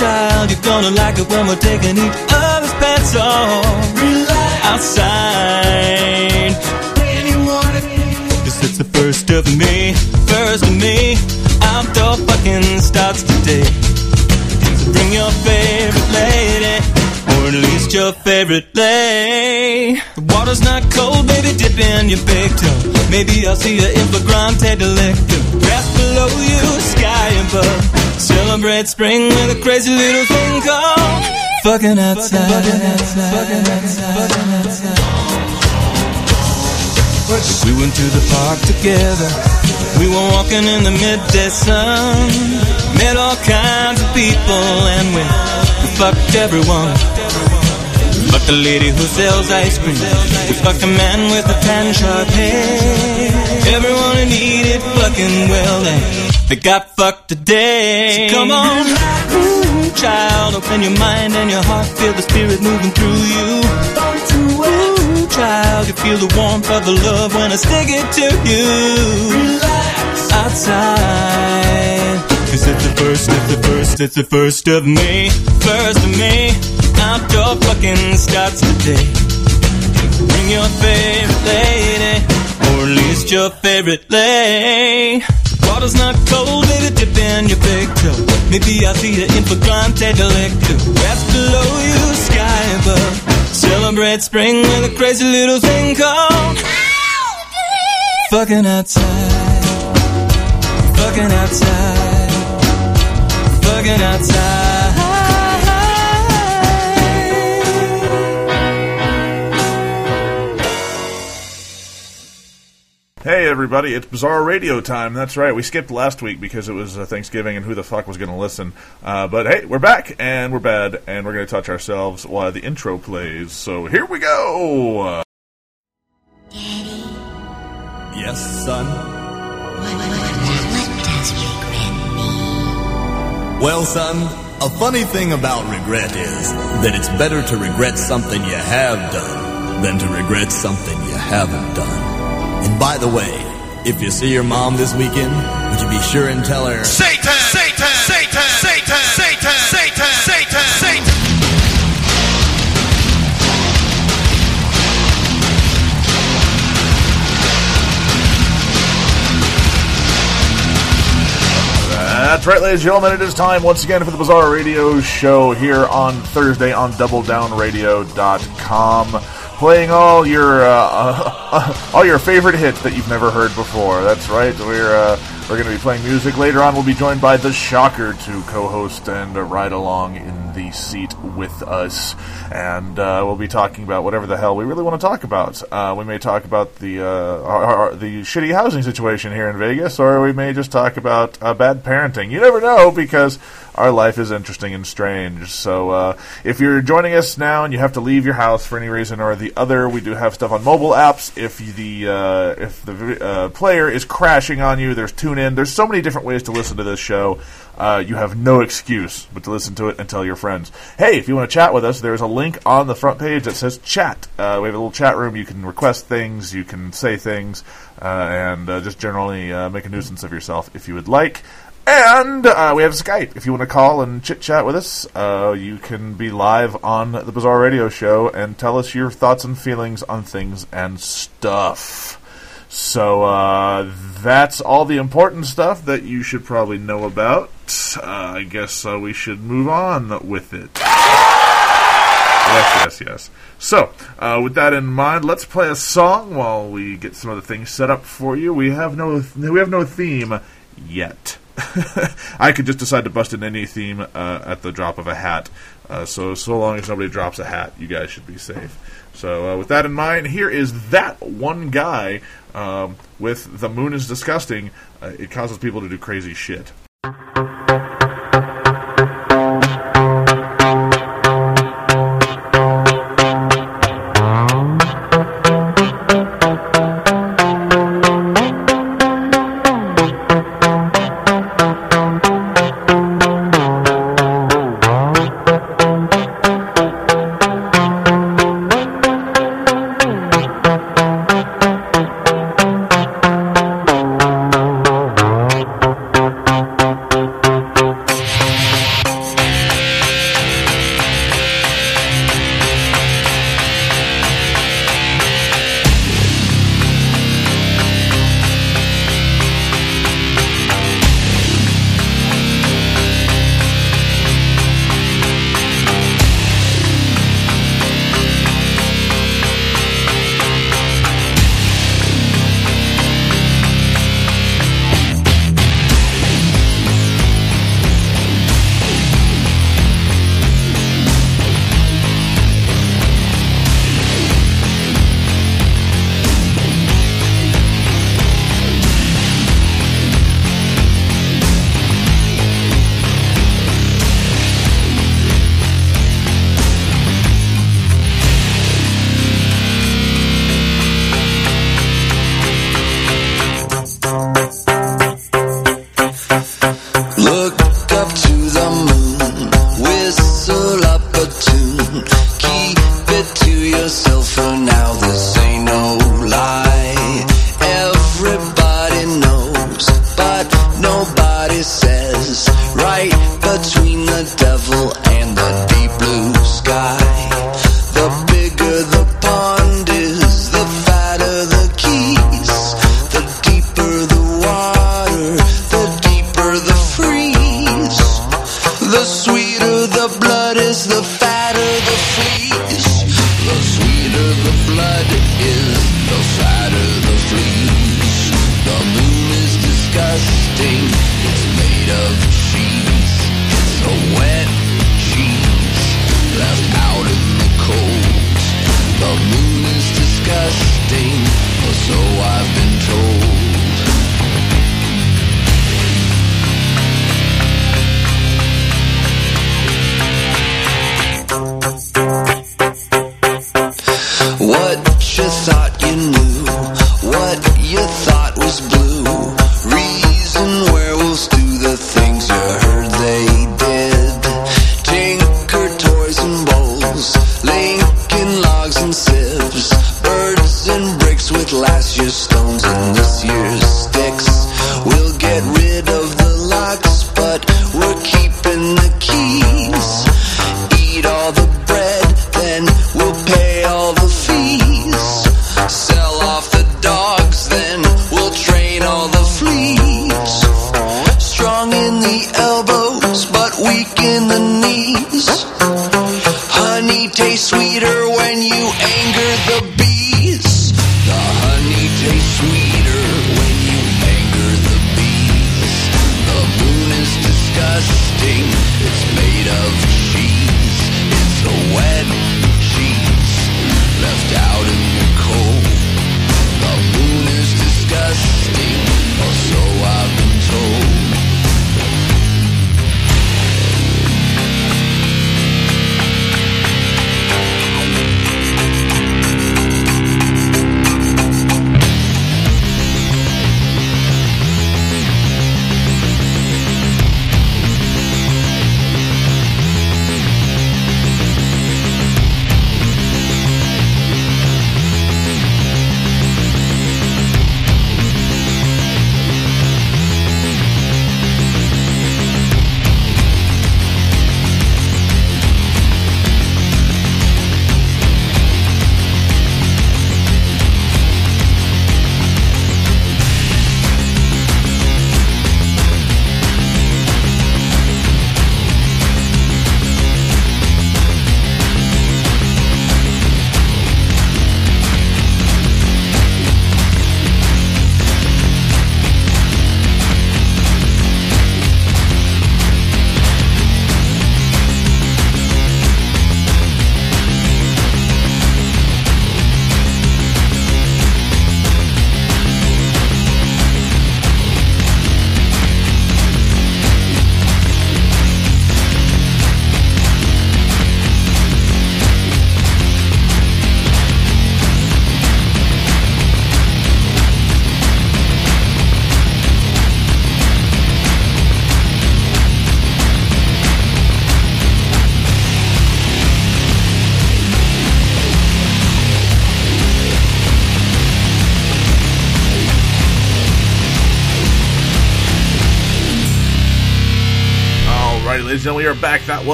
child, you're gonna like it when we're taking each other's pants off. Relax. Outside. When you wanna Cause it's the first of me, first of me. Outdoor fucking starts today. So bring your or at least your favorite lay. The water's not cold, baby, dip in your big toe. Maybe I'll see you in flagrante delicto. Grass below you, sky above. Celebrate spring with a crazy little thing called fucking outside. Fucking outside. Fucking outside. Fucking outside. We went to the park together. We were walking in the midday sun. Met all kinds of people and we fucked everyone. We fucked the lady who sells ice cream. We fucked a man with a tan sharp hair. Everyone who needed fucking well, they, they got fucked today. So come on, ooh, child, open your mind and your heart. Feel the spirit moving through you. Ooh, child, you feel the warmth of the love when I stick it to you. Relax outside. Cause it's the first, it's the first, it's the first of me. First of me. Outdoor fucking starts today. Bring your favorite lady, or at least your favorite lay. Water's not cold, baby, dip in your big toe. Maybe I'll see you in flagrante delicto. Grass below you, sky above. Celebrate spring with a crazy little thing called fucking outside. Fucking outside. Fucking outside. Hey everybody, it's Bizzaro Radio time. That's right, we skipped last week because it was uh, Thanksgiving and who the fuck was going to listen. Uh, but hey, we're back and we're bad and we're going to touch ourselves while the intro plays. So here we go. Daddy. Yes, son. What does regret mean? Well, son, a funny thing about regret is that it's better to regret something you have done than to regret something you haven't done. And by the way, if you see your mom this weekend, would you be sure and tell her Satan! Satan! Satan! Satan! Satan! Satan! Satan! Satan! That's right, ladies and gentlemen. It is time once again for the Bizzaro Radio Show here on Thursday on DoubleDownRadio.com, playing all your uh, all your favorite hits that you've never heard before. That's right. We're uh, we're going to be playing music later on. We'll be joined by the Shocker to co-host and uh, ride along in the seat with us, and uh, we'll be talking about whatever the hell we really want to talk about. Uh, we may talk about the uh, our, our, the shitty housing situation here in Vegas, or we may just talk about uh, bad parenting. You never know because our life is interesting and strange. So uh, if you're joining us now and you have to leave your house for any reason or the other, we do have stuff on mobile apps. If the uh, if the uh, player is crashing on you, there's tune in. There's so many different ways to listen to this show. Uh, you have no excuse but to listen to it and tell your friends. Hey, if you want to chat with us, there's a link on the front page that says chat. Uh, we have a little chat room. You can request things, you can say things, uh, and uh, just generally uh, make a nuisance of yourself if you would like. And uh, we have Skype. If you want to call and chit chat with us, uh, you can be live on the Bizzaro Radio Show and tell us your thoughts and feelings on things and stuff. So uh, that's all the important stuff that you should probably know about. Uh, I guess uh, we should move on with it. Yes, yes, yes. So, uh, with that in mind, let's play a song while we get some other things set up for you. We have no we have no theme yet. I could just decide to bust in any theme uh, at the drop of a hat. Uh, so, so long as nobody drops a hat, you guys should be safe. So, with that in mind, here is that one guy um, with "The Moon is Disgusting." Uh, it causes people to do crazy shit.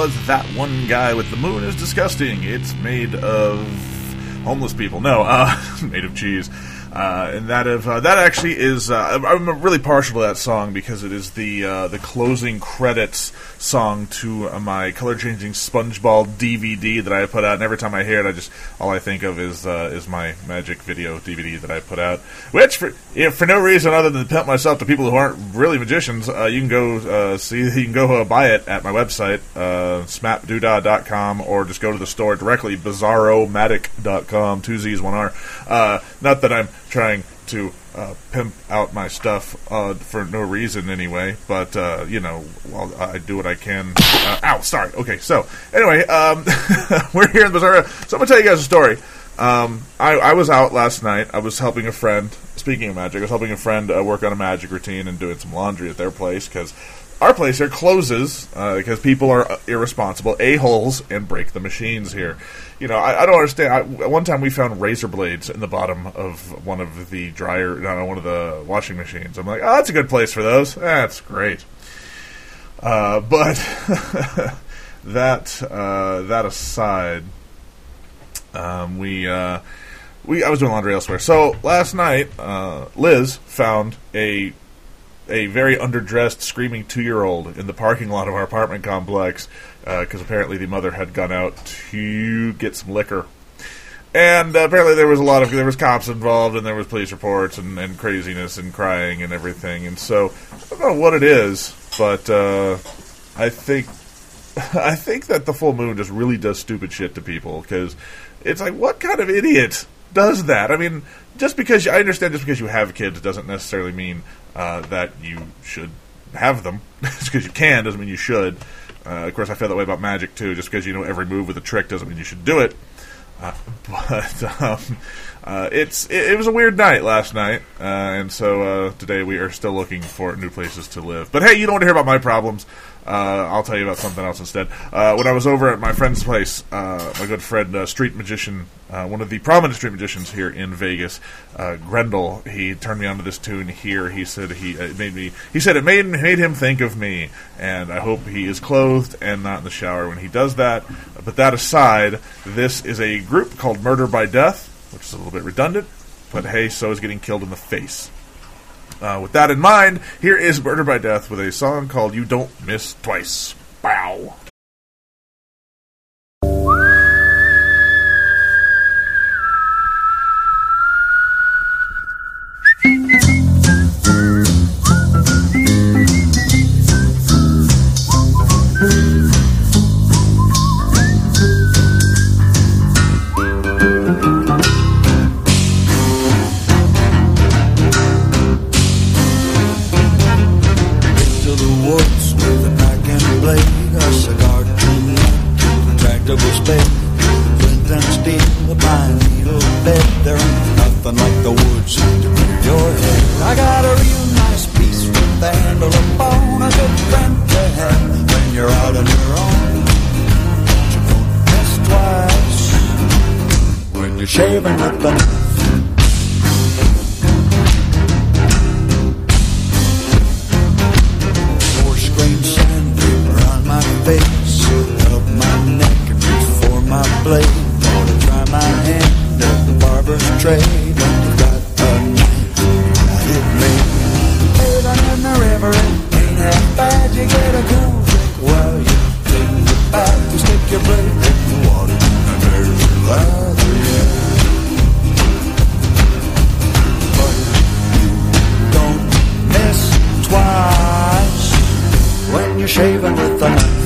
Was that one guy with the moon is disgusting. It's made of homeless people. No, uh, made of cheese. Uh, and that of uh, that actually is. Uh, I'm- really partial to that song because it is the uh, the closing credits song to uh, my color changing SpongeBob DVD that I put out. And every time I hear it, I just all I think of is uh, is my magic video DVD that I put out. Which for yeah, for no reason other than to pimp myself to people who aren't really magicians, you can go uh, see you can go buy it at my website smapdoodah.com or just go to the store directly bizzaromatic.com two z's one r. Uh, not that I'm trying to uh, pimp out my stuff uh, for no reason anyway, but uh, you know, well, I do what I can. Uh, ow, sorry. Okay, so anyway, um, we're here in Bizzaro. So I'm gonna tell you guys a story. Um, I, I was out last night. I was helping a friend. Speaking of magic, I was helping a friend uh, work on a magic routine and doing some laundry at their place because our place here closes uh, because people are uh, irresponsible a holes and break the machines here. You know, I, I don't understand. I, one time we found razor blades in the bottom of one of the dryer, no, one of the washing machines. I'm like, oh, that's a good place for those. That's great. Uh, but that uh, that aside, um, we uh, we I was doing laundry elsewhere. So last night, uh, Liz found a a very underdressed, screaming two year old in the parking lot of our apartment complex because apparently the mother had gone out to get some liquor. And uh, apparently there was a lot of there was cops involved and there was police reports and, and craziness and crying and everything. And so I don't know what it is, but uh, I think I think that the full moon just really does stupid shit to people because it's like, what kind of idiot does that? I mean, just because you, I understand, just because you have kids doesn't necessarily mean uh, that you should have them. just because you can doesn't mean you should. Uh, of course, I feel that way about magic too. Just because you know every move with a trick doesn't mean you should do it. Uh, but um, uh, it's it, it, was a weird night last night, uh, and so uh, today we are still looking for new places to live. But hey, you don't want to hear about my problems. Uh, I'll tell you about something else instead. Uh, when I was over at my friend's place, uh, my good friend, uh, street magician, uh, one of the prominent street magicians here in Vegas, uh, Grendel, he turned me onto this tune here. He said he it made me. He said it made made him think of me, and I hope he is clothed and not in the shower when he does that. But that aside, this is a group called Murder by Death, which is a little bit redundant. But hey, so is getting killed in the face. Uh, with that in mind, here is Murder by Death with a song called You Don't Miss Twice. Bow. sped. Flint and steel, the pine needle bed. There ain't nothing like the woods to clear your head. I got a real nice piece from the handle of a bone, a good friend to have when you're out on your own. But you don't miss twice when you're shaving at the knife. Four screen sand around my face my blade. Gonna try my hand at the barber's trade. I've got a knife, got it made. Living in the river, ain't that bad. You get a cool drink while you clean your back. You stick your blade in the water, and there's your lather, yeah. But you don't miss twice when you're shaving with a knife.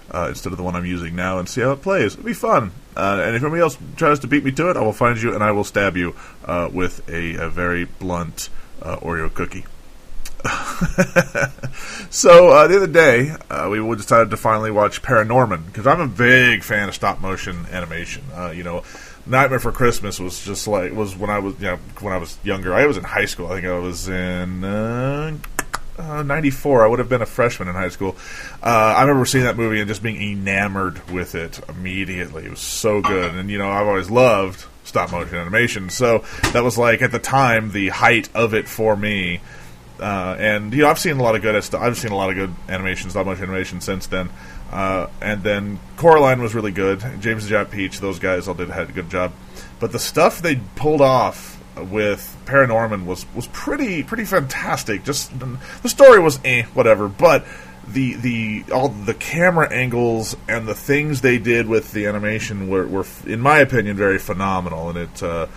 uh, instead of the one I'm using now and see how it plays. It'll be fun. Uh, and if anybody else tries to beat me to it, I will find you and I will stab you uh, with a, a, very blunt uh, Oreo cookie. so the other day, we decided to finally watch Paranorman because I'm a big fan of stop motion animation. you know Nightmare for Christmas was just like was when I was you know when I was younger. I was in high school. I think I was in uh, uh, 94 i would have been a freshman in high school. Uh, i remember seeing that movie and just being enamored with it immediately. It was so good. And you know i've always loved stop motion animation. So that was like at the time the height of it for me. Uh, and you know i've seen a lot of good i've seen a lot of good animation stop motion animation since then. Uh, and then Coraline was really good. James and Jack Peach, those guys all did had a good job. But the stuff they pulled off with Paranorman was was pretty pretty fantastic. Just the story was eh, whatever, but the the all the camera angles and the things they did with the animation were, were in my opinion, very phenomenal. And it uh,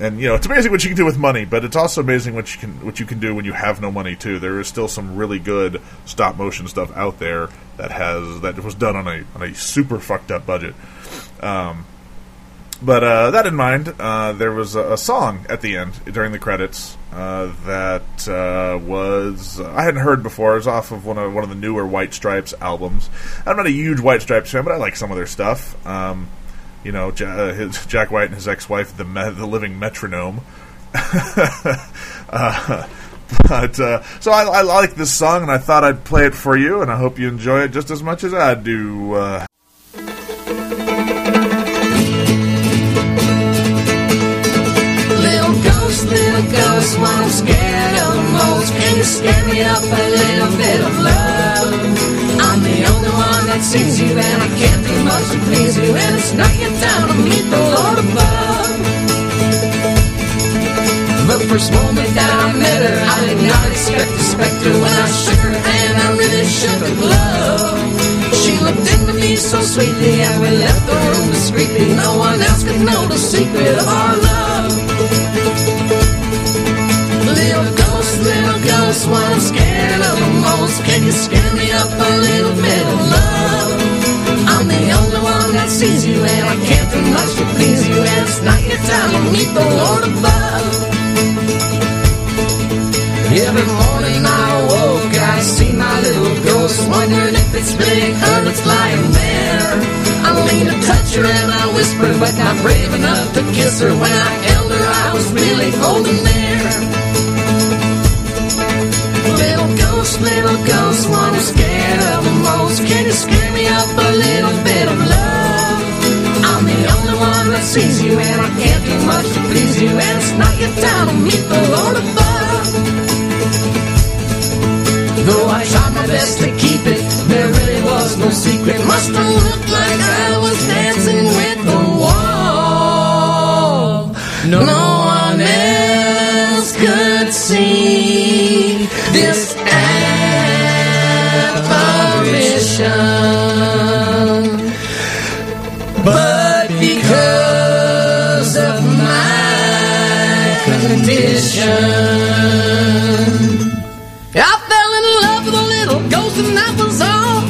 and you know it's amazing what you can do with money, but it's also amazing what you can what you can do when you have no money too. There is still some really good stop motion stuff out there that has that was done on a on a super fucked up budget. Um, but uh, that in mind, uh, there was a, a, song at the end during the credits uh, that uh, was I hadn't heard before. It was off of one of one of the newer White Stripes albums. I'm not a huge White Stripes fan, but I like some of their stuff. Um, you know, uh, his, Jack White and his ex-wife, the me- the living metronome. Uh, but so I, I, like this song, and I thought I'd play it for you, and I hope you enjoy it just as much as I do. Can you scare me up a little bit of love? I'm the only one that sees you, and I can't do much to please you. And it's not your time to meet the Lord above. The first moment that I met her, I did not expect a specter. When I shook her hand, I really shook her glove. She looked into me so sweetly, and we left the room discreetly. No one else could know the secret of our love little ghost, what I'm scared of the most. Can you scare me up a little bit of love? I'm the only one that sees you, and I can't do much to please you. And it's not your time to meet the Lord above. Every morning I woke, I see my little ghost, wondering if it's big or it's lying there. I lean to touch her and I whisper, but not brave enough to kiss her. When I held her, I was really holding there little ghost, little ghost, what I'm scared of the most. Can you scare me up a little bit of love? I'm the only one that sees you, and I can't do much to please you, and it's not your time to meet the Lord above. Though I tried my best to keep it, there really was no secret. Must have looked like I was dancing with the wall. No, no and that was all.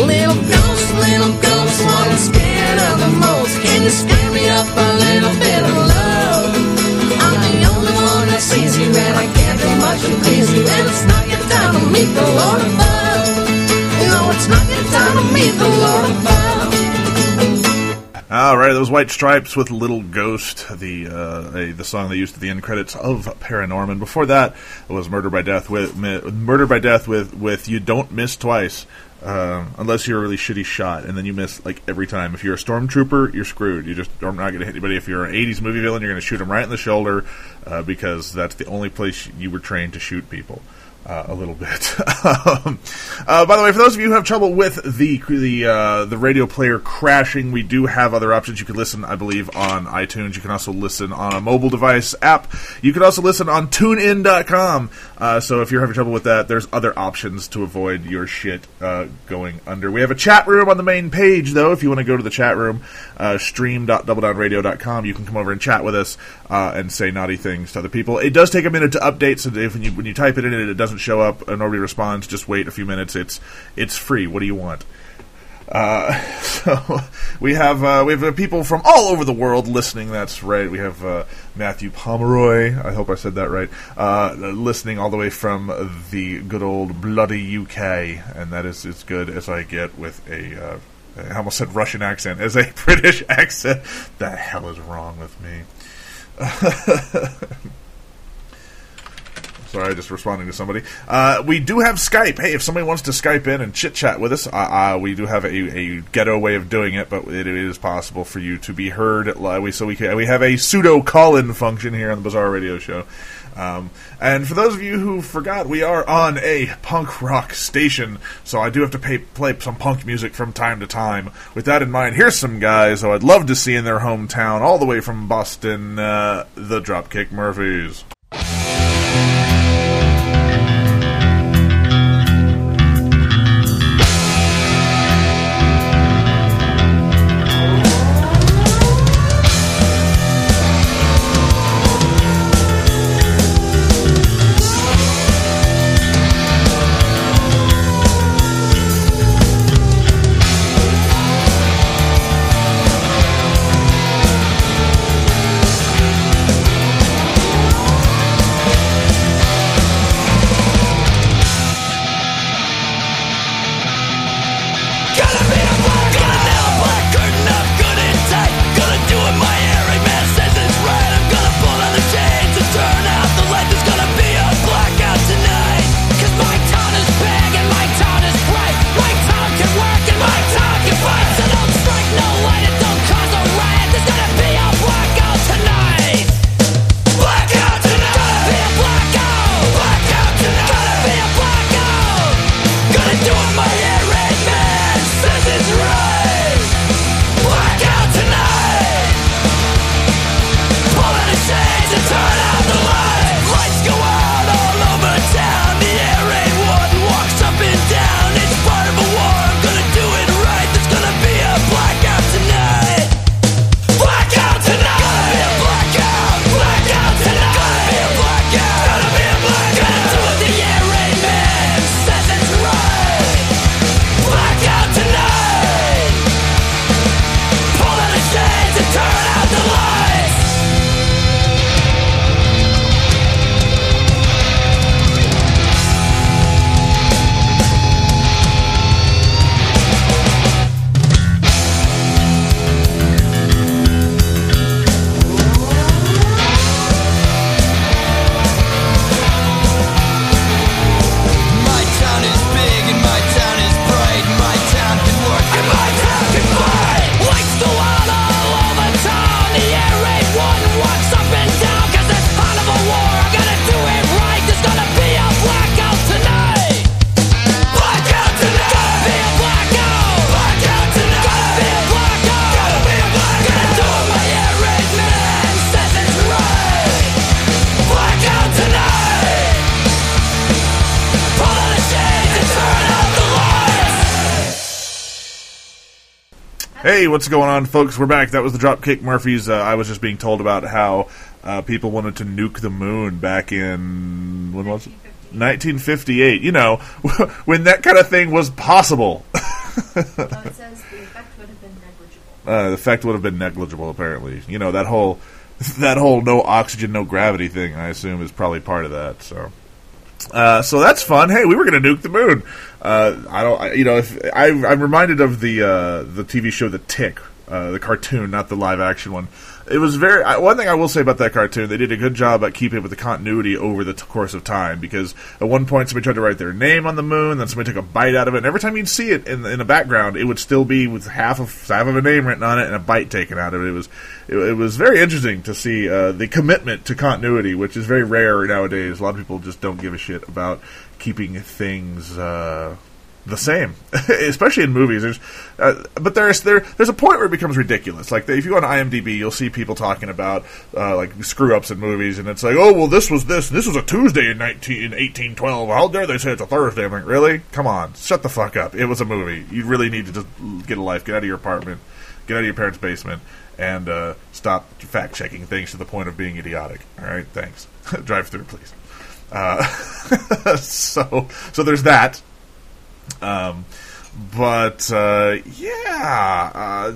Little ghost, little ghost, what I'm scared of the most. Can you scare me up a little bit of love? I'm the only one that sees you, and I can't do much to please you. And it's not your time to meet the Lord above. No, it's not your time to meet the Lord above. All right, those White Stripes with "Little Ghost," the uh, a, the song they used at the end credits of Paranorman. Before that, it was "Murder by Death" with "Murder by Death" with with "You Don't Miss Twice." Um, unless you're a really shitty shot, and then you miss like every time. If you're a stormtrooper, you're screwed. You just are not going to hit anybody. If you're an '80s movie villain, you're going to shoot them right in the shoulder uh, because that's the only place you were trained to shoot people uh, a little bit. um, uh, by the way, for those of you who have trouble with the the uh, the radio player crashing, we do have other options. You can listen, I believe, on iTunes. You can also listen on a mobile device app. You can also listen on TuneIn.com. Uh, so if you're having trouble with that, there's other options to avoid your shit uh, going under. We have a chat room on the main page, though. If you want to go to the chat room, uh, stream.doubledownradio.com, you can come over and chat with us uh, and say naughty things to other people. It does take a minute to update, so if when you when you type it in and it doesn't show up and nobody responds, just wait a few minutes. It's it's free. What do you want? Uh, so we have uh, we have uh, people from all over the world listening. That's right. We have uh, Matthew Pomeroy. I hope I said that right. Uh, listening all the way from the good old bloody UK, and that is as good as I get with a. I almost said Russian accent as a British accent. The hell is wrong with me? Sorry, just responding to somebody. Uh, we do have Skype. Hey, if somebody wants to Skype in and chit chat with us, uh, uh, we do have a, a ghetto way of doing it, but it, is possible for you to be heard. So we can, we have a pseudo call-in function here on the Bizzaro Radio Show. Um, and for those of you who forgot, we are on a punk rock station, so I do have to pay, play some punk music from time to time. With that in mind, here's some guys who I'd love to see in their hometown, all the way from Boston, uh, the Dropkick Murphys. Hey, what's going on, folks? We're back. That was the Dropkick Murphys. Uh, I was just being told about how uh, people wanted to nuke the moon back in when was it? 1958. You know, when that kind of thing was possible. It says the effect would have been negligible. uh, the effect would have been negligible. Apparently, you know that whole that whole no oxygen, no gravity thing. I assume is probably part of that. So. Uh, so that's fun. Hey, we were going to nuke the moon. Uh, I don't, I, you know, if I, I'm reminded of the uh, the TV show The Tick, uh, the cartoon, not the live action one. It was very. I, one thing I will say about that cartoon, they did a good job at keeping with the continuity over the t- course of time. Because at one point, somebody tried to write their name on the moon, then somebody took a bite out of it, and every time you'd see it in the, in the background, it would still be with half of half of a name written on it and a bite taken out of it. It was it, it was very interesting to see uh, the commitment to continuity, which is very rare nowadays. A lot of people just don't give a shit about keeping things. Uh, the same, especially in movies. There's, uh, but there's there there's a point where it becomes ridiculous. Like if you go on IMDb, you'll see people talking about uh, like screw ups in movies, and it's like, oh well, this was this, this was a Tuesday in nineteen in eighteen twelve. How dare they say it's a Thursday? I'm like, really? Come on, shut the fuck up. It was a movie. You really need to just get a life. Get out of your apartment. Get out of your parents' basement. And uh, stop fact checking things to the point of being idiotic. All right, thanks. Drive through, please. Uh, so, so there's that. Um, but uh, yeah, uh,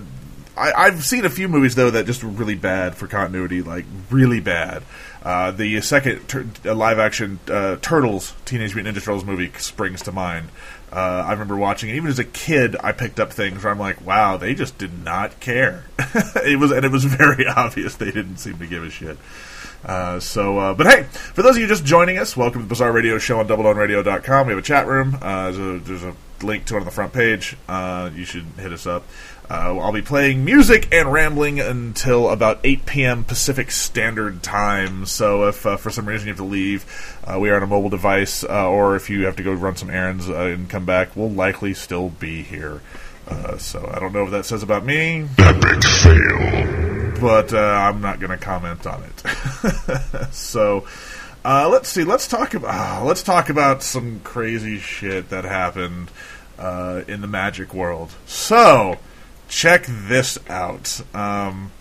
I, I've seen a few movies though that just were really bad for continuity, like really bad. Uh, the second tur- uh, live action Turtles, Teenage Mutant Ninja Turtles movie springs to mind. Uh, I remember watching it. Even as a kid, I picked up things where I'm like, "Wow, they just did not care." it was, and it was very obvious they didn't seem to give a shit. Uh, so, uh, but hey, for those of you just joining us, welcome to the Bizzaro Radio Show on DoubleDownRadio.com. We have a chat room. Uh, there's, a, there's a link to it on the front page. Uh, you should hit us up. Uh, I'll be playing music and rambling until about 8 p.m. Pacific Standard Time. So if for some reason you have to leave, we are on a mobile device, or if you have to go run some errands and come back, we'll likely still be here. Uh, so I don't know what that says about me. Epic fail. But uh, I'm not going to comment on it. so uh, let's see. Let's talk about ah, let's talk about some crazy shit that happened uh, in the magic world. So check this out. Um,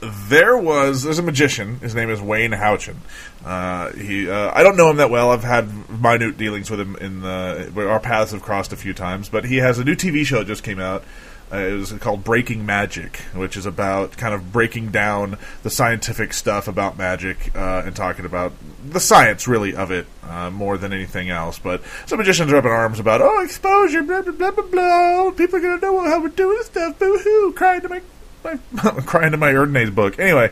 there was there's a magician. His name is Wayne Houchin. Uh, he uh, I don't know him that well. I've had minute dealings with him in the where our paths have crossed a few times. But he has a new TV show that just came out. Uh, it was called Breaking Magic, which is about kind of breaking down the scientific stuff about magic uh, and talking about the science, really, of it uh, more than anything else. But some magicians are up in arms about, oh, exposure, blah, blah, blah, blah, blah. People are going to know how we're doing stuff. Boo hoo. Crying to my, my crying to my Erdnase book. Anyway,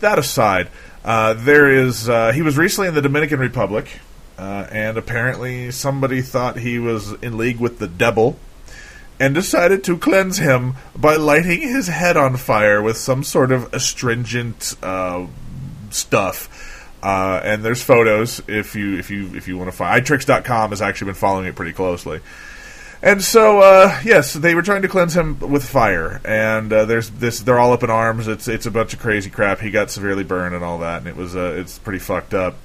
that aside, uh, there is, uh, he was recently in the Dominican Republic. Uh, and apparently, somebody thought he was in league with the devil and decided to cleanse him by lighting his head on fire with some sort of astringent uh, stuff. Uh, and there's photos if you if you if you want to find. iTricks.com has actually been following it pretty closely. And so, uh, yes, they were trying to cleanse him with fire, and uh, there's this. They're all up in arms. It's it's a bunch of crazy crap. He got severely burned and all that, and it was uh, it's pretty fucked up.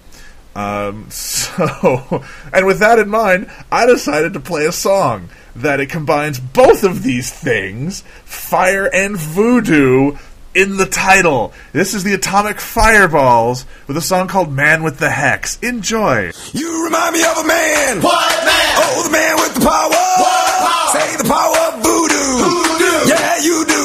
Um, so, and with that in mind, I decided to play a song that it combines both of these things, fire and voodoo, in the title. This is the Atomic Fireballs with a song called Man with the Hex. Enjoy. You remind me of a man. What man? Oh, the man with the power. What power? Say the power of voodoo. Voodoo. Yeah, you do, you do.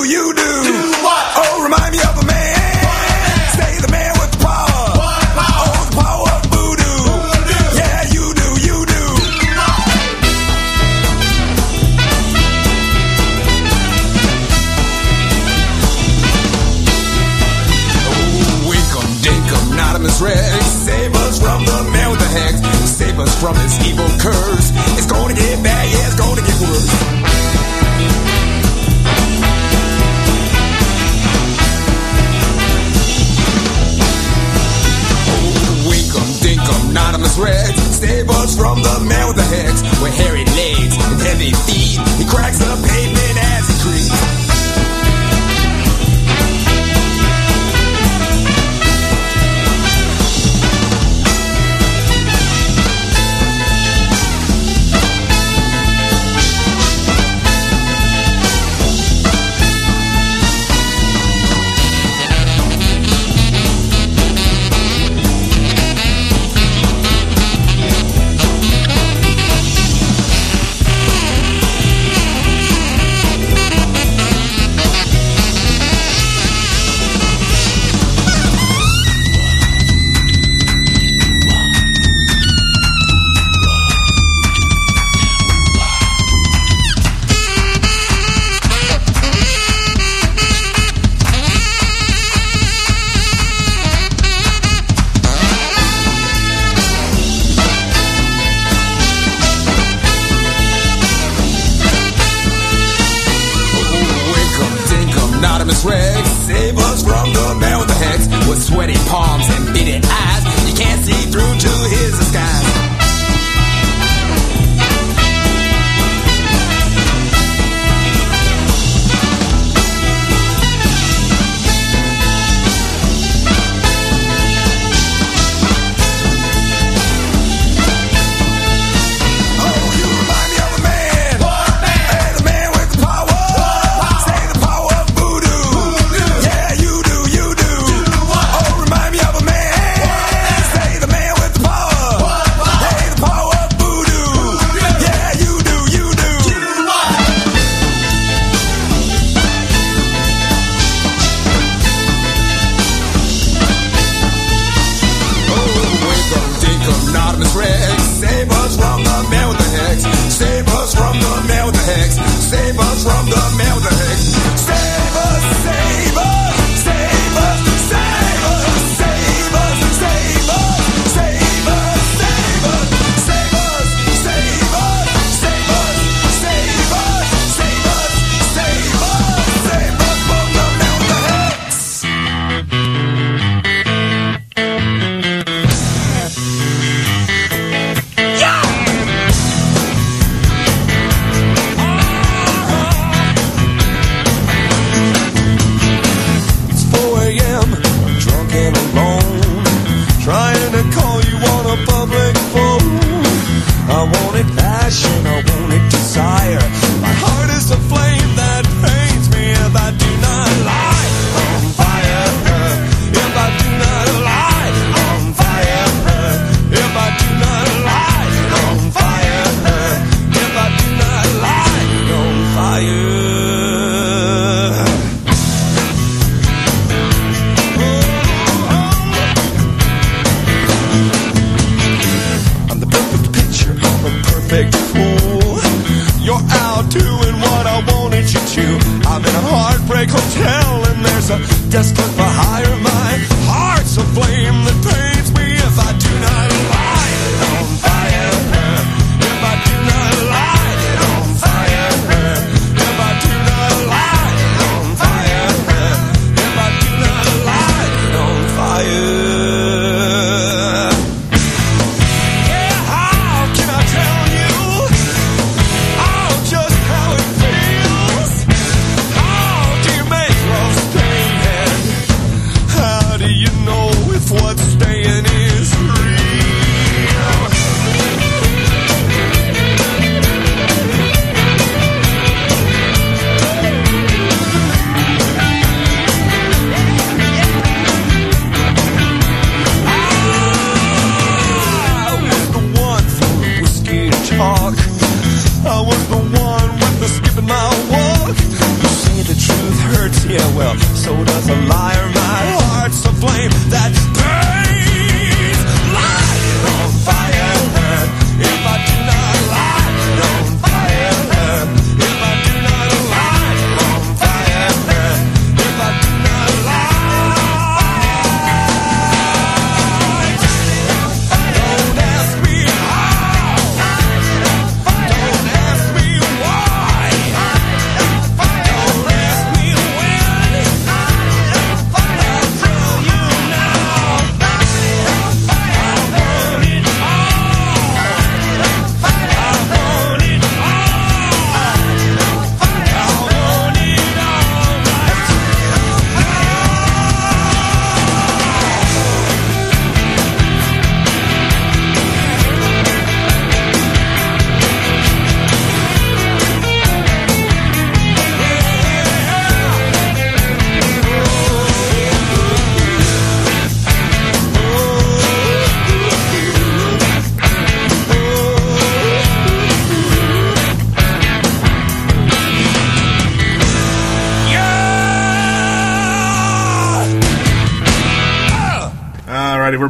From his evil curse. It's gonna get bad, yeah, it's gonna get worse. Dinkum, Nodimus Rex. Save us from the man with the hex. With hairy legs and heavy feet. He cracks the pavement as he creeps.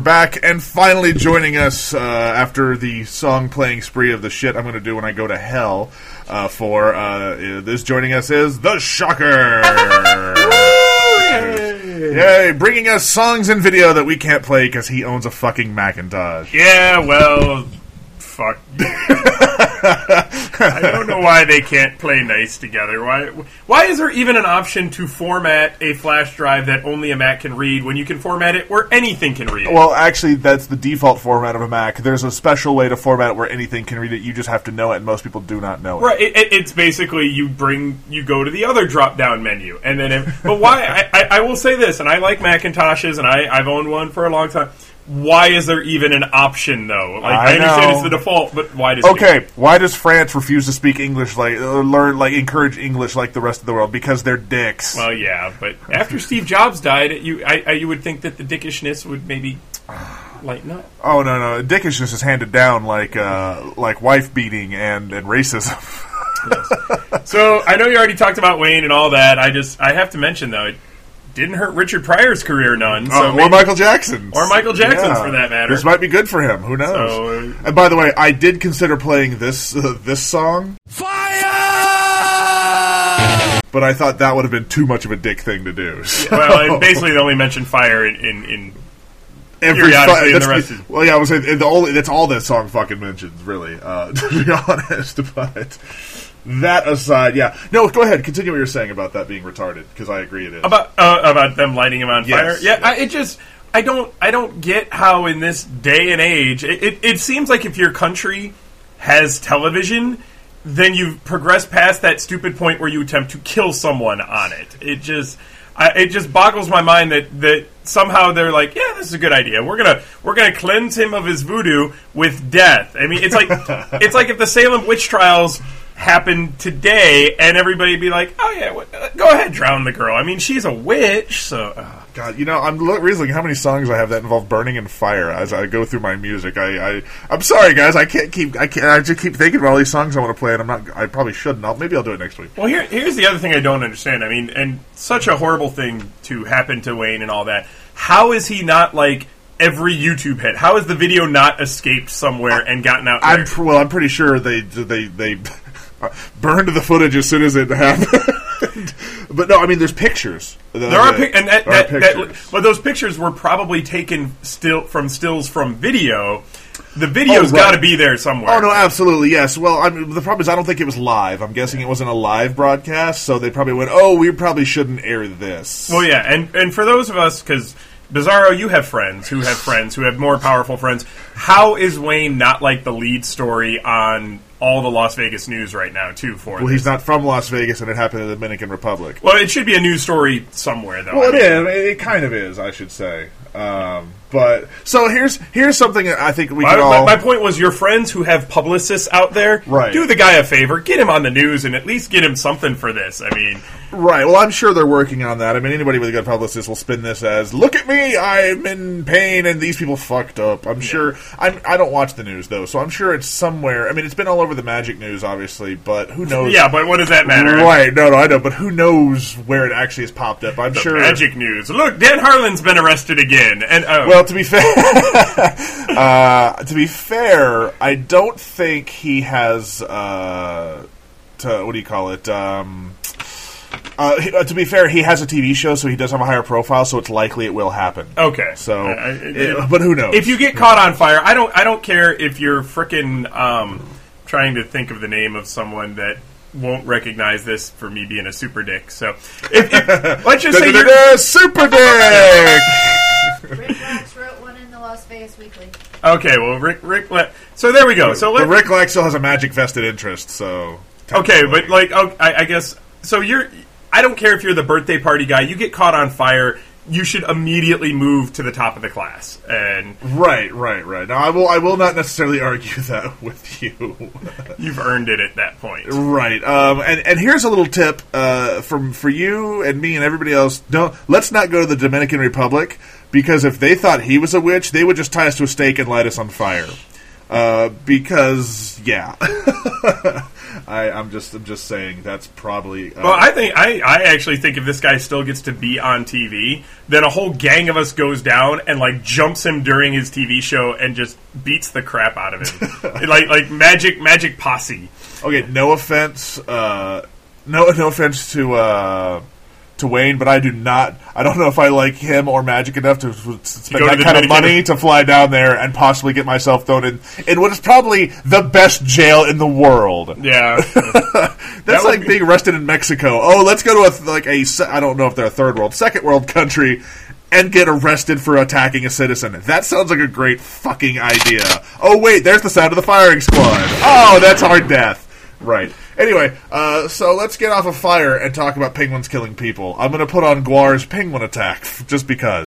Back, and finally joining us uh, after the song playing spree of the shit I'm going to do when I go to hell. Uh, for uh, this joining us is the Shocker. Yay! Bringing us songs and video that we can't play because he owns a fucking Macintosh. Yeah, well, fuck. I don't know why they can't play nice together. Why? Why is there even an option to format a flash drive that only a Mac can read when you can format it where anything can read it? Well, actually, that's the default format of a Mac. There's a special way to format it where anything can read it. You just have to know it, and most people do not know it. Right, it, it, it's basically you bring you go to the other drop down menu, and then. If, but why? I, I, I will say this, and I like Macintoshes, and I, I've owned one for a long time. Why is there even an option though? Like I, I understand know. it's the default, but why does it Okay, why does France refuse to speak English like uh, learn like encourage English like the rest of the world? Because they're dicks. Well, yeah, but after Steve Jobs died, you I, I, you would think that the dickishness would maybe lighten up. oh no, no, dickishness is handed down like uh, like wife beating and and racism. So I know you already talked about Wayne and all that. I just I have to mention though, it didn't hurt Richard Pryor's career none. So Uh, or maybe- Michael Jackson's. Or Michael Jackson's, Yeah. for that matter. This might be good for him. Who knows? So, uh, and by the way, I did consider playing this uh, this song, Fire! but I thought that would have been too much of a dick thing to do. So- well, basically they only mentioned fire in in, in Every periodically fu- in the that's- rest well, yeah, I was saying the only that's all that song fucking mentions, really. Uh, to be honest, but that aside, yeah, no, go ahead, continue what you're saying about that being retarded because I agree it is. about uh, about them lighting him on Yes, fire. Yeah. I, it just I don't I don't get how in this day and age it, it, it seems like if your country has television, then you've progressed past that stupid point where you attempt to kill someone on it. It just I, it just boggles my mind that that somehow they're like, yeah, this is a good idea. We're gonna we're gonna cleanse him of his voodoo with death. I mean, it's like it's like if the Salem witch trials happened today and everybody be like, oh yeah, what, uh, go ahead, drown the girl. I mean, she's a witch, so. Uh, God, you know, I'm lo- realizing how many songs I have that involve burning and fire as I go through my music. I, I, I'm sorry, guys. I can't keep. I can't. I just keep thinking about all these songs I want to play, and I'm not. I probably shouldn't. I'll, maybe I'll do it next week. Well, here, here's the other thing I don't understand. I mean, and such a horrible thing to happen to Wayne and all that. How is he not like every YouTube hit? How has the video not escaped somewhere and gotten out I'm there? pr- well. I'm pretty sure they they they burned the footage as soon as it happened. but no, I mean, there's pictures. There are pic- and that, that, that, pictures. but those pictures were probably taken still from stills from video. The video's Oh, got to be there somewhere. Oh no, absolutely yes. Well, I mean, the problem is I don't think it was live. I'm guessing it wasn't a live broadcast, so they probably went, "Oh, we probably shouldn't air this." Well, yeah, and and for those of us, because Bizzaro, you have friends who have friends who have more powerful friends. How is Wayne not like the lead story on all the Las Vegas news right now, too? For Well, this? he's not from Las Vegas, and it happened in the Dominican Republic. Well, it should be a news story somewhere, though. Well, I it mean, is. It kind of is, I should say. Um, but so here's here's something I think we My, can my- all. my point was, your friends who have publicists out there, Right. do the guy a favor, get him on the news, and at least get him something for this. I mean, Right. Well, I'm sure they're working on that. I mean, anybody with a good publicist will spin this as, "Look at me, I'm in pain, and these people fucked up." I'm sure. I'm, I don't watch the news though, so I'm sure it's somewhere. I mean, it's been all over the Magic news, obviously, but who knows? yeah, but what does that matter? Right. No, no, I know, but who knows where it actually has popped up? I'm The sure. Magic news. Look, Dan Harlan's been arrested again, and oh, Well, to be fair, uh, to be fair, I don't think he has. Uh, to, what do you call it? Um, uh, he- uh, to be fair, he has a TV show, so he does have a higher profile. So it's likely it will happen. Okay. So, I- I- it- but who knows? If you get caught on fire, I don't. I don't care if you're frickin' um, trying to think of the name of someone that won't recognize this for me being a super dick. So, if, if, let's just say you're. Super dick. Las Vegas Weekly. Okay, well, Rick, Rick, let, so there we go. So But Rick Lax still has a magic vested interest. So Okay, but like, oh, I, I guess so. You're. I don't care if you're the birthday party guy. You get caught on fire. You should immediately move to the top of the class. And right, right, right. Now I will. I will not necessarily argue that with you. you've earned it at that point. Right. Um, and, and here's a little tip uh, from for you and me and everybody else. Don't let's not go to the Dominican Republic because if they thought he was a witch, they would just tie us to a stake and light us on fire. Uh, because yeah, I, I'm just I'm just saying that's probably uh, Well, I think I, I actually think if this guy still gets to be on TV, then a whole gang of us goes down and like jumps him during his TV show and just beats the crap out of him, like like magic magic posse. okay. No offense. Uh, no no offense to. To Wayne, but I do not. I don't know if I like him or Magic enough to spend go to that kind of money to fly down there and possibly get myself thrown in in what is probably the best jail in the world. Yeah, That's would like be- being arrested in Mexico. Oh, let's go to a like a I don't know if they're a third world, second world country and get arrested for attacking a citizen. That sounds like a great fucking idea. Oh wait, there's the sound of the firing squad. Oh, that's our death. Right. Anyway, uh, so let's get off of fire and talk about penguins killing people. I'm going to put on GWAR's penguin attack just because.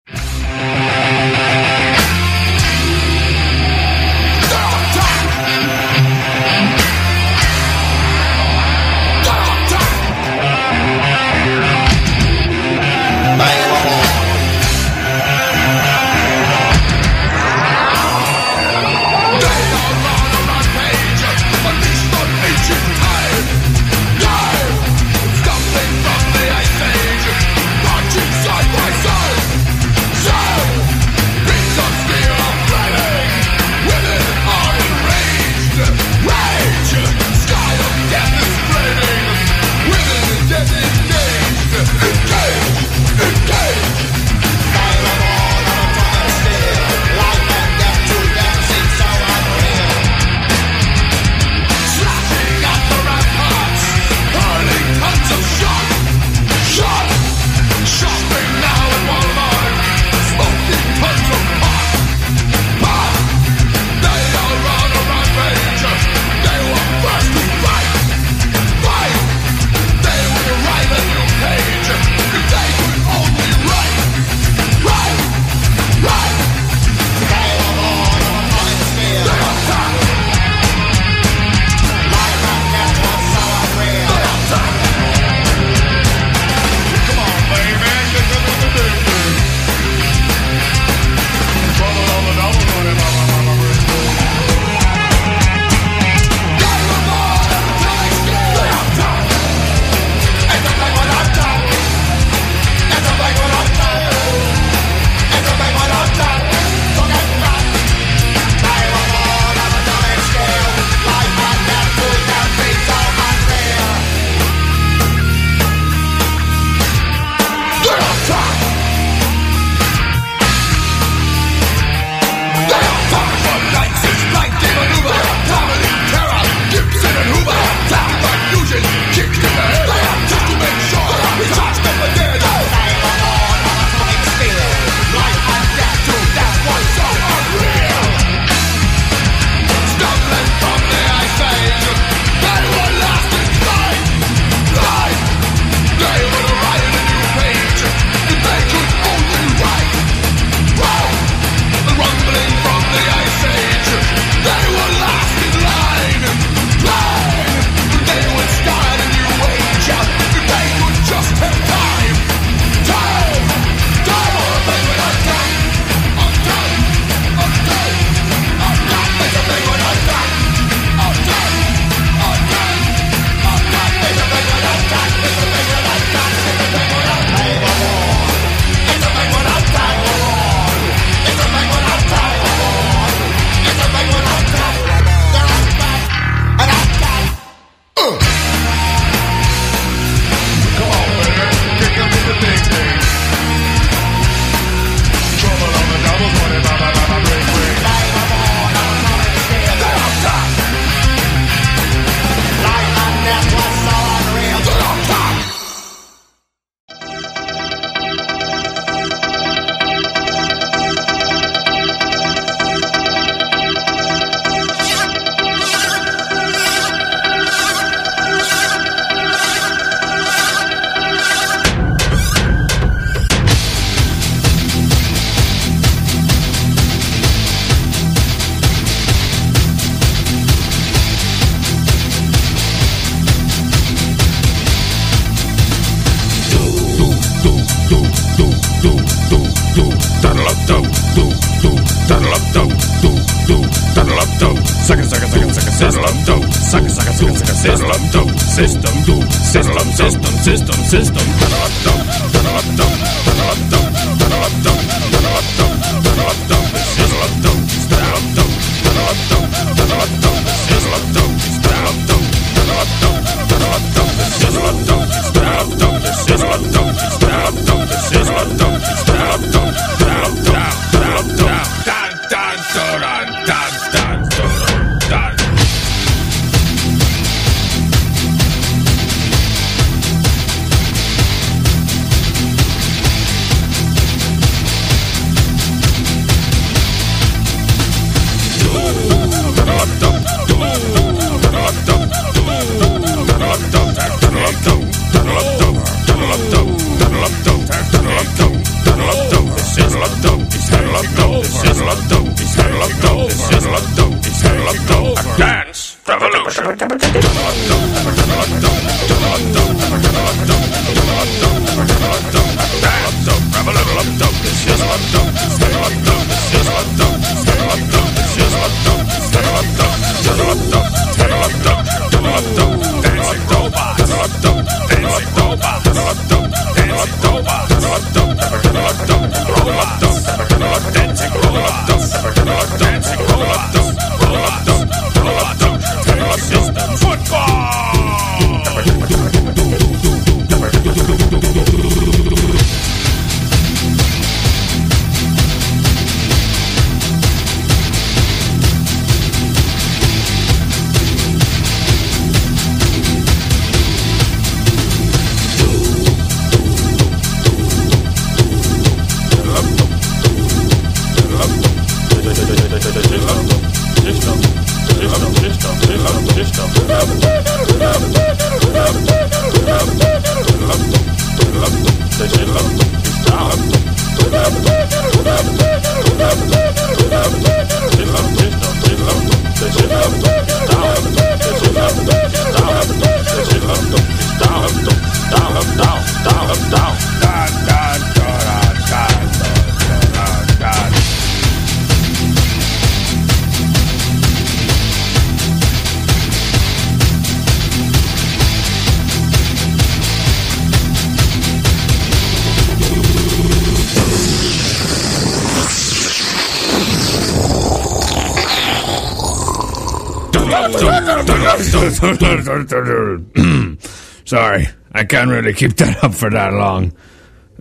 Sorry, I can't really keep that up for that long.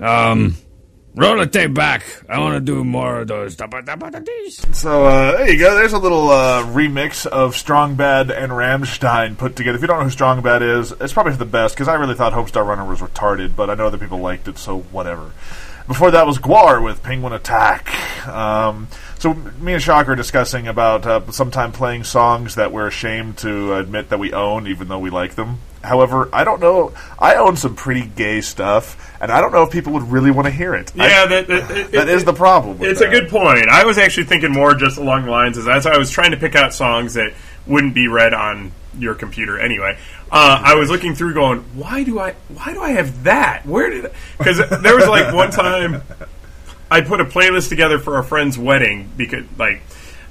Um, roll the tape back. I want to do more of those. So uh, there you go. There's a little uh, remix of Strong Bad and Rammstein put together. If you don't know who Strong Bad is, it's probably the best because I really thought Homestar Runner was retarded, but I know other people liked it, so whatever. Before that was GWAR with Penguin Attack. Um, so me and Shock are discussing about uh, sometime playing songs that we're ashamed to admit that we own, even though we like them. However, I don't know. I own some pretty gay stuff, and I don't know if people would really want to hear it. I- Yeah, that, that, it- that it- is the problem. It's a good point. I was actually thinking more just along the lines as as I was trying to pick out songs that wouldn't be read on your computer anyway. Uh, I was looking through, going, "Why do I? Why do I have that? Where did?" Because there was like one time I put a playlist together for a friend's wedding because like.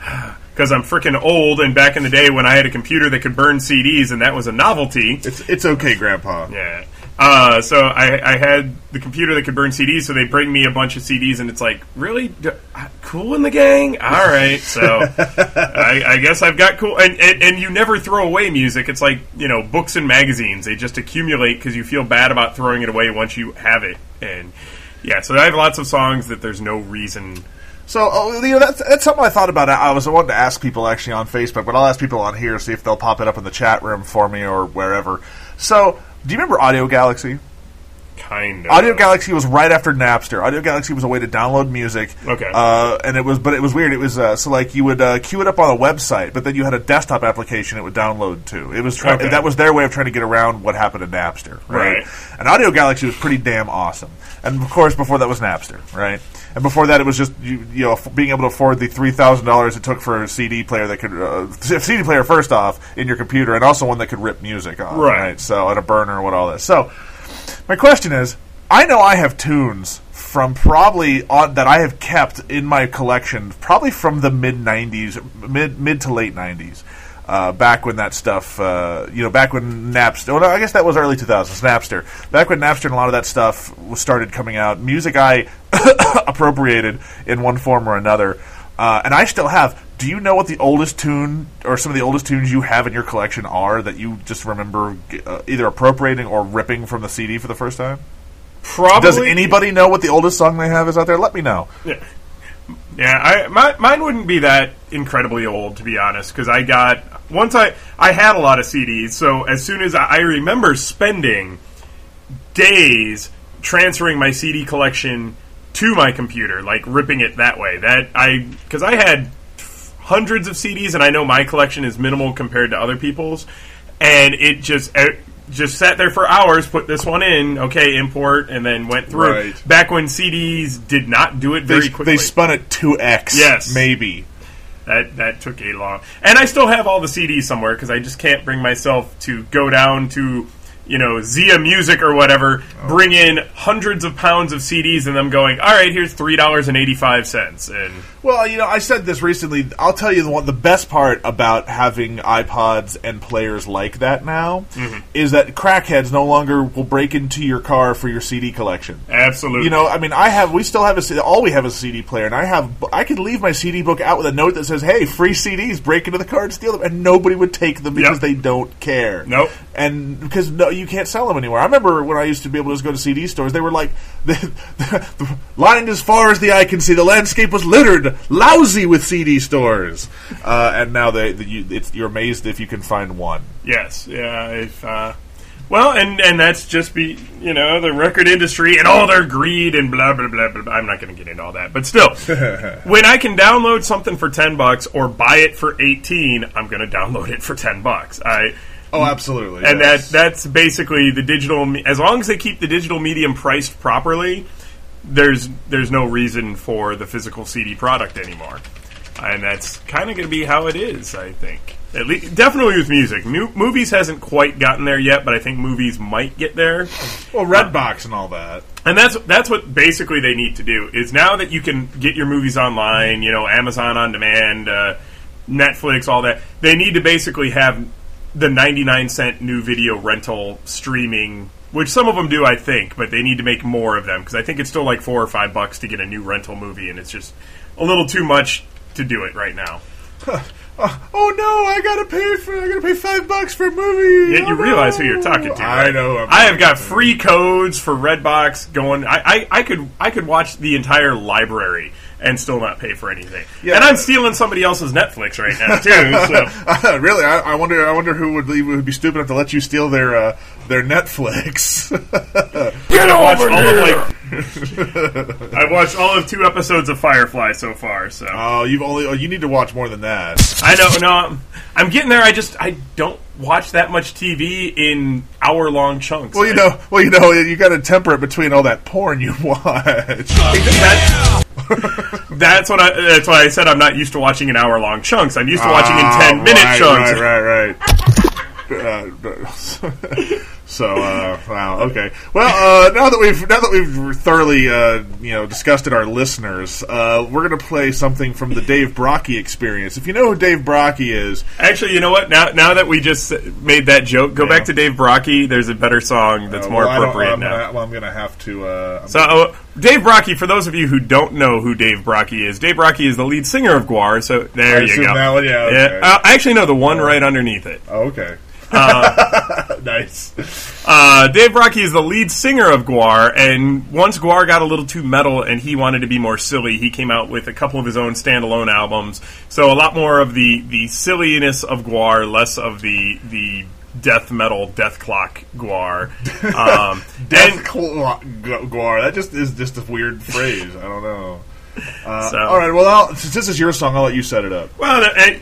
Because I'm freaking old, and back in the day when I had a computer that could burn CDs, and that was a novelty. It's it's okay, Grandpa. Yeah. Uh, so I, I had the computer that could burn CDs, so they bring me a bunch of CDs, and it's like, really, D- uh, cool in the gang. All right, so I, I guess I've got cool, and, and and you never throw away music. It's like you know books and magazines; they just accumulate because you feel bad about throwing it away once you have it. And yeah, so I have lots of songs that there's no reason. So, oh, you know, that's, that's something I thought about. I was wanting to ask people actually on Facebook, but I'll ask people on here see if they'll pop it up in the chat room for me or wherever. So, do you remember Audio Galaxy? Kind of. Audio Galaxy was right after Napster. Audio Galaxy was a way to download music. Okay. Uh, and it was, but it was weird. It was uh, so like you would uh, queue it up on a website, but then you had a desktop application it would download to. It was try- Okay. that was their way of trying to get around what happened to Napster, right? Right. And Audio Galaxy was pretty damn awesome. And of course, before that was Napster, right? And before that, it was just you, you know f- being able to afford the three thousand dollars it took for a CD player that could uh, CD player first off in your computer, and also one that could rip music off, Right. So and a burner and what all this, So my question is, I know I have tunes from probably on, that I have kept in my collection, probably from the mid '90s, mid mid to late '90s. Uh, back when that stuff, uh, you know, back when Napster, well, no, I guess that was early 2000s, Napster. Back when Napster and a lot of that stuff was started coming out, music I appropriated in one form or another, uh, and I still have. Do you know what the oldest tune or some of the oldest tunes you have in your collection are that you just remember uh, either appropriating or ripping from the CD for the first time? Probably. Does anybody know what the oldest song they have is out there? Let me know. Yeah, yeah. I my, mine wouldn't be that incredibly old, to be honest, because I got once I I had a lot of CDs. So as soon as I, I remember spending days transferring my CD collection to my computer, like ripping it that way. That I because I had hundreds of CDs, and I know my collection is minimal compared to other people's, and it just. It, just sat there for hours, put this one in, okay, import, and then went through. Right. Back when CDs did not do it They, very quickly. they spun it 2x. Yes. Maybe. That that took a long, and I still have all the CDs somewhere because I just can't bring myself to go down to you know Zia Music or whatever, Oh. bring in hundreds of pounds of CDs, and them going, all right, here's $3.85. and eighty five cents, and Well, you know, I said this recently. I'll tell you the one. The best part about having iPods and players like that now Mm-hmm. is that crackheads no longer will break into your car for your CD collection. absolutely, You know, I mean, I have. We still have a. All we have is a CD player, and I have. I could leave my CD book out with a note that says, "Hey, free CDs. Break into the car and steal them," and nobody would take them because Yep. they don't care. Nope. And because no, you can't sell them anywhere. I remember when I used to be able to just go to CD stores. They were like, the, the, the lined as far as the eye can see. The landscape was littered, lousy with CD stores. Uh, and now they, the, you, it's, you're amazed if you can find one. Yes, yeah. If uh, well, and and that's just be you know the record industry and all their greed and blah blah blah blah. blah. I'm not going to get into all that, but still, when I can download something for ten bucks or buy it for eighteen, I'm going to download it for ten bucks. I Oh, absolutely. and yes. that that's basically the digital. As long as they keep the digital medium priced properly, there's there's no reason for the physical CD product anymore, and that's kind of going to be how it is. I think. At least, definitely with music. Mu- movies hasn't quite gotten there yet, but I think movies might get there. well, Redbox and all that. And that's that's what basically they need to do is now that you can get your movies online, you know, Amazon on demand, uh, Netflix, all that. They need to basically have the ninety nine cent new video rental streaming, which some of them do, I think, but they need to make more of them because I think it's still like four or five bucks to get a new rental movie, and it's just a little too much to do it right now. Oh no! I gotta pay for. I gotta pay five bucks for a movie. Yet you Oh, realize who you're talking to. I right? know. I'm I have got free codes for Redbox going. I, I, I could I could watch the entire library and still not pay for anything. Yeah. And I'm stealing somebody else's Netflix right now too. So really, I, I wonder. I wonder who would, leave, would be stupid enough to let you steal their uh, their Netflix. Get over here! I've watched all of two episodes of Firefly so far. So oh, you've only. Oh, you need to watch more than that. I know. No, I'm, I'm getting there. I just I don't watch that much TV in hour long chunks. Well, you I- know. Well, you know. You got to temper it between all that porn you watch. That- that's what I. That's why I said I'm not used to watching in hour long chunks. I'm used to watching in ten Ah, minute right, chunks. Right, right, right. Uh, so, uh, wow. Okay. Well, uh, now that we've now that we've thoroughly uh, you know disgusted our listeners, uh, we're going to play something from the Dave Brockie experience. If you know who Dave Brockie is, Actually, you know what? Now, now that we just made that joke, go Yeah. back to Dave Brockie. There's a better song that's uh, more well, I appropriate I'm now. Gonna, well, I'm going to have to. Uh, So, uh, Dave Brockie, for those of you who don't know who Dave Brockie is, Dave Brockie is the lead singer of GWAR. So there I you go. that yeah, okay. uh, I actually know the one right underneath it. oh, okay. nice. Uh, Dave Brockie is the lead singer of GWAR, and once GWAR got a little too metal and he wanted to be more silly, he came out with a couple of his own standalone albums. So a lot more of the, the silliness of GWAR, less of the the death metal, death clock GWAR. Um, Death and- Clo- GWAR. That just is just a weird phrase. I don't know. Uh, So- all right. Well, I'll, since this is your song, I'll let you set it up. Well, it,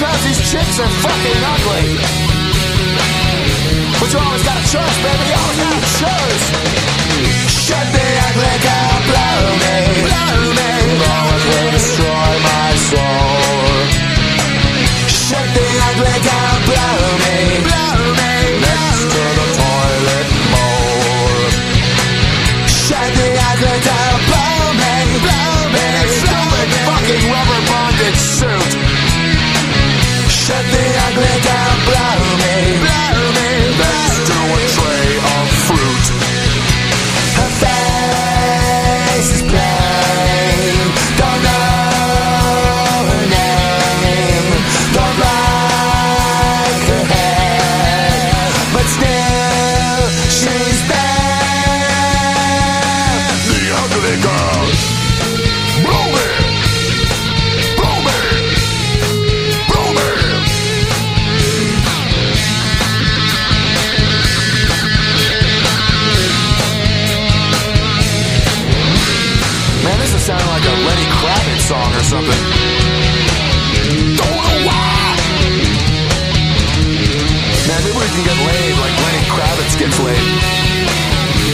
loving behind. chicks are fucking ugly. But you always got a choice, baby. You always got a choice. Shut the ugly girl, blow me, blow me. Lord will destroy my soul. Shut the ugly girl, blow me, blow me. Next to the toilet bowl. Shut the ugly girl, blow me, blow me. Stupid fucking rubber bonded suit. Shut down, something. Don't know why. Man, maybe we can get laid like Lenny Kravitz gets laid.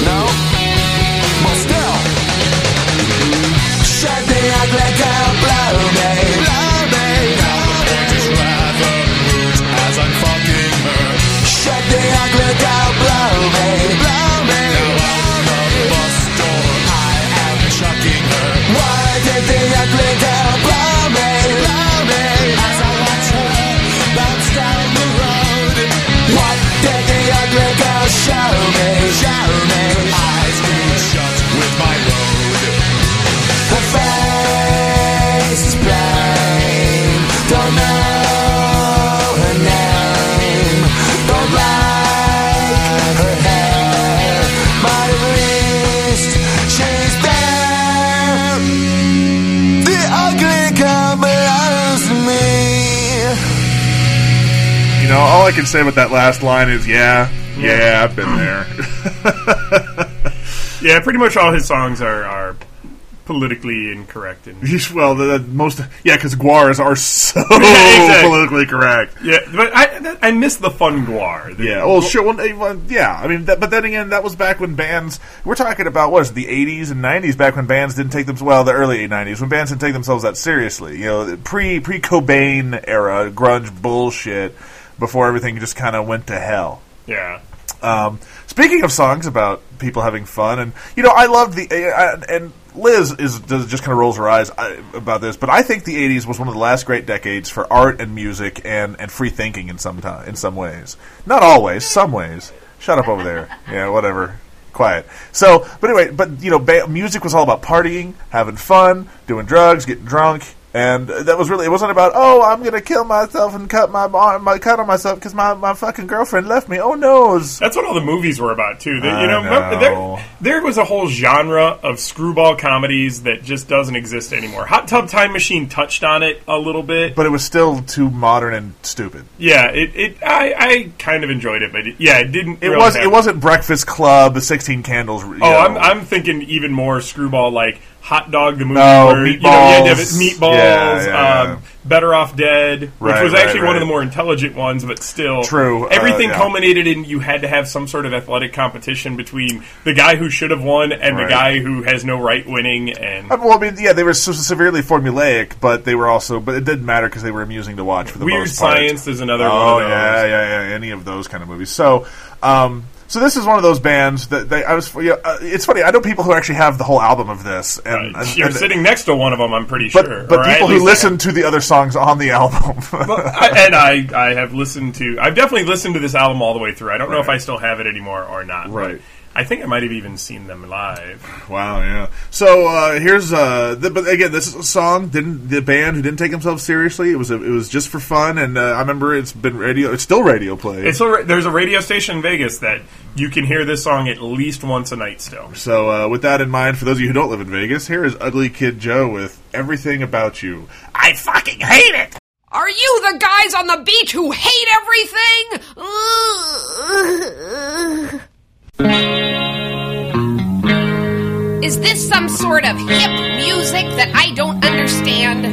No? But still. Shut the ugly girl, blow me. Blow me. Now the point is rather moot as I'm fucking her. Shut the ugly girl, know, all I can say with that last line is, yeah, yeah, I've been there. Yeah, pretty much all his songs are, are politically incorrect. And well, the, the most, yeah, because guars are so Exactly. politically correct. yeah, but I I miss the fun GWAR. The- Yeah, well, sure. Well, eh, yeah, I mean, that, but then again, that was back when bands. We're talking about what is it, the '80s and '90s, back when bands didn't take them well, the early '90s, when bands didn't take themselves that seriously. You know, pre pre Cobain era grunge bullshit, before everything just kind of went to hell. yeah. Um, speaking of songs about people having fun, and you know, I love the uh, and Liz is does, just kind of rolls her eyes about this, but I think the '80s was one of the last great decades for art and music and, and free thinking in some time, in some ways. Not always, some ways. Shut up over there. Yeah, whatever. Quiet. So, but anyway, but you know, ba- music was all about partying, having fun, doing drugs, getting drunk. And that was really, it wasn't about, oh, I'm going to kill myself and cut my, my cut on myself because my, my fucking girlfriend left me. Oh, no. That's what all the movies were about too. You know, know. There, there was a whole genre of screwball comedies that just doesn't exist anymore. Hot Tub Time Machine touched on it a little bit. but it was still too modern and stupid. Yeah, it, it I, I kind of enjoyed it, but it, yeah, it didn't. It really was. It wasn't Breakfast Club, the Sixteen Candles. Oh, know. I'm, I'm thinking even more screwball like Hot Dog the movie, No, where, you know, you had to have it- Meatballs. meatballs, Yeah, yeah, um, Better Off Dead, which Right, was right, actually one of the more intelligent ones, but still True, uh, Everything yeah. culminated in you had to have some sort of athletic competition between the guy who should have won and the guy who has no right winning, and Uh, Well, I mean, yeah, they were so severely formulaic, but they were also, but it didn't matter because they were amusing to watch for the Weird most part. Science is another Oh yeah, yeah, yeah, any of those kind of movies. So, um, so this is one of those bands that they. I was. Yeah, uh, it's funny. I know people who actually have the whole album of this, and, and- You're and- sitting next to one of them, I'm pretty but sure. but or people who listen to the other songs on the album. I, and I, I have listened to. I've definitely listened to this album all the way through. I don't know if I still have it anymore or not. but Right. I think I might have even seen them live. Wow, yeah. So uh, here's, uh, the, but again, this is a song. Didn't the band who didn't take themselves seriously? It was a, it was just for fun, and uh, I remember it's been radio. It's still radio play. It's a, there's a radio station in Vegas that you can hear this song at least once a night still. So, uh, with that in mind, for those of you who don't live in Vegas, here is Ugly Kid Joe with Everything About You. I fucking hate it! Are you the guys on the beach who hate everything? Is this some sort of hip music that I don't understand?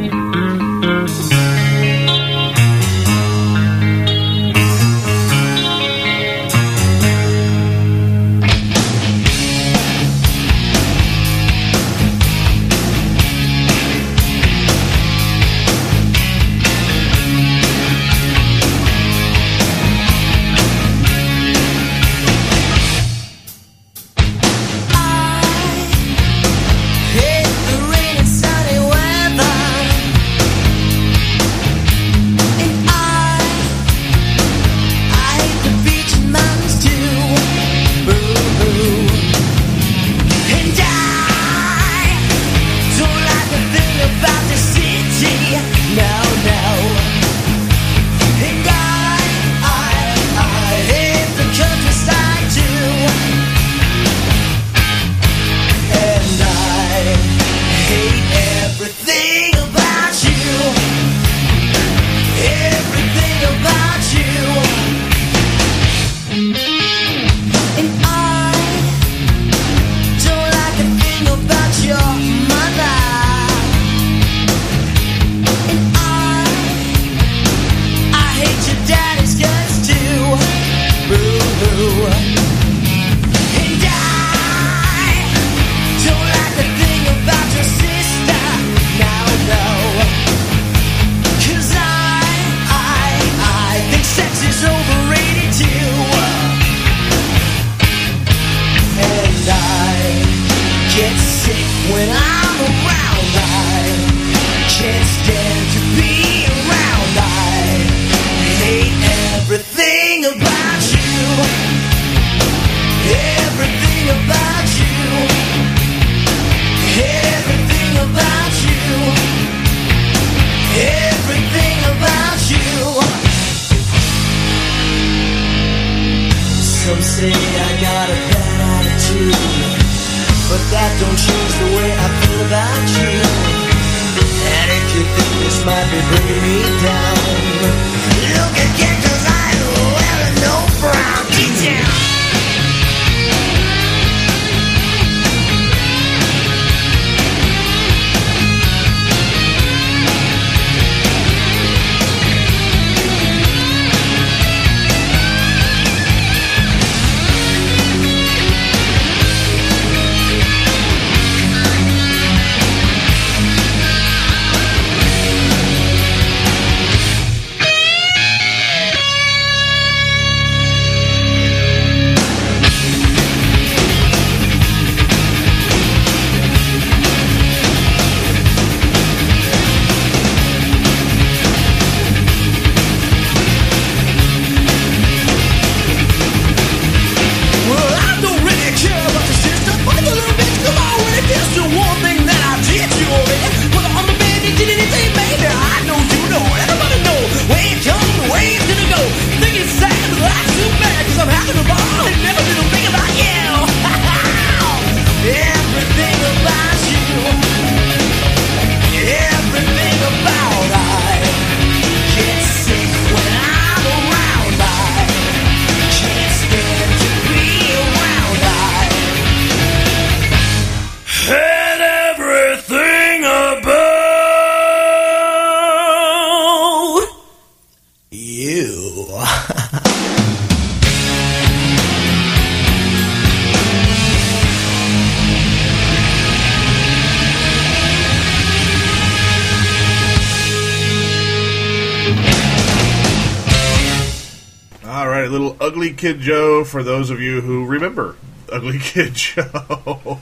Kid Joe for those of you who remember Ugly Kid Joe.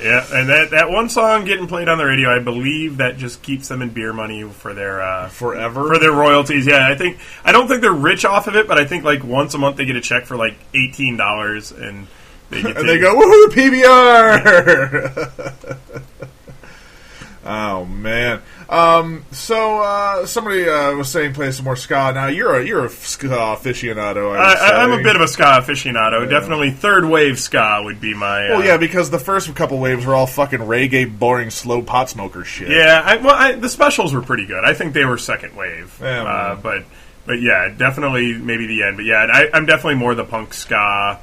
Yeah, and that, that one song getting played on the radio, I believe that just keeps them in beer money for their uh, Forever? for their royalties. Yeah, I think I don't think they're rich off of it, but I think like once a month they get a check for like eighteen dollars, and they get and they go, woohoo, PBR! oh, man. Um, so, uh, somebody uh, was saying play some more ska. Now, you're a, you're a ska aficionado, I would I, I, I'm a bit of a ska aficionado. Definitely third wave ska would be my. Well, uh, yeah, because the first couple waves were all fucking reggae, boring, slow pot smoker shit. Yeah, I, well, I, the specials were pretty good. I think they were second wave, Yeah, uh, but but yeah, definitely maybe the end. But yeah, I, I'm definitely more the punk ska.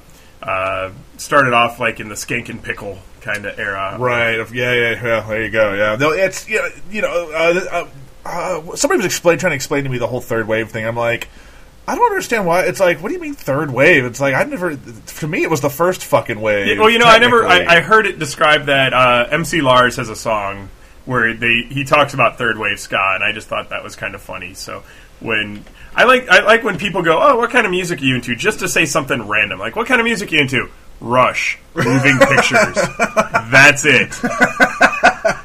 Started off like in the Skankin' Pickle kind of era, Right. Yeah, yeah, yeah. There you go. Yeah. No, it's you know, you know uh, uh, uh, somebody was explain, trying to explain to me the whole third wave thing. I'm like, I don't understand why. It's like, what do you mean third wave? It's like I never. To me, it was the first fucking wave. Yeah, well, you know, I never. I. I heard it described that uh, MC Lars has a song where they he talks about third wave ska, and I just thought that was kind of funny. So when I like I like when people go, "Oh, what kind of music are you into?" Just to say something random, like, "What kind of music are you into?" Rush, moving pictures. That's it.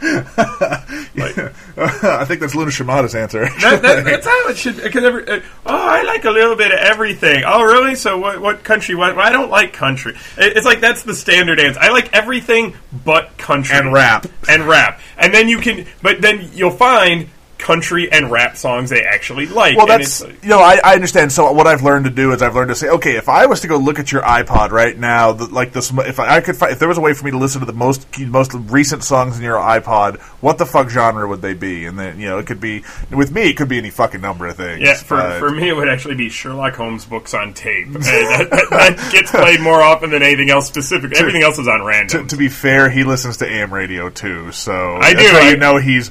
I think that's Luna Shimada's answer. That, that, that's how it should. Cause every, uh, oh, I like a little bit of everything. Oh, really? So what? What country? What? Well, I don't like country. It- it's like that's the standard answer. I like everything but country And rap. and rap. And then you can, but then you'll find country and rap songs they actually like. Well, that's like- you know I, I understand. So what I've learned to do is I've learned to say, okay, if I was to go look at your iPod right now, the, like this, if I, I could, find, if there was a way for me to listen to the most most recent songs in your iPod, what the fuck genre would they be? And then you know it could be with me, it could be any fucking number of things. yeah, for, but- for me, it would actually be Sherlock Holmes books on tape. That, that- that gets played more often than anything else specific. Everything else is on random. to, to be fair, he listens to AM radio too, so I do, I- you know he's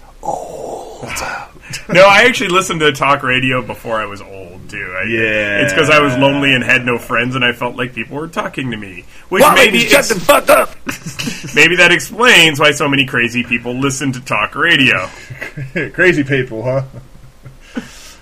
no, I actually listened to talk radio before I was old too. I, Yeah. it's because I was lonely and had no friends, and I felt like people were talking to me. Which Why, maybe shut the fuck up. maybe that explains why so many crazy people listen to talk radio. crazy people, huh?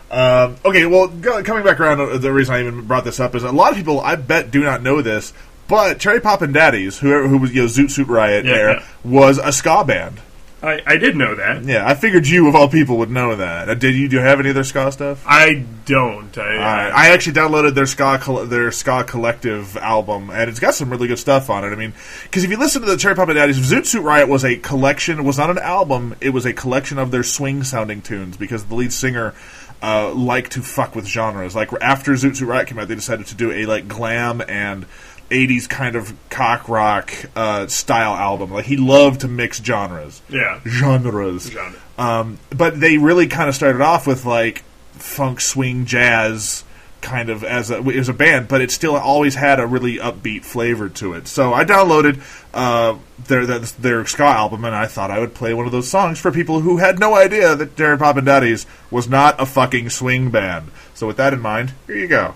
Um, okay, well, go, coming back around, uh, the reason I even brought this up is a lot of people, I bet, do not know this. But Cherry Poppin' Daddies, whoever who was you know Zoot Suit Riot Yeah, there, yeah. was a ska band. I, I did know that. Yeah, I figured you of all people would know that. Uh, did you? Do you have any of their ska stuff? I don't. I, Alright, I actually downloaded their ska coll- their ska collective album, and it's got some really good stuff on it. I mean, because if you listen to the Cherry Poppin' Daddies, Zoot Suit Riot was a collection. It was not an album. It was a collection of their swing sounding tunes because the lead singer. Uh, liked to fuck with genres. Like after Zoot Suit Riot came out, they decided to do a like glam and 80s kind of cock rock uh, style album. Like he loved to mix genres. Yeah. Genres. Genre. Um, but they really kind of started off with like funk, swing, jazz kind of as a as a band, but it still always had a really upbeat flavor to it. So I downloaded uh, their, their their ska album, and I thought I would play one of those songs for people who had no idea that Cherry Poppin' Daddies was not a fucking swing band. So with that in mind, here you go.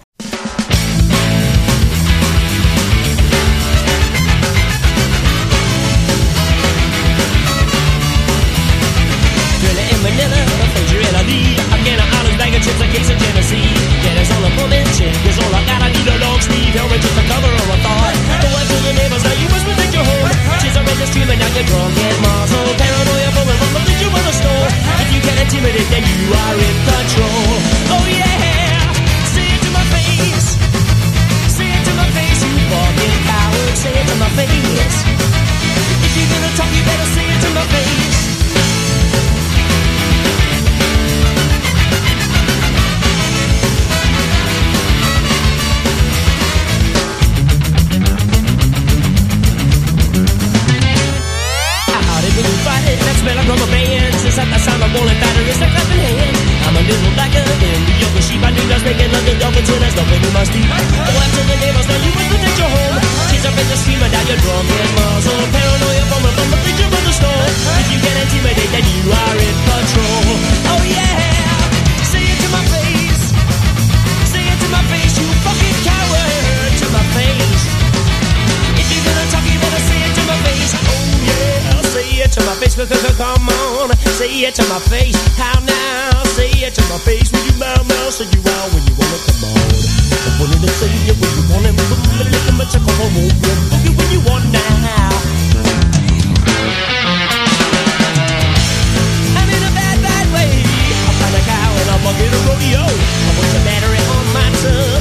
Say it to my face. How now? Say it to my face. When you bow, bow, say you out when you wanna come on. I wanted to say it when you want it, but look at my home. Boogie when you want now. I'm in a bad, bad way. I'm of cow and I'm of rodeo. I put the battery on my tongue.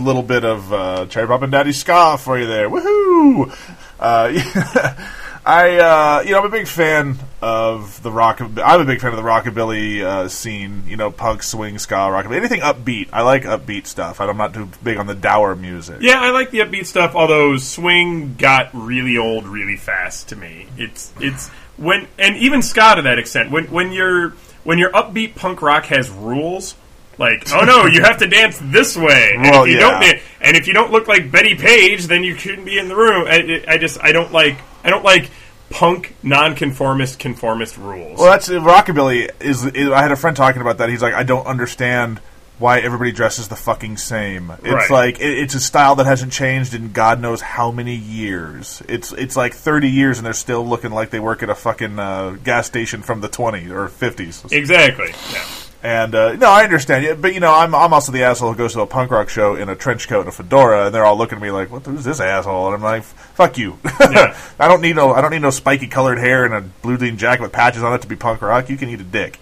A little bit of uh, Cherry Poppin' Daddy ska for you there. Woohoo! Uh, I, uh, you know, I'm a big fan of the rock. I'm a big fan of the rockabilly uh, scene. You know, punk, swing, ska, rockabilly, anything upbeat. I like upbeat stuff. I'm not too big on the dour music. Yeah, I like the upbeat stuff. Although swing got really old really fast to me. It's it's when and even ska to that extent. When when your when your upbeat punk rock has rules, like oh no, you have to dance this way. And Well, if you yeah. don't dan- and if you don't look like Bettie Page, then you shouldn't be in the room. I, I just I don't like I don't like punk nonconformist conformist rules. Well, that's rockabilly. Is, is I had a friend talking about that. He's like, I don't understand why everybody dresses the fucking same. It's Right. like it, it's a style that hasn't changed in God knows how many years. It's it's like thirty years, and they're still looking like they work at a fucking uh, gas station from the 20s or 50s. Exactly. Yeah. And uh, no, I understand, Yeah, but you know, I'm I'm also the asshole who goes to a punk rock show in a trench coat and a fedora, and they're all looking at me like, "What? Who's this asshole?" And I'm like, "Fuck you! I don't need no I don't need no spiky colored hair and a blue jean jacket with patches on it to be punk rock. You can eat a dick."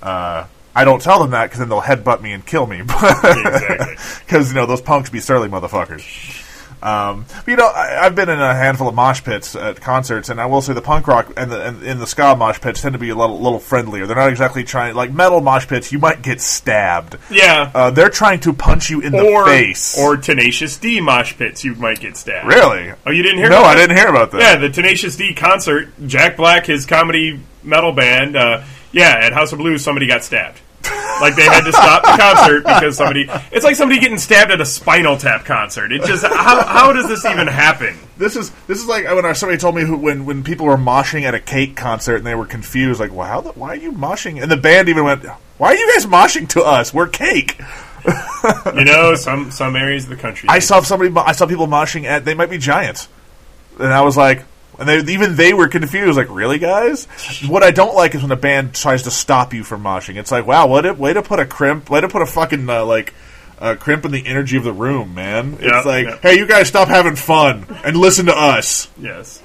Uh, I don't tell them that because then they'll headbutt me and kill me. Because you know those punks be surly motherfuckers. Um, but, you know, I, I've been in a handful of mosh pits at concerts, and I will say the punk rock and the and, and the ska mosh pits tend to be a little, little friendlier. They're not exactly trying like metal mosh pits. You might get stabbed. Yeah. uh, they're trying to punch you in or the face. or Tenacious D mosh pits, you might get stabbed. Really? Oh, you didn't hear? About No, I that? didn't hear about that. Yeah, the Tenacious D concert. Jack Black, his comedy metal band. Uh, yeah, at House of Blues, somebody got stabbed. Like they had to stop the concert because somebody. It's like somebody getting stabbed at a Spinal Tap concert. It just how how does this even happen? This is this is like when somebody told me who, when when people were moshing at a cake concert and they were confused, like, "Wow, the, why are you moshing?" And the band even went, "Why are you guys moshing to us? We're cake." You know, some some areas of the country. I saw somebody. I saw people moshing at. They might be giants, and I was like, and they, even they were confused. Like, really, guys? What I don't like is when a band tries to stop you from moshing. It's like, wow, what a way to put a crimp, way to put a fucking uh, like. Uh, crimp in the energy of the room, man. Yeah, it's like, yeah. hey, you guys stop having fun and listen to us. Yes.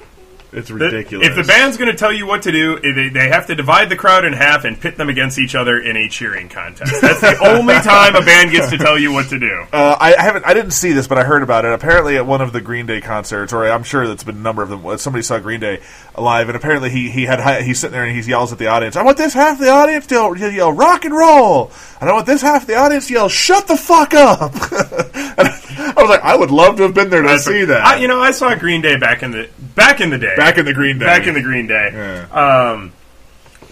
It's ridiculous. If the band's going to tell you what to do, eh, they, they have to divide the crowd in half and pit them against each other in a cheering contest. That's the only time a band gets to tell you what to do. Uh, I, I haven't. I didn't see this, but I heard about it. Apparently, at one of the Green Day concerts, or I'm sure that's been a number of them. Somebody saw Green Day live, and apparently he he had he's sitting there and he yells at the audience. I want this half of the audience to yell rock and roll, and I want this half of the audience to yell shut the fuck up. I was like, I would love to have been there to see that. I, you know, I saw Green Day back in the back in the day. Back in the Green Day. Back in the Green Day. Um,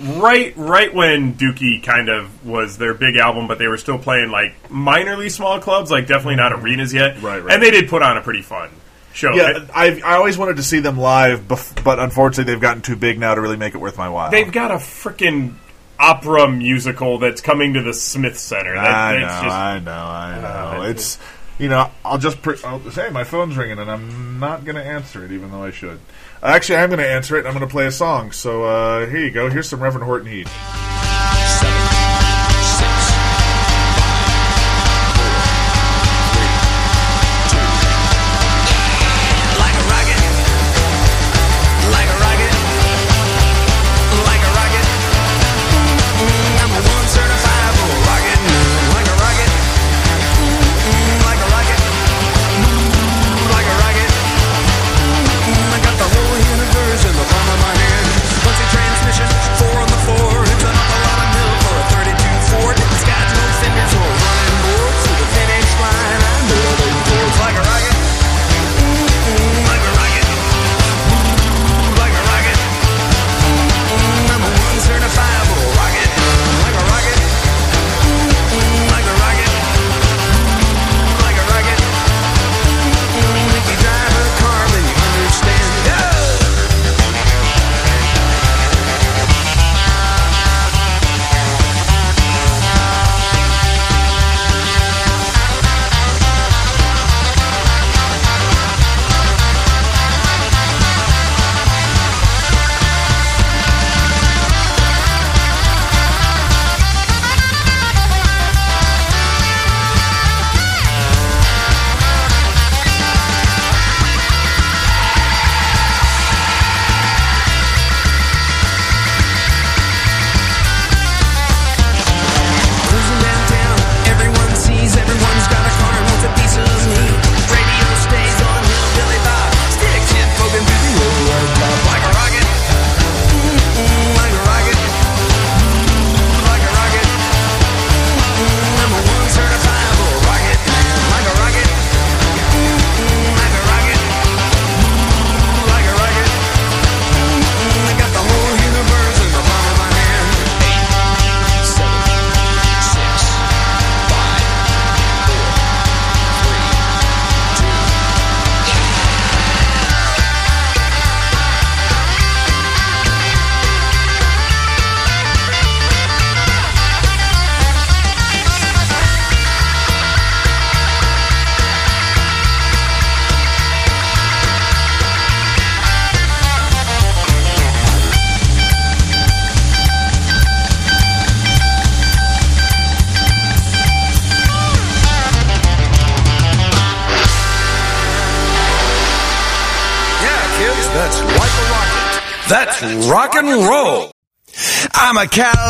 right, right when Dookie kind of was their big album, but they were still playing like minorly small clubs, like definitely not arenas yet. Right, right. And they did put on a pretty fun show. yeah, I I always wanted to see them live, bef- but unfortunately, they've gotten too big now to really make it worth my while. They've got a freaking opera musical that's coming to the Smith Center. That, I know, that's just, I know, I know. Uh, it's you know, I'll just pre- I'll say my phone's ringing, and I'm not going to answer it, even though I should. Actually, I'm going to answer it. and I'm going to play a song. So uh, here you go. Here's some Reverend Horton Heat. Rock and roll. I'm a Cadillac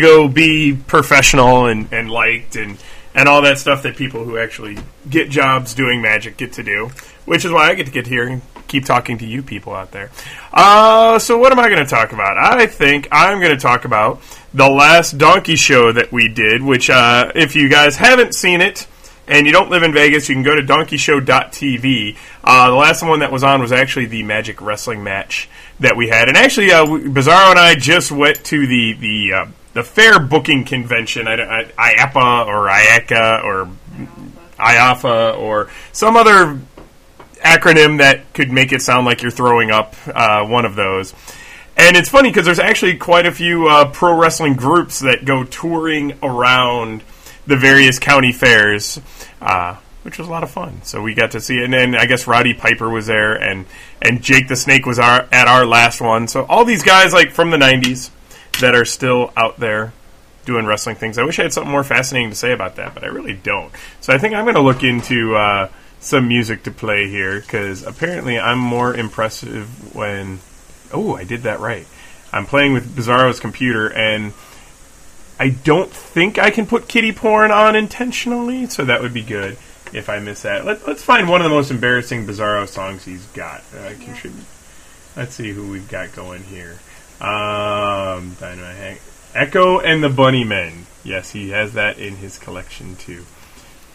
to go be professional and, and liked and, and all that stuff that people who actually get jobs doing magic get to do, which is why I get to get here and keep talking to you people out there. Uh, so, what am I going to talk about? I think I'm going to talk about the last Donkey Show that we did, which, uh, if you guys haven't seen it, and you don't live in Vegas, you can go to donkeyshow.tv. Uh, the last one that was on was actually the Magic Wrestling match that we had, and actually, uh, Bizzaro and I just went to the the uh, the fair booking convention, I, I, IAPA or IACA or IAFA or some other acronym that could make it sound like you're throwing up. Uh, one of those. And it's funny because there's actually quite a few uh, pro wrestling groups that go touring around the various county fairs, uh, which was a lot of fun. So we got to see it, and then I guess Roddy Piper was there, and and Jake the Snake was our at our last one. So all these guys like from the '90s that are still out there doing wrestling things. I wish I had something more fascinating to say about that, but I really don't. So I think I'm going to look into uh, some music to play here because apparently I'm more impressive when. Oh, I did that right. I'm playing with Bizzaro's computer and. I don't think I can put kitty porn on intentionally, so that would be good if I miss that. Let, let's find one of the most embarrassing Bizarro songs he's got. Uh, contribute. Let's see who we've got going here. Um, Dynamite Hank. Echo and the Bunnymen. Yes, he has that in his collection too.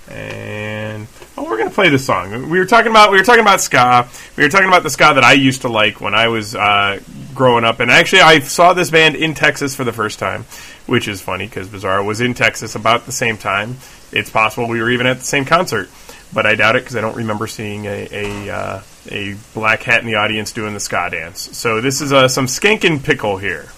And oh, we're gonna play the song. We were talking about we were talking about ska. We were talking about the ska that I used to like when I was uh, growing up. And actually, I saw this band in Texas for the first time, which is funny because Bizzaro was in Texas about the same time. It's possible we were even at the same concert, but I doubt it because I don't remember seeing a a, uh, a black hat in the audience doing the ska dance. So this is uh, some skankin' pickle here.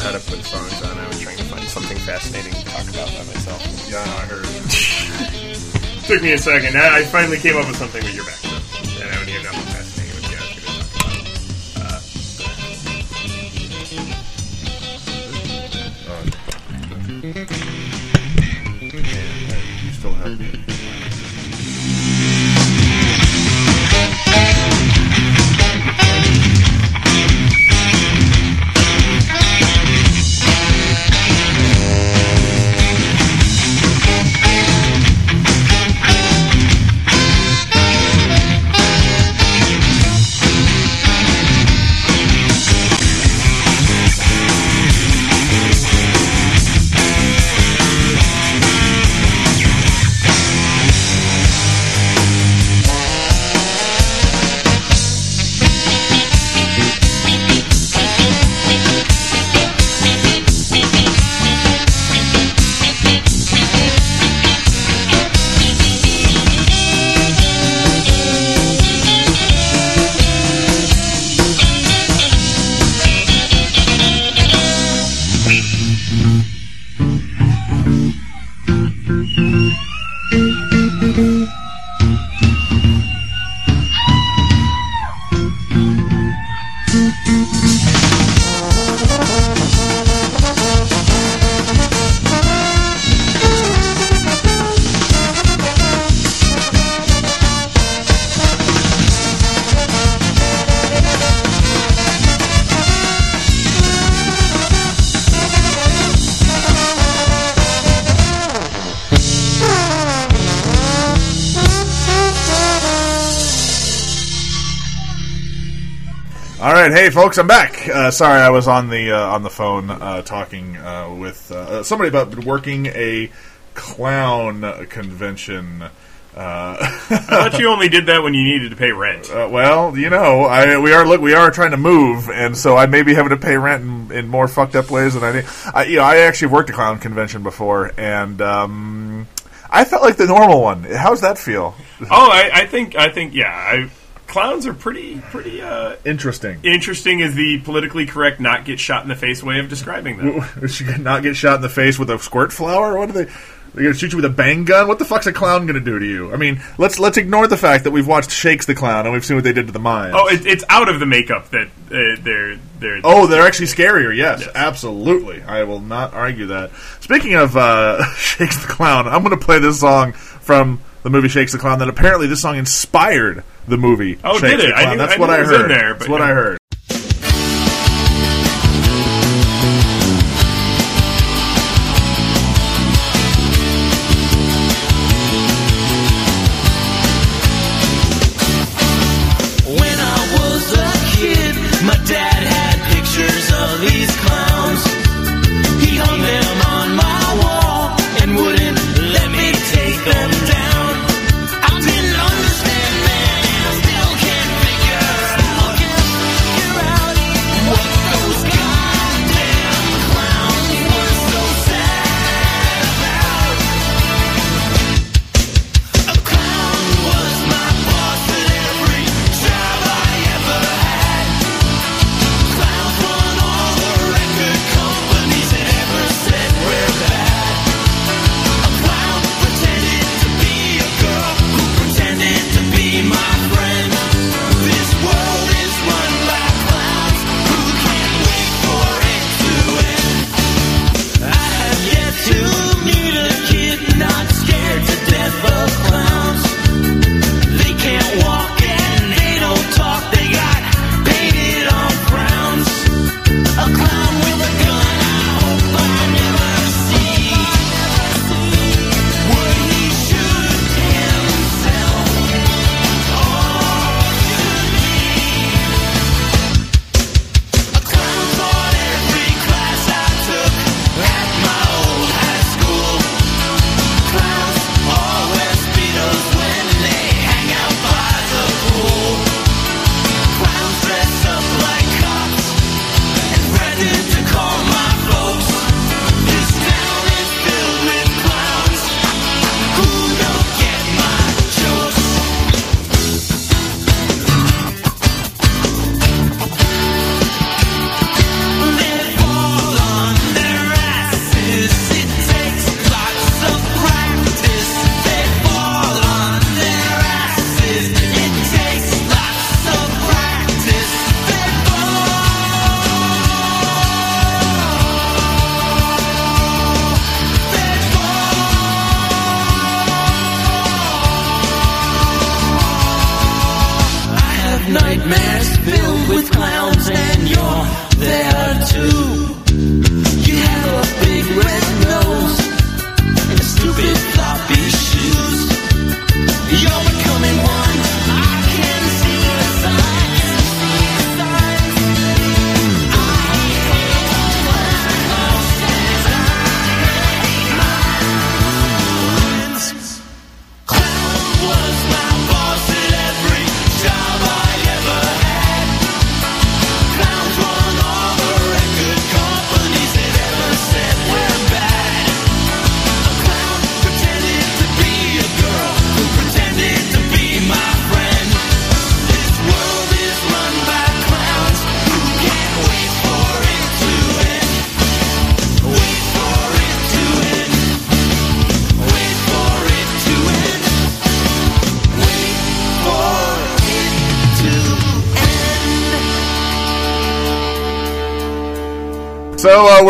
Out how to put songs on. I was trying to find something fascinating to talk about by myself. Yeah, I heard. Took me a second. I finally came up with something You're back. All right, hey folks, I'm back. Uh, sorry, I was on the uh, on the phone uh, talking uh, with uh, somebody about working a clown convention Uh, I thought you only did that when you needed to pay rent. Uh, well, you know, I we are look we are trying to move, and so I may be having to pay rent in, in more fucked up ways than I need. I, you know, I actually worked a clown convention before, and um, I felt like the normal one. How's that feel? Oh, I, I think I think yeah. I, clowns are pretty pretty uh, Interesting. interesting. Is the politically correct not get shot in the face way of describing them? She could not get shot in the face with a squirt flower. What are they? They're gonna shoot you with a bang gun. What the fuck's a clown gonna do to you? I mean, let's let's ignore the fact that we've watched Shakes the Clown and we've seen what they did to the mime. Oh, it, it's out of the makeup that uh, they're they're. Oh, they're actually scarier. Yes, absolutely. I will not argue that. Speaking of uh, Shakes the Clown, I'm going to play this song from the movie Shakes the Clown. That apparently this song inspired the movie. Oh, Shakes did it? The I knew- That's I what I it was in heard. there, That's but what yeah. I heard.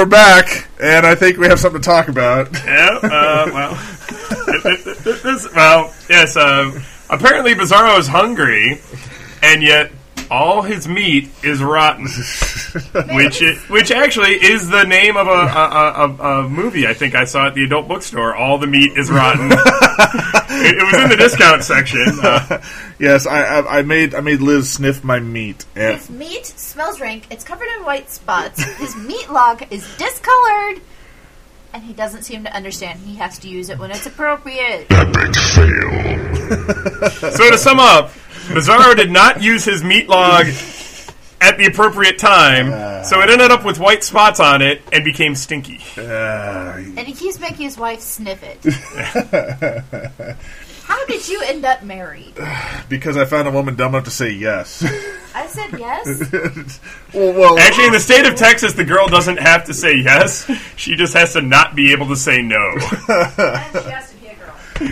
We're back, and I think we have something to talk about. Yeah, uh, well, this, well, yes. Um, apparently, Bizzaro is hungry, and yet all his meat is rotten, which it, which actually is the name of a, a, a, a movie. I think I saw at the adult bookstore. All the meat is rotten. it, it was in the discount section. Uh, yes, I, I, I made I made Liz sniff my meat. And His meat smells rank. It's covered in white spots. His meat log is discolored. and he doesn't seem to understand. He has to use it when it's appropriate. Epic fail. So to sum up, Bizzaro did not use his meat log at the appropriate time, so it ended up with white spots on it and became stinky. And he keeps making his wife sniff it. How did you end up married? because I found a woman dumb enough to say yes. I said yes. well, well, Actually, in the state of Texas, the girl doesn't have to say yes; she just has to not be able to say no.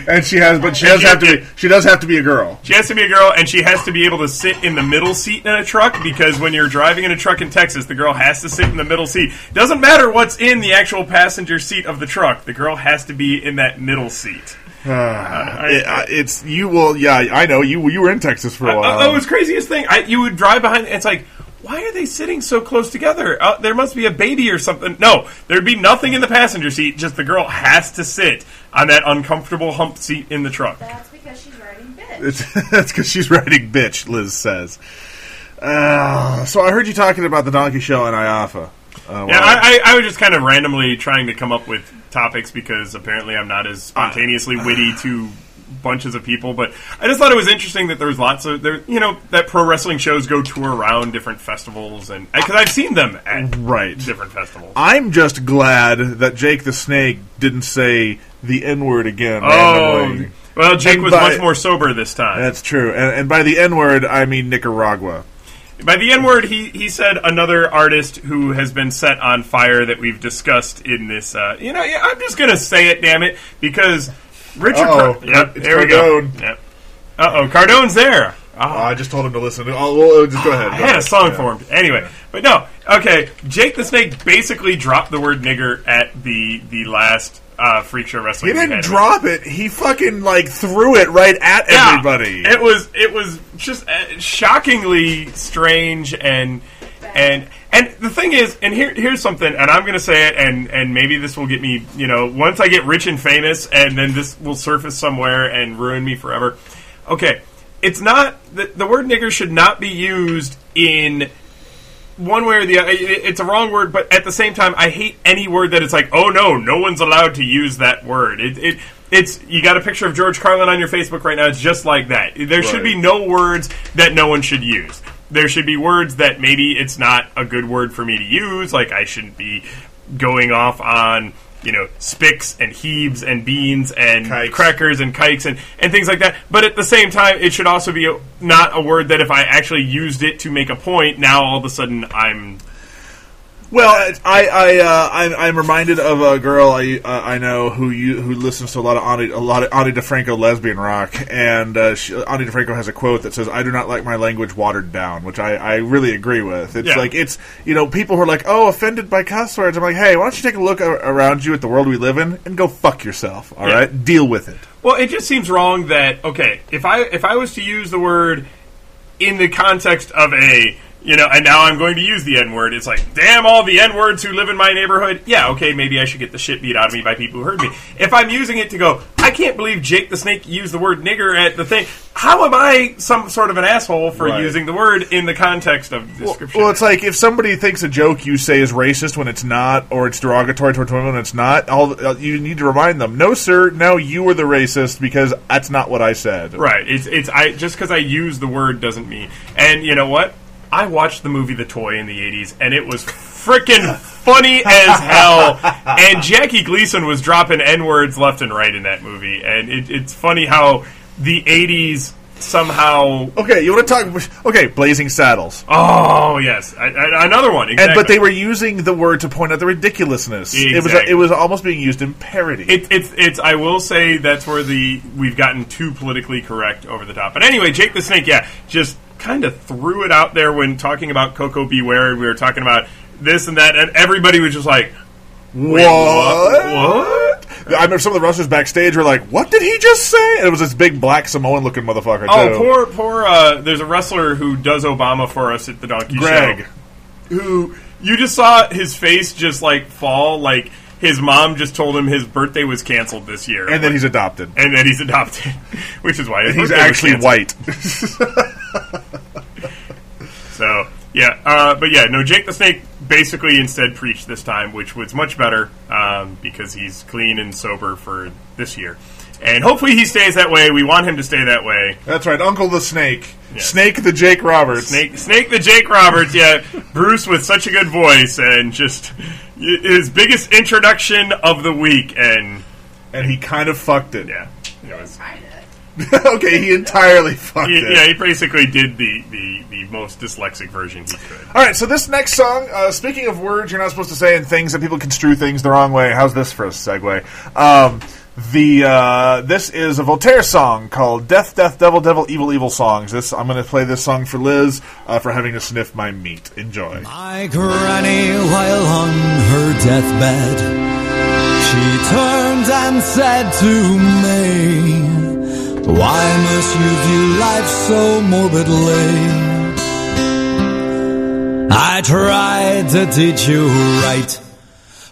And she has, but she does have to be. She does have to be a girl. She has to be a girl, and she has to be able to sit in the middle seat in a truck because when you're driving in a truck in Texas, the girl has to sit in the middle seat. Doesn't matter what's in the actual passenger seat of the truck; the girl has to be in that middle seat. Uh, it- uh, it's you. Well, yeah, I know you. You were in Texas for a while. Oh, it was craziest thing. I, you would drive behind. It's like, why are they sitting so close together? Uh, there must be a baby or something. No, there'd be nothing in the passenger seat. Just the girl has to sit on that uncomfortable hump seat in the truck. That's because she's riding bitch. That's because she's writing bitch, Liz says. Uh, so I heard you talking about the Donkey Show and IAFA. Uh, Yeah, I, I, I was just kind of randomly trying to come up with topics because apparently I'm not as spontaneously witty to bunches of people. But I just thought it was interesting that there's lots of there, you know, that pro wrestling shows go tour around different festivals, and because I've seen them at right different festivals. I'm just glad that Jake the Snake didn't say the N word again. Oh, randomly. well, Jake And was by- much more sober this time. That's true. And, and by the N word, I mean Nicaragua. By the N word, he, he said another artist who has been set on fire that we've discussed in this. Uh, you know, yeah, I'm just going to say it, damn it, because Richard. Uh-oh. Car- yep, It's there we go. Yep. Uh oh, Cardone's there. Oh, I just told him to listen. Oh, well, just go ahead. I Go had a song Yeah. for him. Anyway, but no, okay. Jake the Snake basically dropped the word nigger at the the last uh, freak show wrestling. He didn't drop it. He fucking like threw it right at Yeah. everybody. It was it was just uh, shockingly strange and and and the thing is, and here here's something, and I'm going to say it, and and maybe this will get me, you know, once I get rich and famous, and then this will surface somewhere and ruin me forever. Okay, it's not the, the word nigger should not be used in one way or the other. It- It's a wrong word, but at the same time, I hate any word that it's like, oh no, no one's allowed to use that word. It, it it's you got a picture of George Carlin on your Facebook right now. It's just like that. There should be no words that no one should use. There should be words that maybe it's not a good word for me to use. Like I shouldn't be going off on you know spicks and heaves and beans and crackers and kikes and, and things like that. But at the same time, it should also be a, not a word that if I actually used it to make a point, now all of a sudden I'm Well, I I uh, I'm, I'm reminded of a girl I uh, I know who you who listens to a lot of Ani, a lot of Ani DiFranco lesbian rock, and uh, she, Ani DiFranco has a quote that says, "I do not like my language watered down," which I, I really agree with. It's Yeah. like it's you know people who are like, "Oh, offended by cuss words." I'm like, "Hey, why don't you take a look a- around you at the world we live in and go fuck yourself? All right, Yeah. deal with it." Well, it just seems wrong that okay, if I if I was to use the word in the context of a you know, and now I'm going to use the N word. It's like, damn all the N words who live in my neighborhood. Yeah, okay, maybe I should get the shit beat out of me by people who heard me. If I'm using it to go, I can't believe Jake the Snake used the word nigger at the thing. How am I some sort of an asshole for Right. using the word in the context of the description? Well, it's like if somebody thinks a joke you say is racist when it's not, or it's derogatory towards women when it's not. All uh, you need to remind them, no, sir, no, you were the racist because that's not what I said. Right. It's it's I just because I use the word doesn't mean. And you know what? I watched the movie The Toy in the '80s, and it was freaking funny as hell. And Jackie Gleason was dropping n words left and right in that movie, and it, it's funny how the '80s somehow. Okay, you want to talk? Okay, Blazing Saddles. Oh yes, I, I, another one. Exactly. And but they were using the word to point out the ridiculousness. It was it was almost being used in parody. It, it's it's. I will say that's where the we've gotten too politically correct over the top. But anyway, Jake the Snake, yeah, just kind of threw it out there when talking about Koko B. Ware. We were talking about this and that, and everybody was just like, what? What? I remember some of the wrestlers backstage were like, "What did he just say?" And it was this big black Samoan looking motherfucker. Oh, too. poor poor. Uh, there's a wrestler who does Obama for us at the Donkey Greg. Show. Who you just saw his face just like fall like. His mom just told him his birthday was canceled this year, and then he's adopted. and then he's adopted, which is why he's actually white. So yeah, uh, but yeah, no, Jake the Snake basically instead preached this time, which was much better um, because he's clean and sober for this year. And hopefully he stays that way. We want him to stay that way. That's right, Uncle the Snake, Snake the Jake Roberts. Snake, Snake the Jake Roberts, yeah. Bruce with such a good voice and just his biggest introduction of the week, and and he kind of fucked it. Yeah. okay, he entirely fucked He, it. yeah, he basically did the, the, the most dyslexic version he could. All right, so this next song, uh, speaking of words you're not supposed to say and things that people construe things the wrong way, how's this for a segue? Um, the uh, this is a Voltaire song called "Death, Death, Devil, Devil, Evil, Evil Songs." This I'm going to play this song for Liz uh, for having to sniff my meat. Enjoy. My granny, while on her deathbed, she turned and said to me, Why must you view life so morbidly? I tried to teach you right,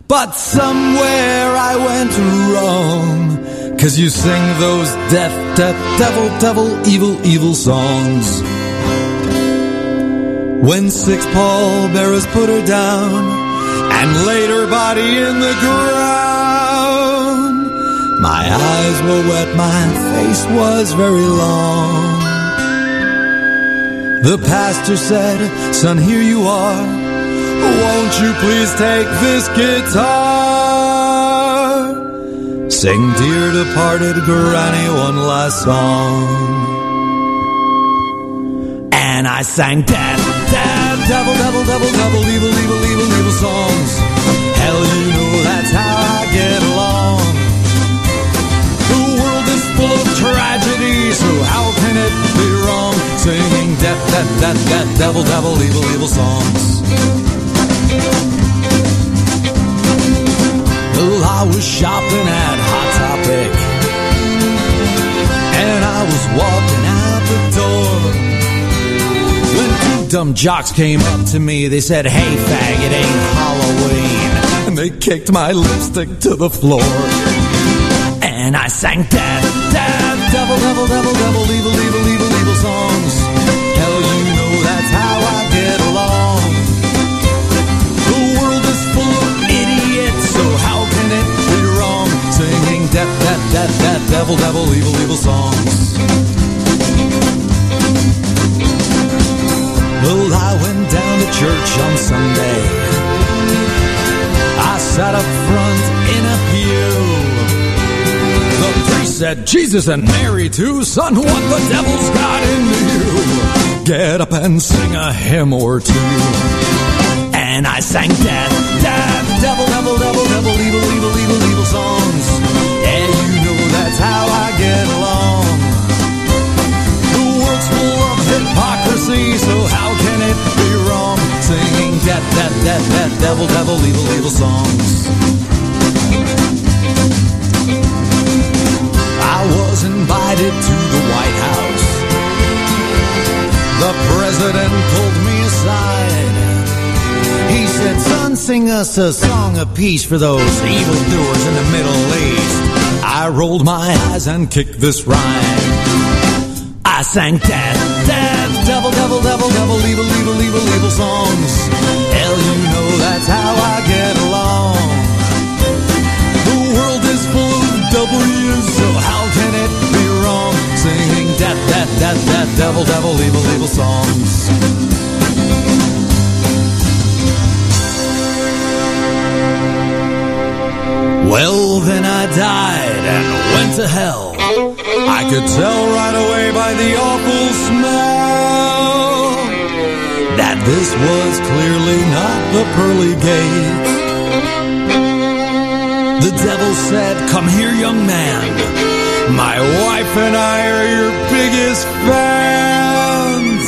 but somewhere I went wrong. Cause you sing those death, death, devil, devil, evil, evil songs. When six pallbearers put her down and laid her body in the ground, my eyes were wet, my face was very long. The pastor said, Son, here you are. Won't you please take this guitar? Sing, dear departed granny, one last song. And I sang death, death, devil, devil, devil, devil, evil, evil, evil, evil songs. Hell, you know that's how I get. Tragedy, so how can it be wrong? Singing death, death, death, death, devil, devil, evil, evil songs. Well, I was shopping at Hot Topic, and I was walking out the door. When two dumb jocks came up to me, they said, Hey, fag, it ain't Halloween. And they kicked my lipstick to the floor. And I sang death, death, devil, devil, devil, devil, evil, evil, evil, evil songs. Hell, you know that's how I get along. The world is full of idiots, so how can it be wrong? Singing death, death, death, death, devil, devil, evil, evil songs. Well, I went down to church on Sunday. I sat up front in a pew. Said, Jesus and Mary too, son, what the devil's got into you? Get up and sing a hymn or two. And I sang death, death, devil, devil, devil, devil, evil, evil, evil, evil songs. Yeah, you know that's how I get along. The world's full of hypocrisy, so how can it be wrong? Singing death, death, death, death, devil, devil, evil, evil songs. I was invited to the White House. The president pulled me aside. He said, Son, sing us a song of peace for those evildoers in the Middle East. I rolled my eyes and kicked this rhyme. I sang death, death, devil, devil, devil, devil, evil, evil, evil, evil songs. W's, so how can it be wrong? Singing death, death, death, death, devil, devil, evil, evil songs. Well, then I died and went to hell. I could tell right away by the awful smell that this was clearly not the pearly gate. The devil said, Come here, young man. My wife and I are your biggest fans.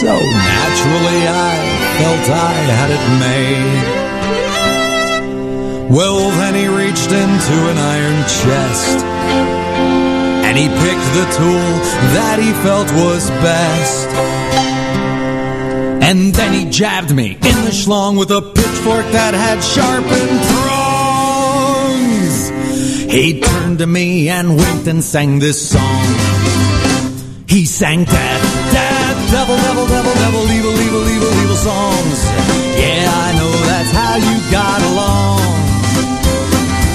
So naturally, I felt I had it made. Well, then he reached into an iron chest and he picked the tool that he felt was best. And then he jabbed me in the schlong with a pitchfork that had sharpened prongs. He turned to me and winked and sang this song. He sang death, death, devil, devil, devil, devil, evil, evil, evil, evil songs. Yeah, I know that's how you got along.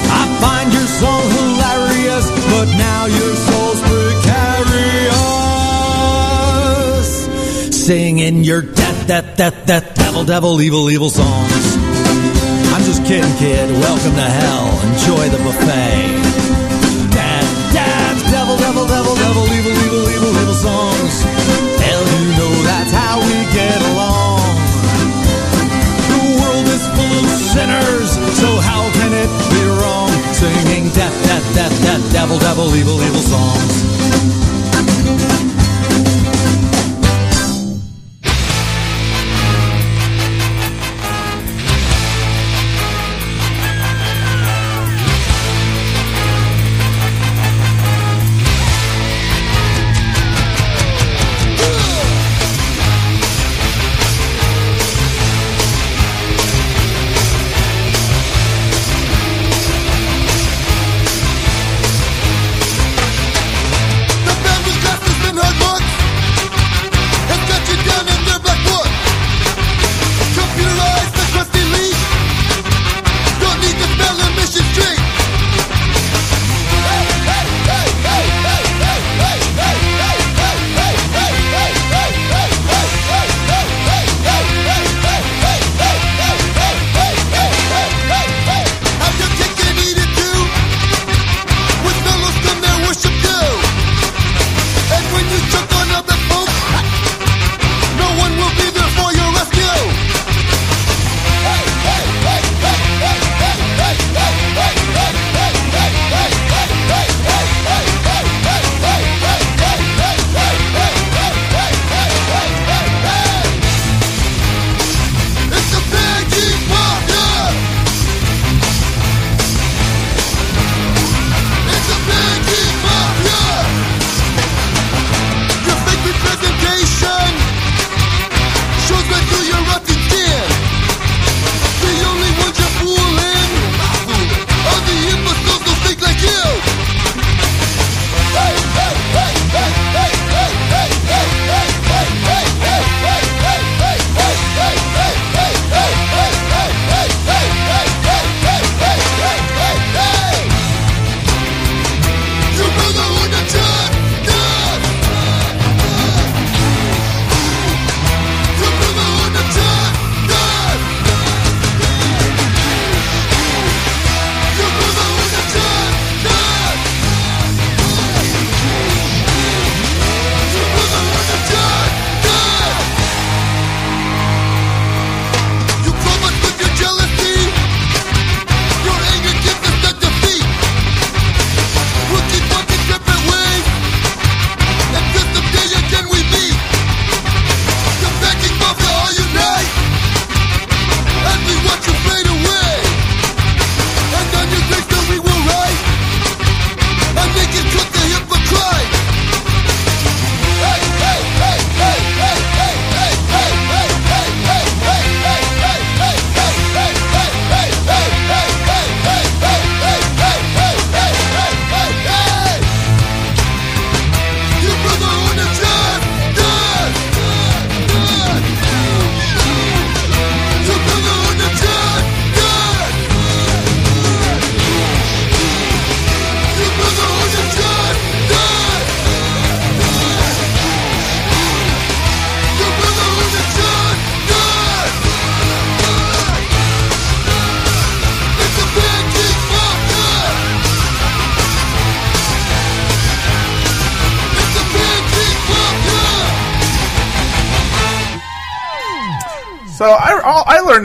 I find your song hilarious, but now your soul's precarious. Singing your death, death, death, death, devil, devil, evil, evil songs. I'm kid. Welcome to hell. Enjoy the buffet. Death, death, devil, devil, devil, devil, evil, evil, evil, evil songs. Hell, you know that's how we get along. The world is full of sinners, so how can it be wrong? Singing death, death, death, death, devil, devil, evil, evil songs.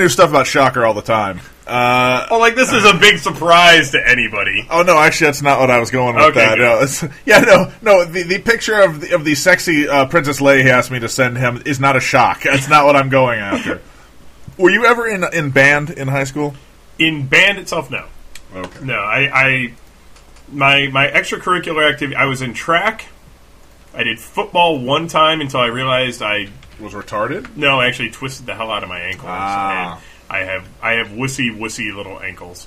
New stuff about Shocker all the time. Uh, well, like this is a big surprise to anybody. Oh no, actually, that's not what I was going with. Okay, that. No, yeah, no, no. The, the picture of the, of the sexy uh, Princess Leia he asked me to send him is not a shock. That's not what I'm going after. Were you ever in in band in high school? In band itself, no. Okay. No, I, I my my extracurricular activity. I was in track. I did football one time until I realized I was retarded. No, I actually twisted the hell out of my ankles. Ah. And I have I have wussy wussy little ankles.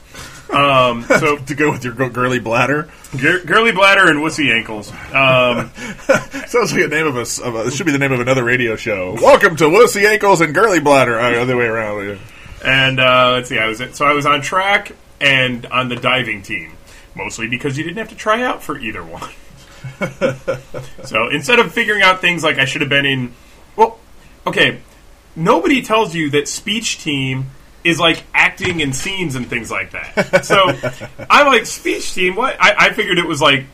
Um, so to go with your girly bladder, Gir- girly bladder and wussy ankles. Um, Sounds like a name of a, of a. It should be the name of another radio show. Welcome to Wussy Ankles and Girly Bladder. Uh, other way around. yeah. and uh, let's see, I was so I was on track and on the diving team, mostly because you didn't have to try out for either one. so instead of figuring out things like I should have been in, okay, nobody tells you that speech team is like acting in scenes and things like that. So I'm like speech team. What I, I figured it was like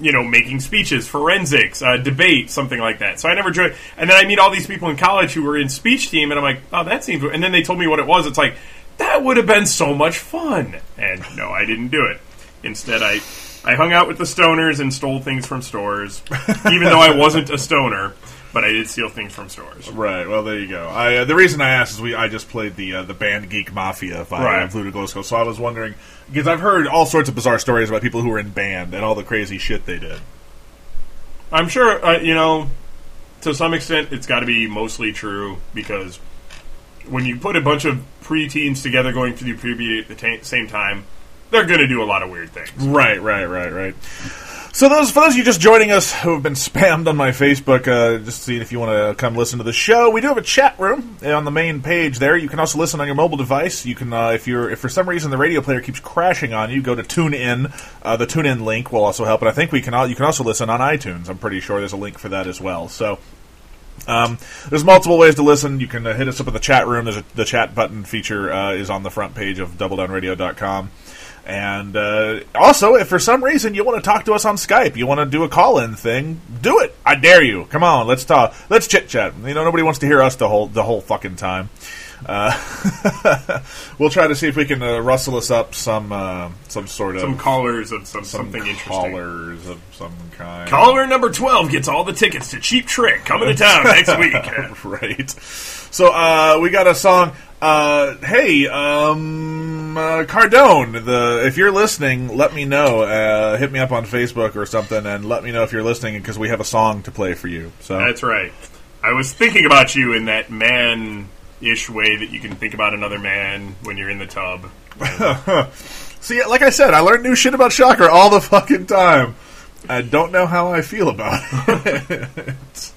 you know making speeches, forensics, uh, debate, something like that. So I never joined. And then I meet all these people in college who were in speech team, and I'm like, oh, that seems. And then they told me what it was. It's like that would have been so much fun. And no, I didn't do it. Instead, I I hung out with the stoners and stole things from stores, even though I wasn't a stoner. But I did steal things from stores. Right. Well, there you go. I, uh, the reason I asked is we I just played the uh, the band Geek Mafia by Right. Fluta so I was wondering because I've heard all sorts of bizarre stories about people who were in band and all the crazy shit they did. I'm sure, uh, you know, to some extent, it's got to be mostly true because when you put a bunch of preteens together going through puberty at the ta same time, they're going to do a lot of weird things. Right, right, right, right. So those for those of you just joining us who have been spammed on my Facebook, uh, just seeing if you want to come listen to the show, we do have a chat room uh, on the main page there. You can also listen on your mobile device. You can, uh, if you're if for some reason the radio player keeps crashing on you, go to TuneIn. Uh, the TuneIn link will also help, and I think we can all, you can also listen on iTunes. I'm pretty sure there's a link for that as well. So. Um, there's multiple ways to listen. You can uh, hit us up in the chat room. There's a, the chat button feature uh, is on the front page of doubledownradio.com. And uh, also, if for some reason you want to talk to us on Skype, you want to do a call-in thing, do it. I dare you. Come on, let's talk. Let's chit chat. You know, nobody wants to hear us the whole the whole fucking time. Uh, we'll try to see if we can uh, rustle us up some uh, some sort of Some callers of some, some something interesting. callers of some kind. Caller number 12 gets all the tickets to Cheap Trick coming to town next week. right. So uh, we got a song. Uh, hey, um, uh, Cardone, the if you're listening, let me know. Uh, hit me up on Facebook or something, and let me know if you're listening because we have a song to play for you. So That's right. I was thinking about you in that man ish way that you can think about another man when you're in the tub. See, like I said, I learn new shit about Shocker all the fucking time. I don't know how I feel about it.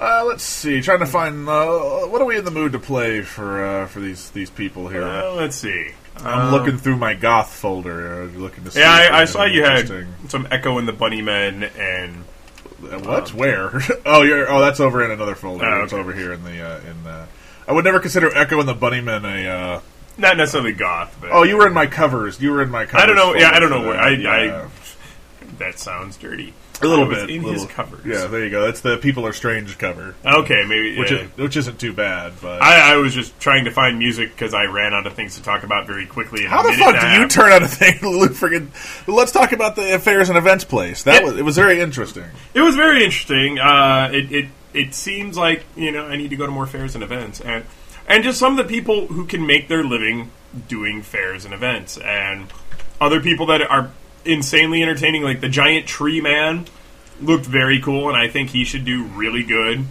Uh, let's see. Trying to find uh, what are we in the mood to play for uh, for these these people here. Well, let's see. I'm Um, looking through my goth folder, uh, looking to see. Yeah, I, I saw you had some Echo and the Bunnymen and Uh, What? Where? oh, you're. Oh, that's over in another folder. Oh, It's over here in the. Uh, in the. I would never consider Echo and the Bunnymen a. Uh, not necessarily goth. But oh, you were in my covers. You were in my covers. I don't know. Yeah, I don't know where. I. Yeah. I that sounds dirty. A little bit. in little, his covers. Yeah, there you go. That's the People Are Strange cover. Okay, maybe Which, yeah. is, which isn't too bad, but I, I was just trying to find music because I ran out of things to talk about very quickly. How the fuck do you turn out a thing? Friggin' let's talk about the affairs and events place. That Yeah. was it was very interesting. It was very interesting. Uh, it, it it seems like you know I need to go to more fairs and events, and and just some of the people who can make their living doing fairs and events, and other people that are insanely entertaining, like the giant tree man looked very cool, and I think he should do really good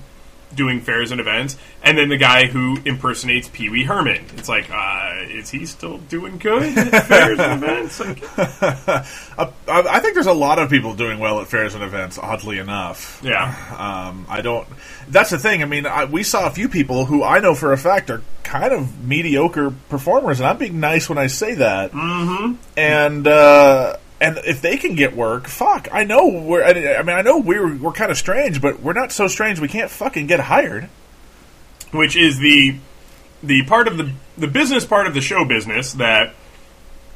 doing fairs and events. And then the guy who impersonates Pee Wee Herman. It's like, uh, is he still doing good at fairs and events? Like, I, I think there's a lot of people doing well at fairs and events. Oddly enough, Yeah. Um, I don't. That's the thing. I mean, I, we saw a few people who I know for a fact are kind of mediocre performers, and I'm being nice when I say that. mm-hmm. And uh, and if they can get work, fuck. I know we're. I mean, I know we're we're kind of strange, but we're not so strange. We can't fucking get hired. which is the the part of the the business part of the show business that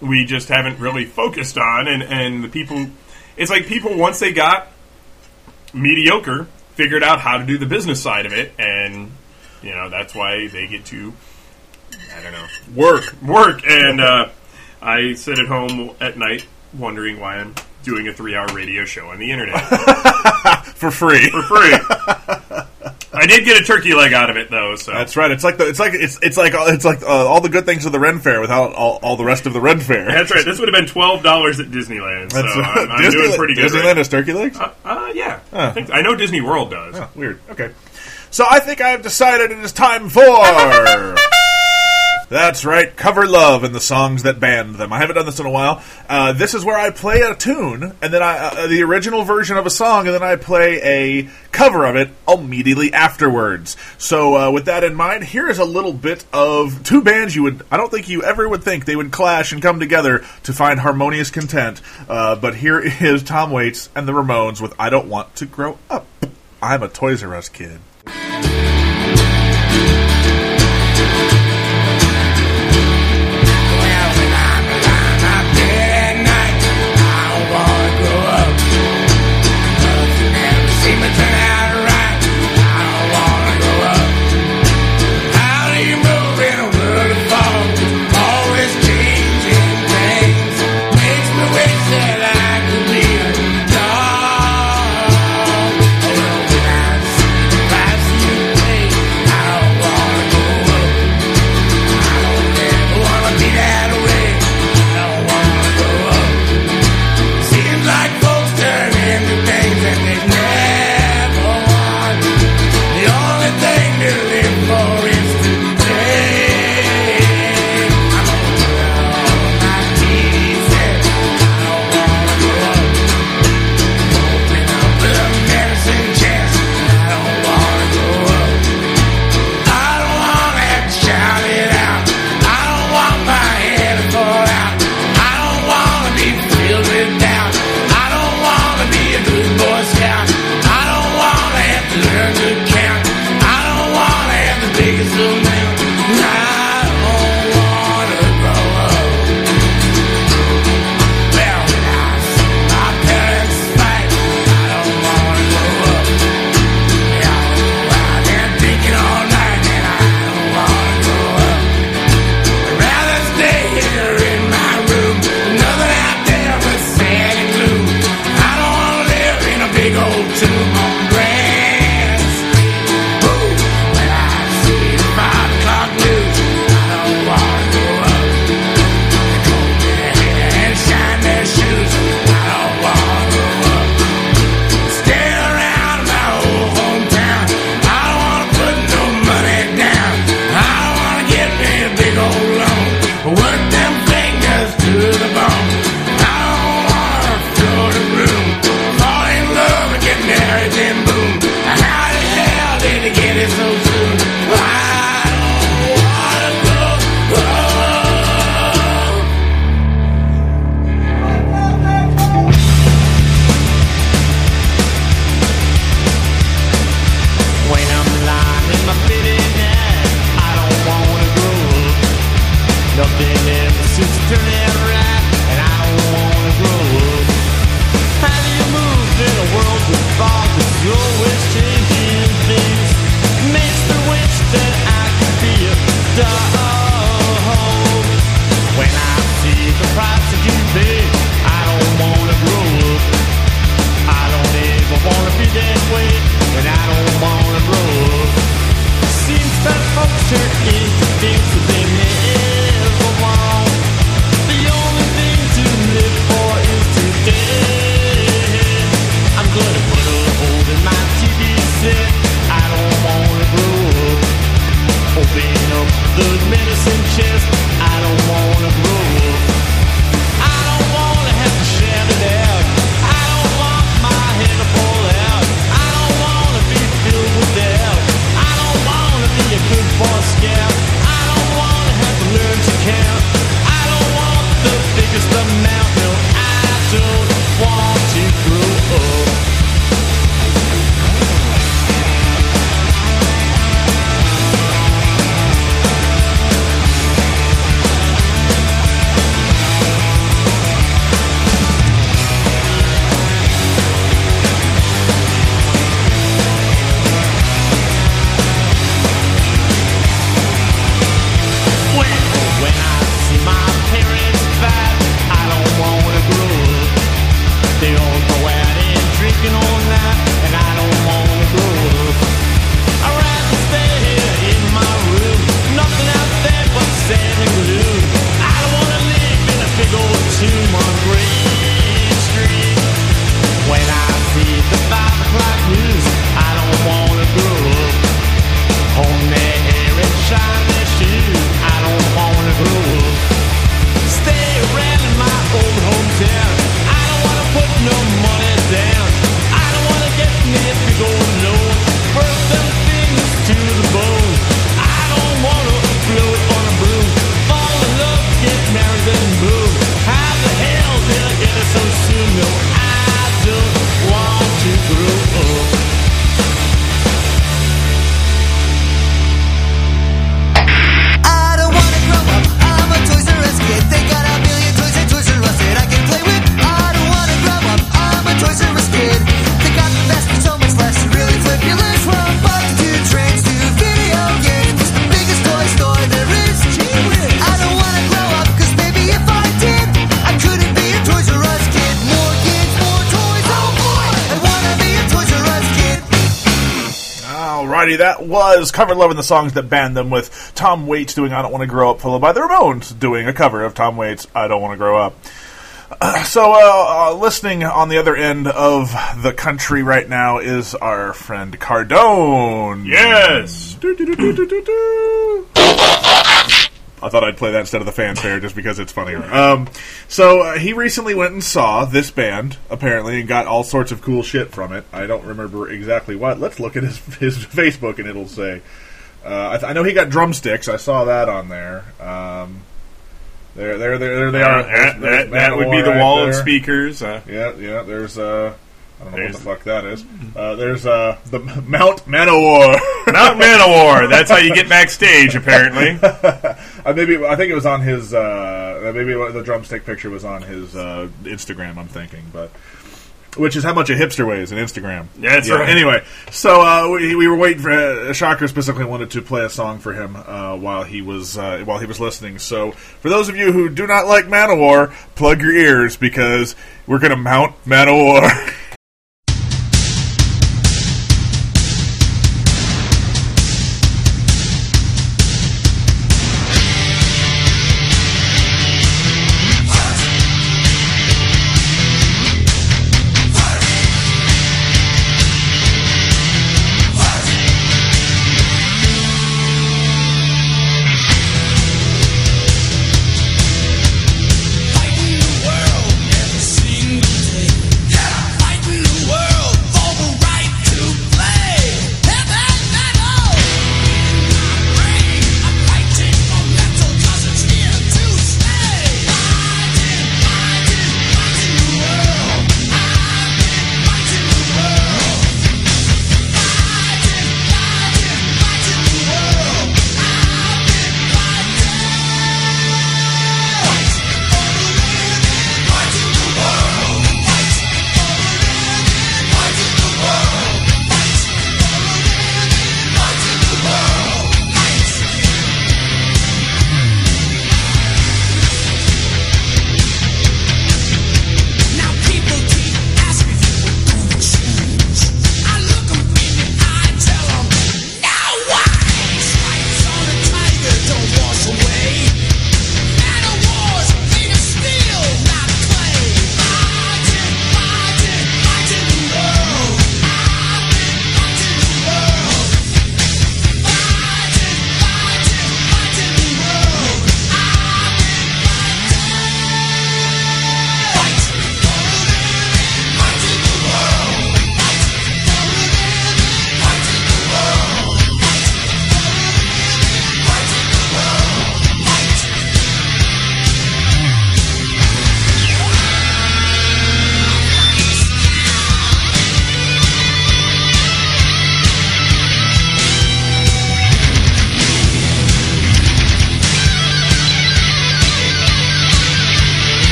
we just haven't really focused on and and the people it's like people once they got mediocre figured out how to do the business side of it and you know that's why they get to I don't know work work and uh, I sit at home at night wondering why I'm doing a 3-hour radio show on the internet for free. for free I did get a turkey leg out of it though so That's right. It's like the, it's like it's it's like it's like uh, all the good things of the Ren Fair without all, all the rest of the Ren Fair. That's right. This would have been twelve dollars at Disneyland. So That's I'm, I'm Disney- doing pretty good. Disneyland right? has turkey legs. Uh, uh, yeah. Huh. I, think, I know Disney World does. Oh, weird. Okay. So I think I have decided it is time for That's right, cover love and the songs that banned them. I haven't done this in a while. Uh, this is where I play a tune and then I uh, uh, the original version of a song, and then I play a cover of it immediately afterwards. So uh, with that in mind, here is a little bit of two bands you would I don't think you ever would think they would clash and come together to find harmonious content. Uh, but here is Tom Waits and the Ramones with "I Don't Want to Grow Up." I'm a Toys R Us kid. Was Cover Love and the Songs That Banned Them with Tom Waits doing I Don't Want to Grow Up, followed by the Ramones doing a cover of Tom Waits' I Don't Want to Grow Up. Uh, so, uh, uh, listening on the other end of the country right now is our friend Cardone. Yes. I thought I'd play that instead of the fanfare just because it's funnier. Um, so uh, he recently went and saw this band apparently and got all sorts of cool shit from it. I don't remember exactly what. Let's look at his his Facebook and it'll say. Uh, I, th- I know he got drumsticks. I saw that on there. Um, there, there, there, there they are. Uh, that- that- that would be the wall of speakers, uh. yeah, yeah. There's. Uh, I don't know what the fuck that is. Uh, there's uh, the Mount Manowar. Mount Manowar. That's how you get backstage, apparently. Uh, maybe I think it was on his. Uh, maybe the drumstick picture was on his uh, Instagram. I'm thinking, but which is how much a hipster weighs in Instagram. That's Yeah, right. Anyway, so uh, we, we were waiting for uh, Shocker specifically wanted to play a song for him uh, while he was uh, while he was listening. So for those of you who do not like Manowar, plug your ears because we're gonna mount Manowar.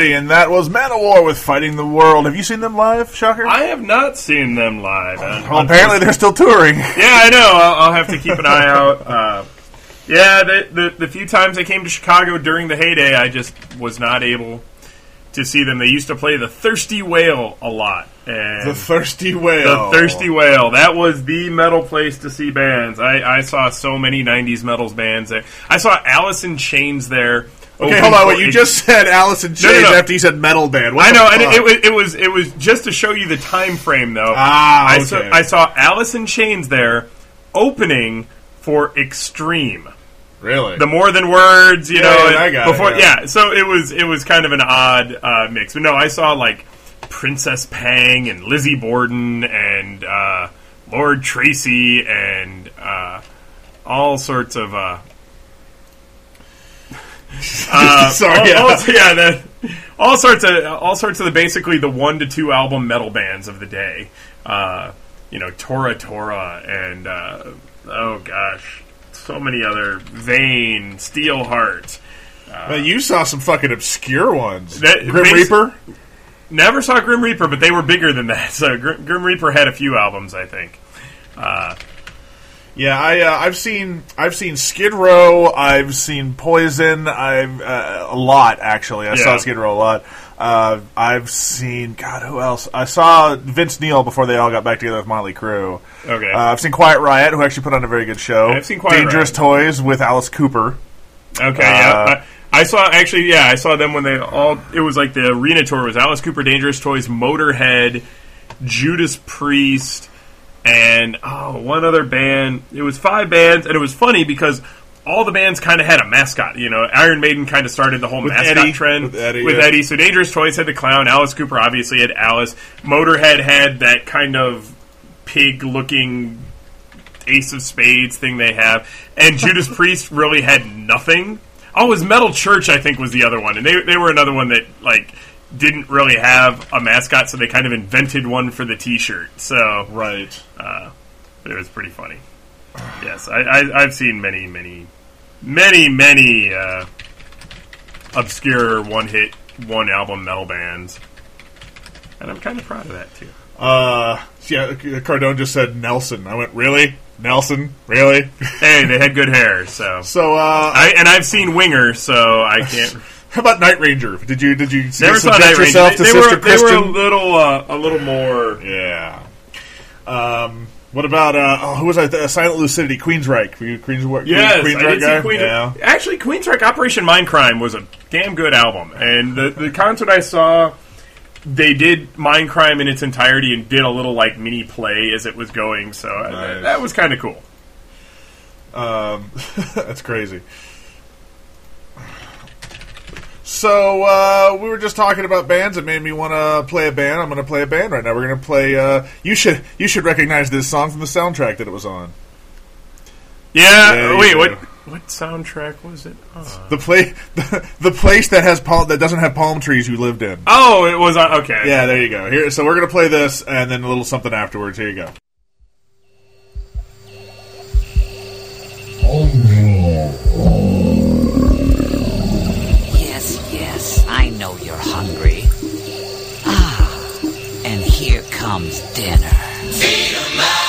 Alrighty, and that was Manowar with Fighting the World. Have you seen them live, Shocker? I have not seen them live. Uh, well, apparently they're still touring. yeah, I know. I'll, I'll have to keep an eye out. Uh, yeah, the, the the few times I came to Chicago during the heyday, I just was not able to see them. They used to play the Thirsty Whale a lot. And The Thirsty Whale. The Thirsty Whale. That was the metal place to see bands. I, I saw so many '90s metals bands there. I saw Alice in Chains there. Okay, hold on. What you just said Alice in No, no, Chains no. after you said metal band. What I the know, and fuck? it, it, was, it was it was just to show you the time frame, though. Ah, I okay. saw I saw Alice in Chains there opening for Extreme. Really? The more than words, you Yeah, know. yeah, and I got it, before, yeah. yeah. So it was it was kind of an odd uh, mix, but no, I saw like Princess Pang and Lizzie Borden and uh, Lord Tracy and uh, all sorts of. Uh, uh, Sorry, all, yeah. all- yeah, all sorts of all sorts of the basically the one to two album metal bands of the day. Uh, you know, Tora Tora and uh, oh gosh, so many other Vain, Steelheart. But you saw some fucking obscure ones. That- Grim Reaper. Never saw Grim Reaper, but they were bigger than that. So Grim, Grim Reaper had a few albums, I think. Uh, Yeah, I uh, I've seen I've seen Skid Row. I've seen Poison. I've uh, a lot actually. I saw Skid Row a lot. Uh, I've seen God. Who else? I saw Vince Neil before they all got back together with Motley Crue. Okay. Uh, I've seen Quiet Riot, who actually put on a very good show. I've seen Quiet Dangerous Toys with Alice Cooper. Okay, Uh, yeah. I, I saw actually, yeah, I saw them when they all. It was like the arena tour was Alice Cooper, Dangerous Toys, Motorhead, Judas Priest, and oh, one other band. It was five bands, and it was funny because all the bands kind of had a mascot. You know, Iron Maiden kind of started the whole With mascot Eddie. trend With Eddie, yeah. Eddie. So Dangerous Toys had the clown. Alice Cooper obviously had Alice. Motorhead had that kind of pig-looking Ace of Spades thing they have, and Judas Priest really had nothing. Oh, it was Metal Church, I think, was the other one, and they they were another one that like didn't really have a mascot, so they kind of invented one for the T-shirt. So right, uh, it was pretty funny. Yes, I, I I've seen many many many many uh, obscure one hit one album metal bands, and I'm kind of proud of that too. Uh, yeah, Cardone just said Nelson. I went, really? Nelson? Really? Hey, they had good hair, so so uh, I and I've seen Winger, so I can't. How about Night Ranger? Did you did you subject yourself They, to they Sister were they were a little uh, a little more. Yeah. Um, what about uh, oh, who was I? Uh, Silent Lucidity, Queensryche. Were you Queensryche? Yes, Queensryche I did guy? see Queen. Yeah. Actually, Queensryche Operation Mindcrime was a damn good album, and the the concert I saw, they did Mindcrime in its entirety and did a little like mini play as it was going. So uh, Nice. that was kind of cool. Um, that's crazy. So uh, we were just talking about bands. It made me want to play a band. I'm going to play a band right now. We're going to play. Uh, you should you should recognize this song from the soundtrack that it was on. Yeah. Yeah, wait, what what soundtrack was it? Oh. The play the, the place that has palm that doesn't have palm trees you lived in. Oh, it was on. Okay. Yeah, there you go. Here, so we're gonna play this and then a little something afterwards. Here you go. Yes, dinner.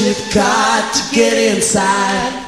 Membership card to get inside.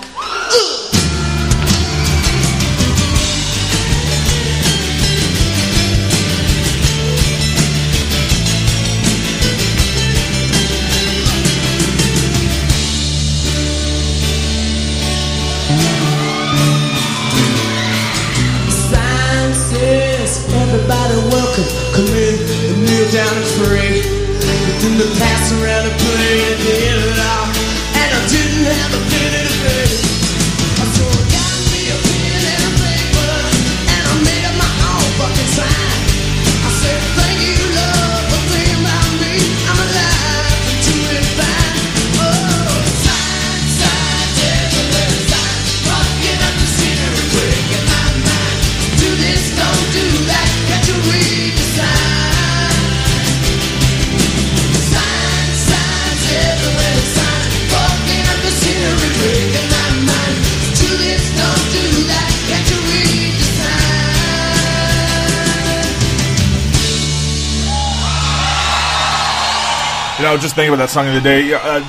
Thinking about that song of the other day. Uh,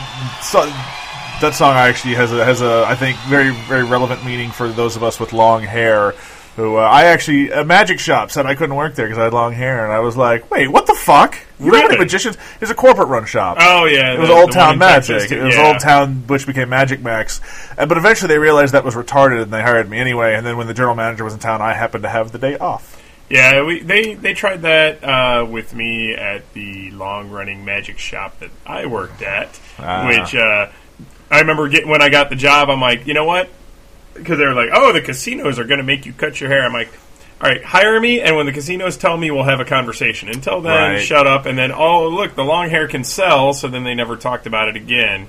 so, that song actually has a has a I think very very relevant meaning for those of us with long hair. Who uh, I actually a magic shop said I couldn't work there because I had long hair, and I was like, wait, what the fuck? You many Really? magicians? It's a corporate run shop. Oh, yeah, it was the- Old the Town Magic. Texas, it was yeah. Old Town, which became Magic Max. Uh, but eventually they realized that was retarded, and they hired me anyway. And then when the general manager was in town, I happened to have the day off. Yeah, we they they tried that uh, with me at the long running magic shop that I worked at, Ah. which uh, I remember getting when I got the job. I'm like, you know what? Because they were like, oh, the casinos are going to make you cut your hair. I'm like. All right, hire me, and when the casinos tell me, we'll have a conversation. Until then, Right. shut up. And then, oh, look, the long hair can sell. So then they never talked about it again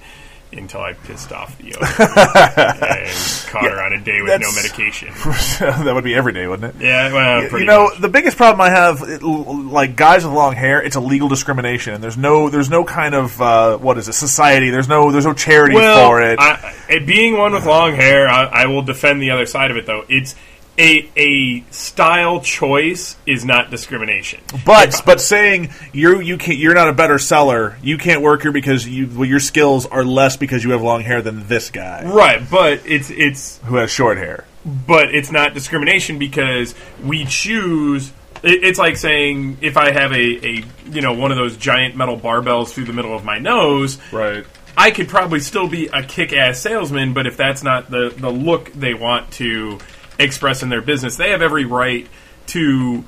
until I pissed off the owner and caught her on a day with no medication. that would be every day, wouldn't it? Yeah, well, you pretty know, the biggest problem I have, it, like guys with long hair, it's a legal discrimination, and there's no, there's no kind of uh, what is it, society. There's no, there's no charity well, for it. I, being one with long hair, I, I will defend the other side of it. Though it's a a style choice is not discrimination. But but saying you're you can't you're not a better seller. You can't work here because you well, your skills are less because you have long hair than this guy Right, but it's it's who has short hair. but it's not discrimination because we choose. It's like saying if I have a, a you know one of those giant metal barbells through the middle of my nose, right? I could probably still be a kick-ass salesman, but if that's not the the look they want to express in their business, they have every right to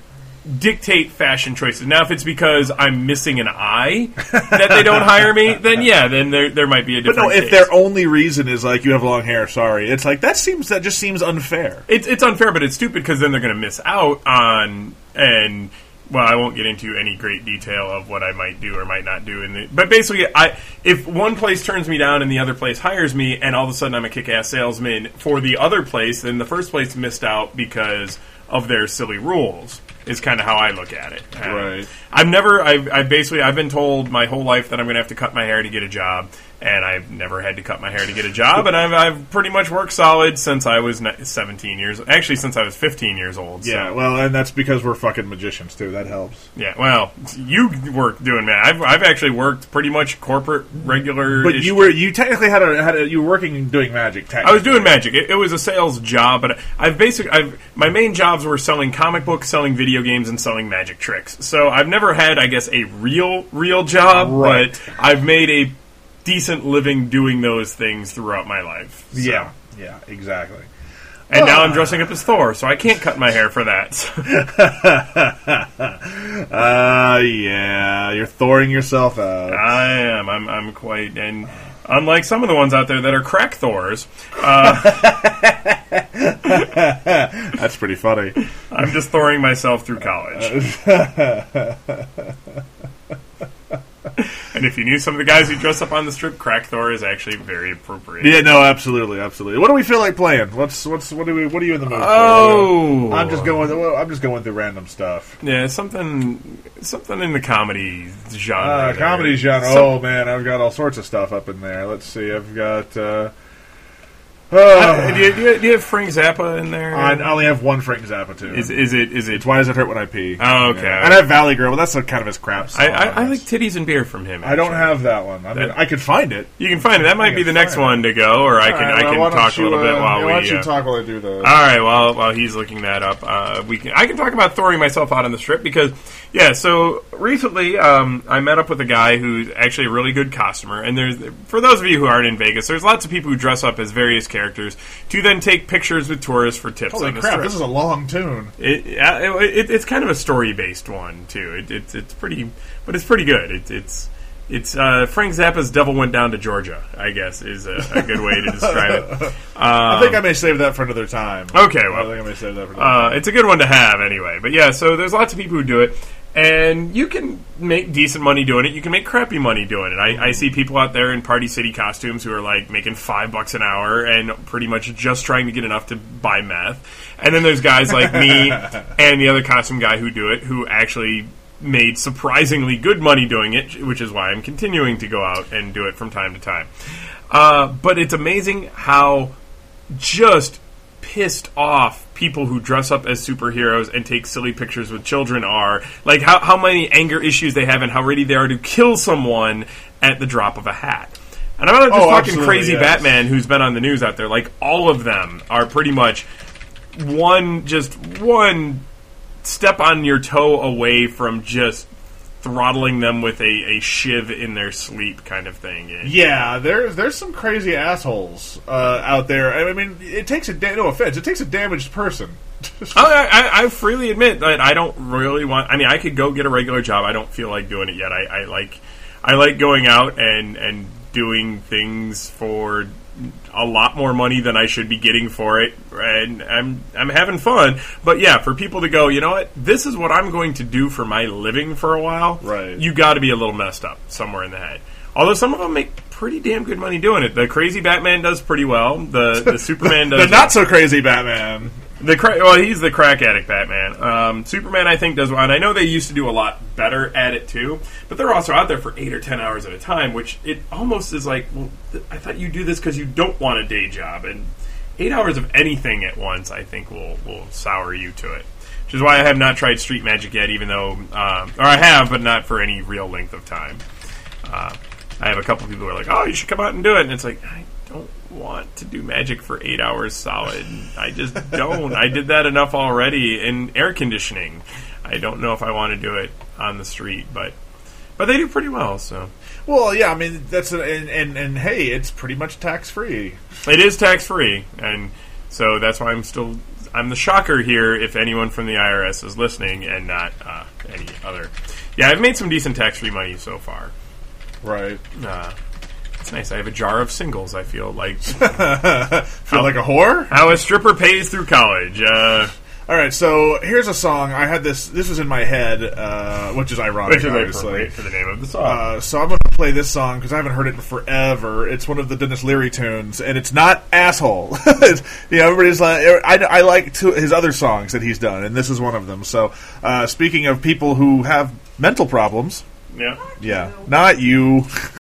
dictate fashion choices. Now, if it's because I'm missing an eye that they don't hire me, then yeah, then there there might be a difference. But no, if case. their only reason is like you have long hair, sorry, it's like that seems that just seems unfair. It's it's unfair, but it's stupid because then they're going to miss out on and well, I won't get into any great detail of what I might do or might not do. In the, but basically, I if one place turns me down and the other place hires me, and all of a sudden I'm a kick-ass salesman for the other place, then the first place missed out because of their silly rules. Is kind of how I look at it. Uh, Right. I've never. I've, I've basically. I've been told my whole life that I'm going to have to cut my hair to get a job, and I've never had to cut my hair to get a job. And I've, I've pretty much worked solid since I was 17 years. Actually, since I was 15 years old. so- Yeah, well, and that's because we're fucking magicians too. That helps. yeah. Well, you work doing that. I've, I've actually worked pretty much corporate regular. But you were you technically had a, had a you were working doing magic. Technically. I was doing magic. It, it was a sales job, but I've basically I've my main jobs were selling comic books, selling video games, and selling magic tricks. So I've never had, I guess, a real real job, Right. but I've made a decent living doing those things throughout my life. So- Yeah, yeah, exactly. And now I'm dressing up as Thor, so I can't cut my hair for that. Uh, yeah, you're thoring yourself out. I am. I'm. I'm quite. And unlike some of the ones out there that are crack Thors, uh, That's pretty funny. I'm just Thoring myself through college. and if you knew some of the guys who dress up on the strip, crack Thor is actually very appropriate. Yeah, no, absolutely, absolutely. What do we feel like playing? What's what's what do we what are you in the mood for? Oh. I'm just going. well, I'm just going through random stuff. Yeah, something, something in the comedy genre. Uh, comedy genre. Some- oh man, I've got all sorts of stuff up in there. Let's see. I've got. Uh, Uh, do, you, do, you, do you have Frank Zappa in there? I I only have one Frank Zappa too. Is is it is it? It's why does it hurt when I pee? Oh, okay. Yeah. And I have Valley Girl, but that's a kind of his crap. Song. I, I, I like titties and beer from him. I don't have that one. I, mean, That- I could find it. You can find it. That might be the next it. one to go, or I can All right, I can why don't talk a you, little bit uh, while yeah, we. Why don't you uh, talk while I do that? All right, while while he's looking that up, uh, we can I can talk about throwing myself out on the strip because yeah. So recently, um, I met up with a guy who's actually a really good costumer, and there's for those of you who aren't in Vegas, there's lots of people who dress up as various characters to then take pictures with tourists for tips. Holy on crap! This is a long tune. It, it, it, it's kind of a story based one too. It, it's it's pretty, but it's pretty good. It, it's it's uh, Frank Zappa's "Devil Went Down to Georgia." I guess is a, a good way to describe it. I think Um, I may save that for another time. Okay, well, I think I may save that for another uh, time. it's a good one to have anyway. But yeah, so there's lots of people who do it, and you can make decent money doing it. You can make crappy money doing it. I, I see people out there in Party City costumes who are like making five bucks an hour and pretty much just trying to get enough to buy meth. And then there's guys like me and the other costume guy who do it who actually made surprisingly good money doing it, which is why I'm continuing to go out and do it from time to time. Uh, but it's amazing how just pissed off people who dress up as superheroes and take silly pictures with children are. Like how, how many anger issues they have and how ready they are to kill someone at the drop of a hat. And I'm not just Oh, talking crazy yes. Batman who's been on the news out there. Like all of them are pretty much one just one step on your toe away from just throttling them with a, a shiv in their sleep kind of thing. Yeah, there's there's some crazy assholes uh, out there. I mean, it takes a da- no offense. It takes a damaged person. I, I, I freely admit that I don't really want. I mean, I could go get a regular job. I don't feel like doing it yet. I, I like, I like going out and and doing things for a lot more money than I should be getting for it, and I'm I'm having fun. But yeah, for people to go, you know what? This is what I'm going to do for my living for a while. Right. You got to be a little messed up somewhere in the head. Although some of them make pretty damn good money doing it. The crazy Batman does pretty well. The the Superman does the not so crazy Batman. The cra- well, he's the crack addict Batman. Um, Superman, I think, does well, and I know they used to do a lot better at it too. But they're also out there for eight or ten hours at a time, which it almost is like, well, th- I thought you do this because you don't want a day job, and eight hours of anything at once, I think, will will sour you to it. Which is why I have not tried Street Magic yet, even though, um, or I have, but not for any real length of time. Uh, I have a couple people who are like, "Oh, you should come out and do it," and it's like, I want to do magic for eight hours solid. I just don't. I did that enough already in air conditioning. I don't know if I want to do it on the street, but but they do pretty well. So Well, yeah, I mean that's a, and, and and hey, it's pretty much tax free. it is tax free, and so that's why I'm still I'm the shocker here. If anyone from the IRS is listening, and not uh, any other, yeah, I've made some decent tax free money so far. Right. Uh, nice. I have a jar of singles. I feel like feel like a whore. How a stripper pays through college. Uh, All right, so here's a song. I had this. This was in my head, uh, which is ironic, Which is obviously. appropriate for the name of the song. Uh, so I'm going to play this song because I haven't heard it in forever. It's one of the Denis Leary tunes, and it's not asshole. It's- you know, everybody's like, I, I like two, his other songs that he's done, and this is one of them. So, uh, speaking of people who have mental problems, yeah. yeah, not you.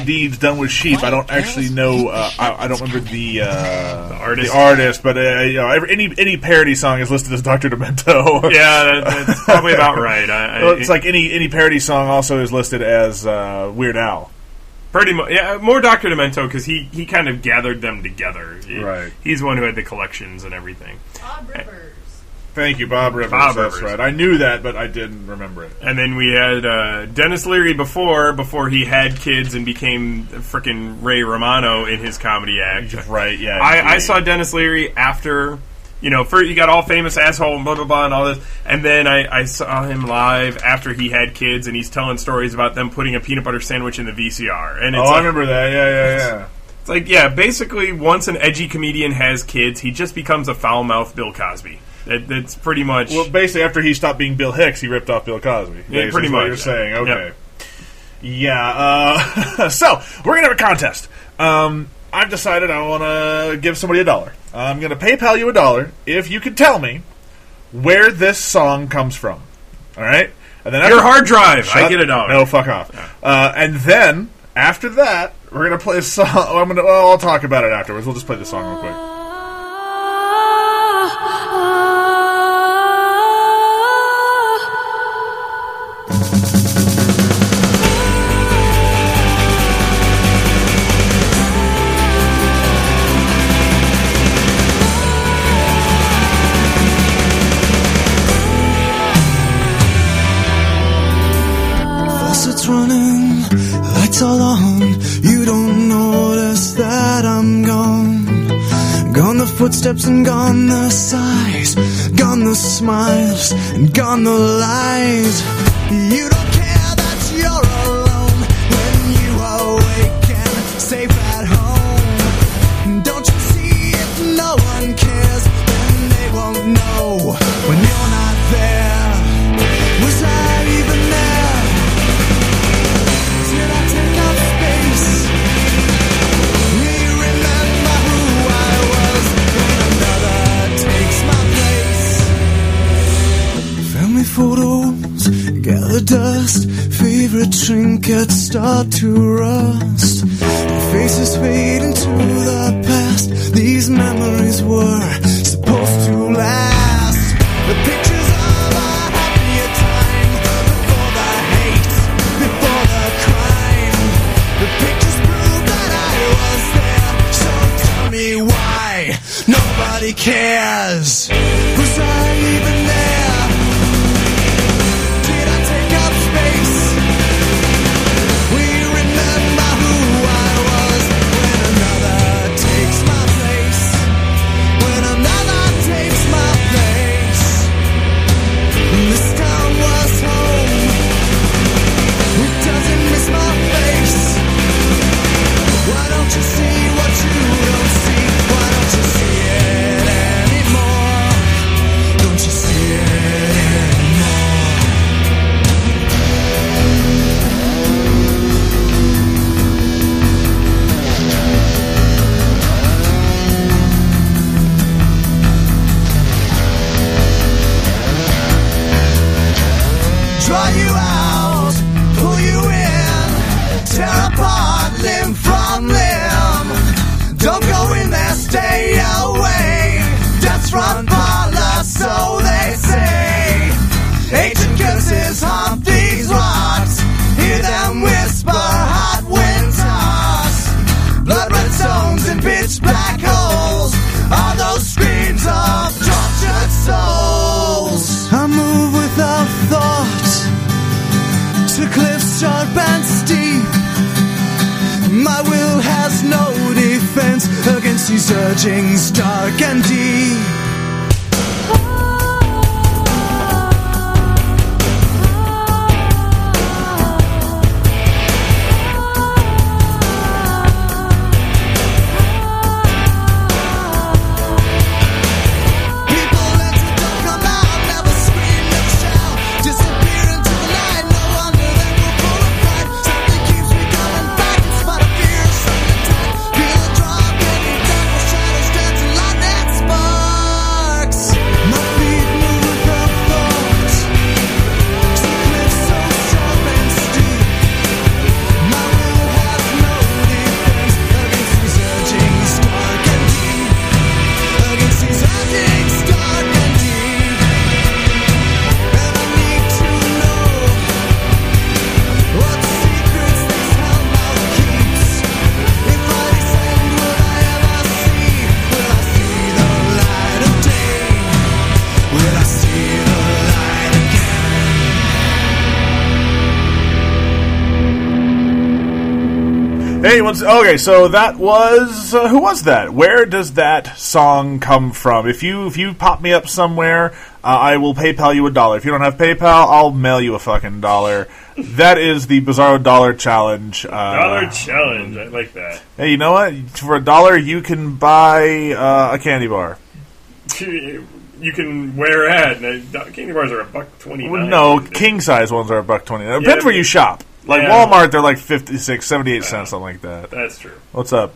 "Dirty Deeds Done with Sheep." I don't actually know. Uh, I, I don't remember the, uh, the artist. The artist, but uh, you know, every, any any parody song is listed as Doctor Demento. Yeah, that, that's probably about right. I, I, Well, it's like any any parody song also is listed as uh, Weird Al. Pretty much, yeah. More Doctor Demento because he he kind of gathered them together. He- Right. He's the one who had the collections and everything. Bob Rivers. Thank you, Bob Rivers. Bob That's Rivers. right. I knew that, but I didn't remember it. And then we had uh, Denis Leary before before he had kids and became freaking Ray Romano in his comedy act. Right? Yeah. I, I saw Denis Leary after. You know, first he got all famous asshole and blah blah blah and all this, and then I, I saw him live after he had kids, and he's telling stories about them putting a peanut butter sandwich in the VCR. And Oh, it's I remember that. Yeah, yeah, yeah. It's like, yeah, basically, once an edgy comedian has kids, he just becomes a foul mouthed Bill Cosby. That, that's pretty much. Well, basically, after he stopped being Bill Hicks, he ripped off Bill Cosby. Yeah, pretty much, You're saying okay? Yep. Yeah. Uh, so we're gonna have a contest. Um, I've decided I want to give somebody a dollar. I'm gonna PayPal you a dollar if you can tell me where this song comes from. All right. And then Your after- hard drive, I get a dollar. No, fuck off. Uh, and then after that, we're gonna play a song. I'm gonna. Well, I'll talk about it afterwards. We'll just play the song real quick. Footsteps and gone the sighs. Gone the smiles and gone the lies. Okay? So that was uh, who was that? Where does that song come from? If you if you pop me up somewhere, uh, I will PayPal you a dollar. If you don't have PayPal, I'll mail you a fucking dollar. that is the Bizzaro Dollar Challenge. Uh, Dollar challenge. I like that. Hey, you know what? For a dollar, you can buy uh, a candy bar. You can wear uh, Candy bars are a buck twenty Well, no, king size ones are a buck twenty. It Yeah, depends where you shop. Like Yeah. Walmart, they're like 56, 78 cents, something like that. That's true. What's up?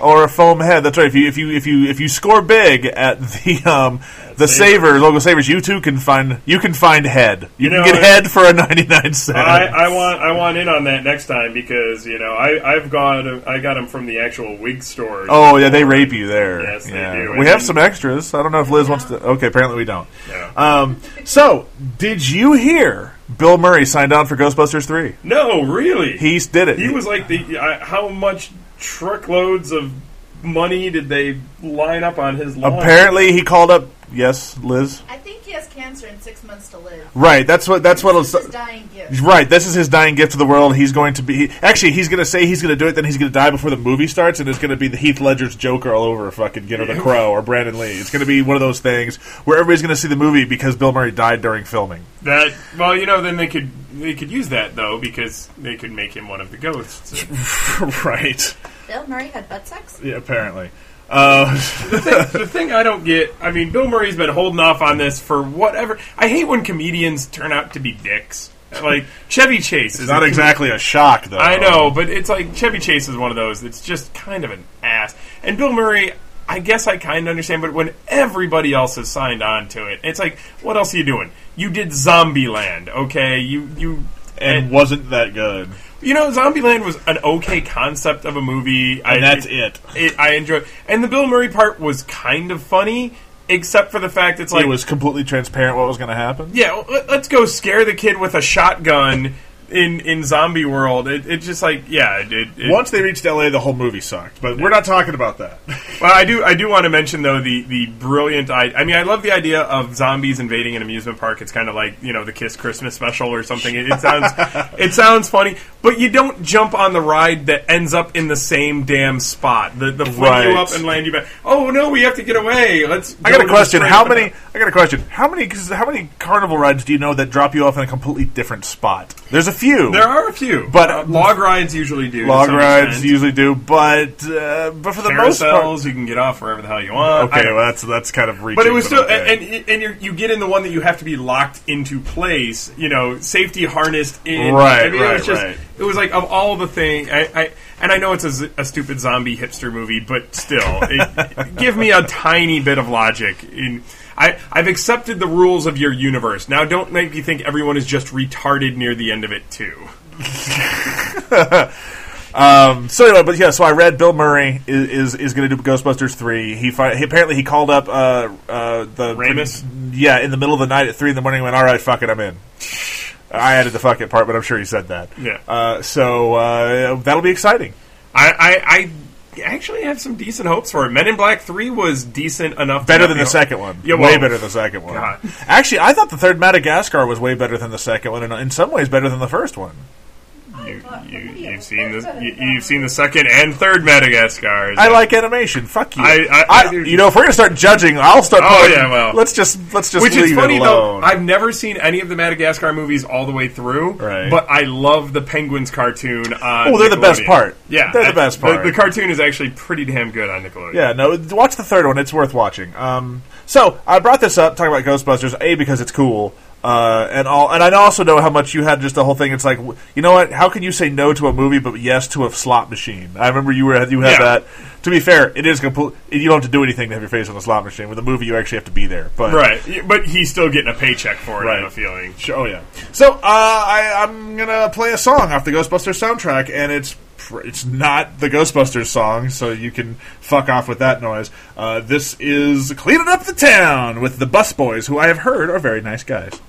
Or a foam head. or a foam head. That's right. If you if you if you if you score big at the um the Savers. savers local savers, you too can find you can find head. You, You can get I- head for a ninety nine cent. I, I want I want in on that next time because you know I I've got I got them from the actual wig store. Oh yeah, they rape you there. Yes, they do. We And have then- some extras. I don't know if Liz wants to. Okay, apparently we don't. Yeah. Um, so did you hear Bill Murray signed on for Ghostbusters three? No, really. He did it. He was like the how much truckloads of money did they line up on his lawn? Apparently he called up. Yes, Liz. I think he has cancer and six months to live. Right. That's what. That's what. This is his dying gift. Right, this is his dying gift to the world. He's going to be actually. He's going to say he's going to do it. Then he's going to die before the movie starts, and it's going to be the Heath Ledger's Joker all over fucking get know the Crow or Brandon Lee. It's going to be one of those things where everybody's going to see the movie because Bill Murray died during filming. That well, you know, then they could they could use that though because they could make him one of the ghosts. right. Bill Murray had butt sex? Yeah. Apparently. Uh, the, thing, the thing I don't get, I mean, Bill Murray's been holding off on this for whatever. I hate when comedians turn out to be dicks. Like Chevy Chase is not a- exactly a shock, though. I know, but it's like Chevy Chase is one of those. It's just kind of an ass. And Bill Murray, I guess I kind of understand, but when everybody else has signed on to it, it's like, what else are you doing? You did Zombieland, okay? You you and wasn't that good. You know, Zombieland was an okay concept of a movie, And that's it. it. I enjoyed, and the Bill Murray part was kind of funny, except for the fact it's like it was completely transparent what was going to happen. yeah, let's go scare the kid with a shotgun in in zombie world. It, it's just like yeah, it, it, it- Once they reached LA, the whole movie sucked. But we're not talking about that. Well, I do. I do want to mention though the the brilliant. I, I mean, I love the idea of zombies invading an amusement park. It's kind of like you know the Kiss Christmas special or something. It, it sounds it sounds funny, but you don't jump on the ride that ends up in the same damn spot. The the fling Right. you up and land you back. Oh no, we have to get away. Let's. I go got a question. How many? I got a question. How many? Cause how many carnival rides do you know that drop you off in a completely different spot? There's a few. There are a few, But- uh, log rides usually do. Log rides extent. usually do, but uh, but for the most part, you can get off wherever the hell you want. Okay, well that's that's kind of reaching. But it was still, okay. and and, you get in the one that you have to be locked into place. You know, safety harnessed in. Right, I mean, right, it was just, right. It was like of all the thing. I, I and I know it's a stupid zombie hipster movie, but still, it, give me a tiny bit of logic. In I, I've accepted the rules of your universe. Now, don't make me think everyone is just retarded near the end of it too. Um, so anyway, but yeah, so I read Bill Murray is is, is going to do Ghostbusters three. He, fi- he apparently he called up uh, uh, the Ramis? yeah, in the middle of the night at three in the morning. and Went all right, fuck it, I'm in. I added the fuck it part, but I'm sure he said that. Yeah. Uh, so uh, that'll be exciting. I, I, I actually I have some decent hopes for it. Men in Black Three was decent enough. Better than the second one. Yeah, way better than the second one. God. Actually, I thought the third Madagascar was way better than the second one, and in some ways better than the first one. You, you, you've seen the you, you've seen the second and third Madagascars. I like animation. Fuck you. I- I- I do- you know, if we're gonna start judging, I'll start. Oh putting- yeah, well, let's just let's just which leave is funny it alone. though. I've never seen any of the Madagascar movies all the way through, Right. but I love the Penguins cartoon on. Oh, they're the best part. Yeah, They're the best part. The, cartoon is actually pretty damn good on Nickelodeon. Yeah, no, watch the third one. It's worth watching. Um, so I brought this up talking about Ghostbusters, a because it's cool, uh, and all, and I also know how much you had just the whole thing. It's like, you know what? How can you say no to a movie but yes to a slot machine? I remember you were you had Yeah. that. To be fair, it is complete. You don't have to do anything to have your face on a slot machine. With a movie, you actually have to be there. But Right, but he's still getting a paycheck for it. I have Right. a feeling. Sure, oh yeah. So uh, I, I'm gonna play a song off the Ghostbusters soundtrack, and it's it's not the Ghostbusters song, so you can fuck off with that noise. Uh, this is "Cleaning Up the Town" with the Busboys, who I have heard are very nice guys.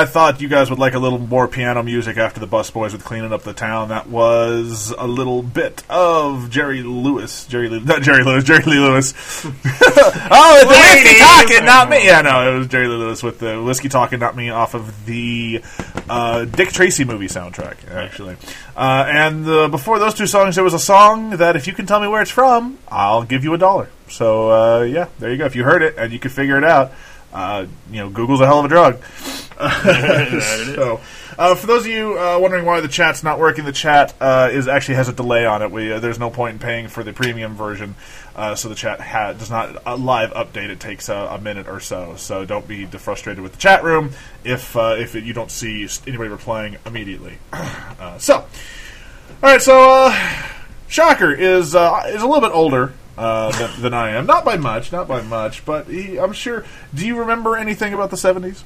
I thought you guys would like a little more piano music after the Busboys with cleaning up the town. That was a little bit of Jerry Lewis, Jerry Lee, not Jerry Lewis, Jerry Lee Lewis. oh, the whiskey talking, not me. Yeah, no, it was Jerry Lee Lewis with the whiskey talking, not me, off of the uh, Dick Tracy movie soundtrack, actually. Uh, and uh, before those two songs, there was a song that if you can tell me where it's from, I'll give you a dollar. So uh, yeah, there you go. If you heard it and you could figure it out, uh, you know, Google's a hell of a drug. so, uh, for those of you uh, wondering why the chat's not working, the chat uh, is actually has a delay on it. We, uh, there's no point in paying for the premium version, uh, so the chat ha- does not live update. It takes a, a minute or so. So don't be frustrated with the chat room if uh, if you don't see anybody replying immediately. Uh, so, all right. So, uh, Shocker is uh, is a little bit older uh, than, than I am. Not by much, not by much, but he, I'm sure. Do you remember anything about the '70s?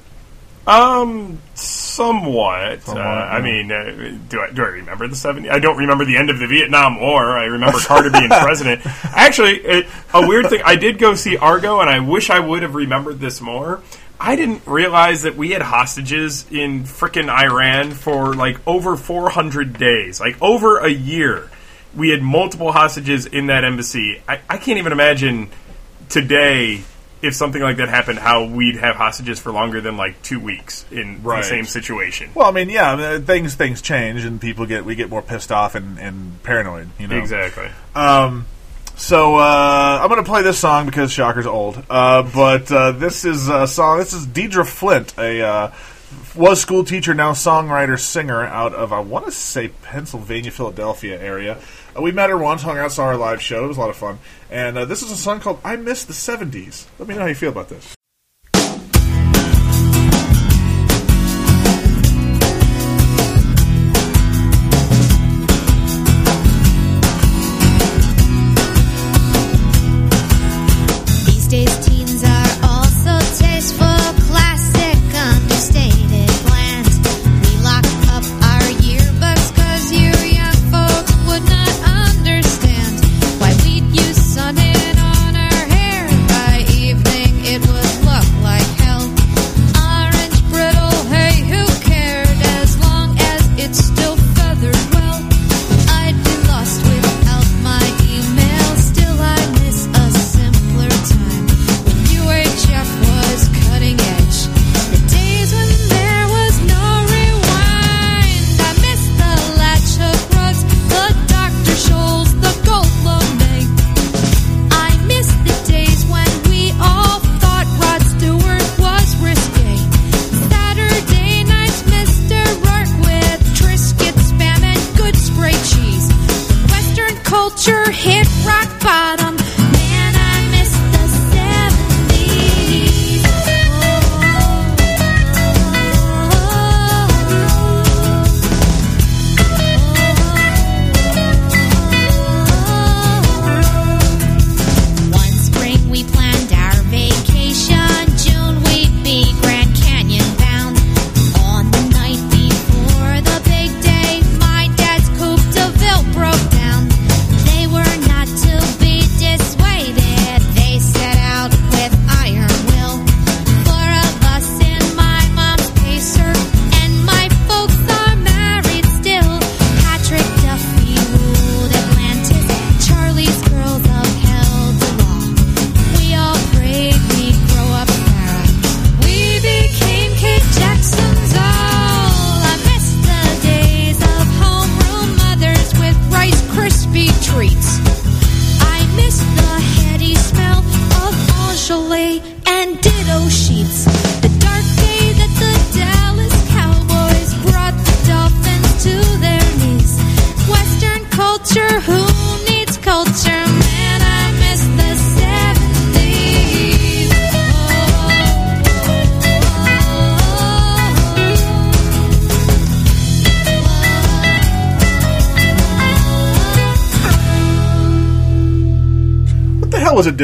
Um, somewhat. Somewhat, uh, I mean, uh, do I do I remember the 70s? I don't remember the end of the Vietnam War. I remember Carter being president. Actually, it, a weird thing. I did go see Argo, and I wish I would have remembered this more. I didn't realize that we had hostages in frickin' Iran for like over 400 days, like over a year. We had multiple hostages in that embassy. I, I can't even imagine today if something like that happened, how we'd have hostages for longer than like two weeks in Right. the same situation. Well, I mean, yeah, I mean, things things change, and people get we get more pissed off and, and paranoid. You know, Exactly. Um, so uh, I'm going to play this song because Shocker's old. Uh, but uh, this is a song. This is Deidre Flint, a uh, was school teacher, now songwriter, singer out of I want to say Pennsylvania, Philadelphia area. Uh, we met her once, hung out, saw her live show. It was a lot of fun. And uh, this is a song called "I Miss the '70s." Let me know how you feel about this. These days,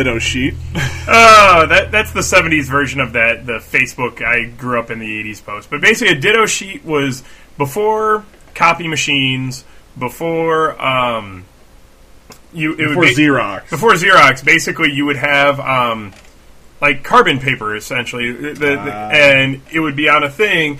Ditto sheet? Oh, that that's the '70s version of that. The Facebook I grew up in the '80s post, but basically a ditto sheet was before copy machines, before um, you it Before would be- Xerox. Before Xerox, basically you would have um, like carbon paper essentially, the, the- Ah. and it would be on a thing,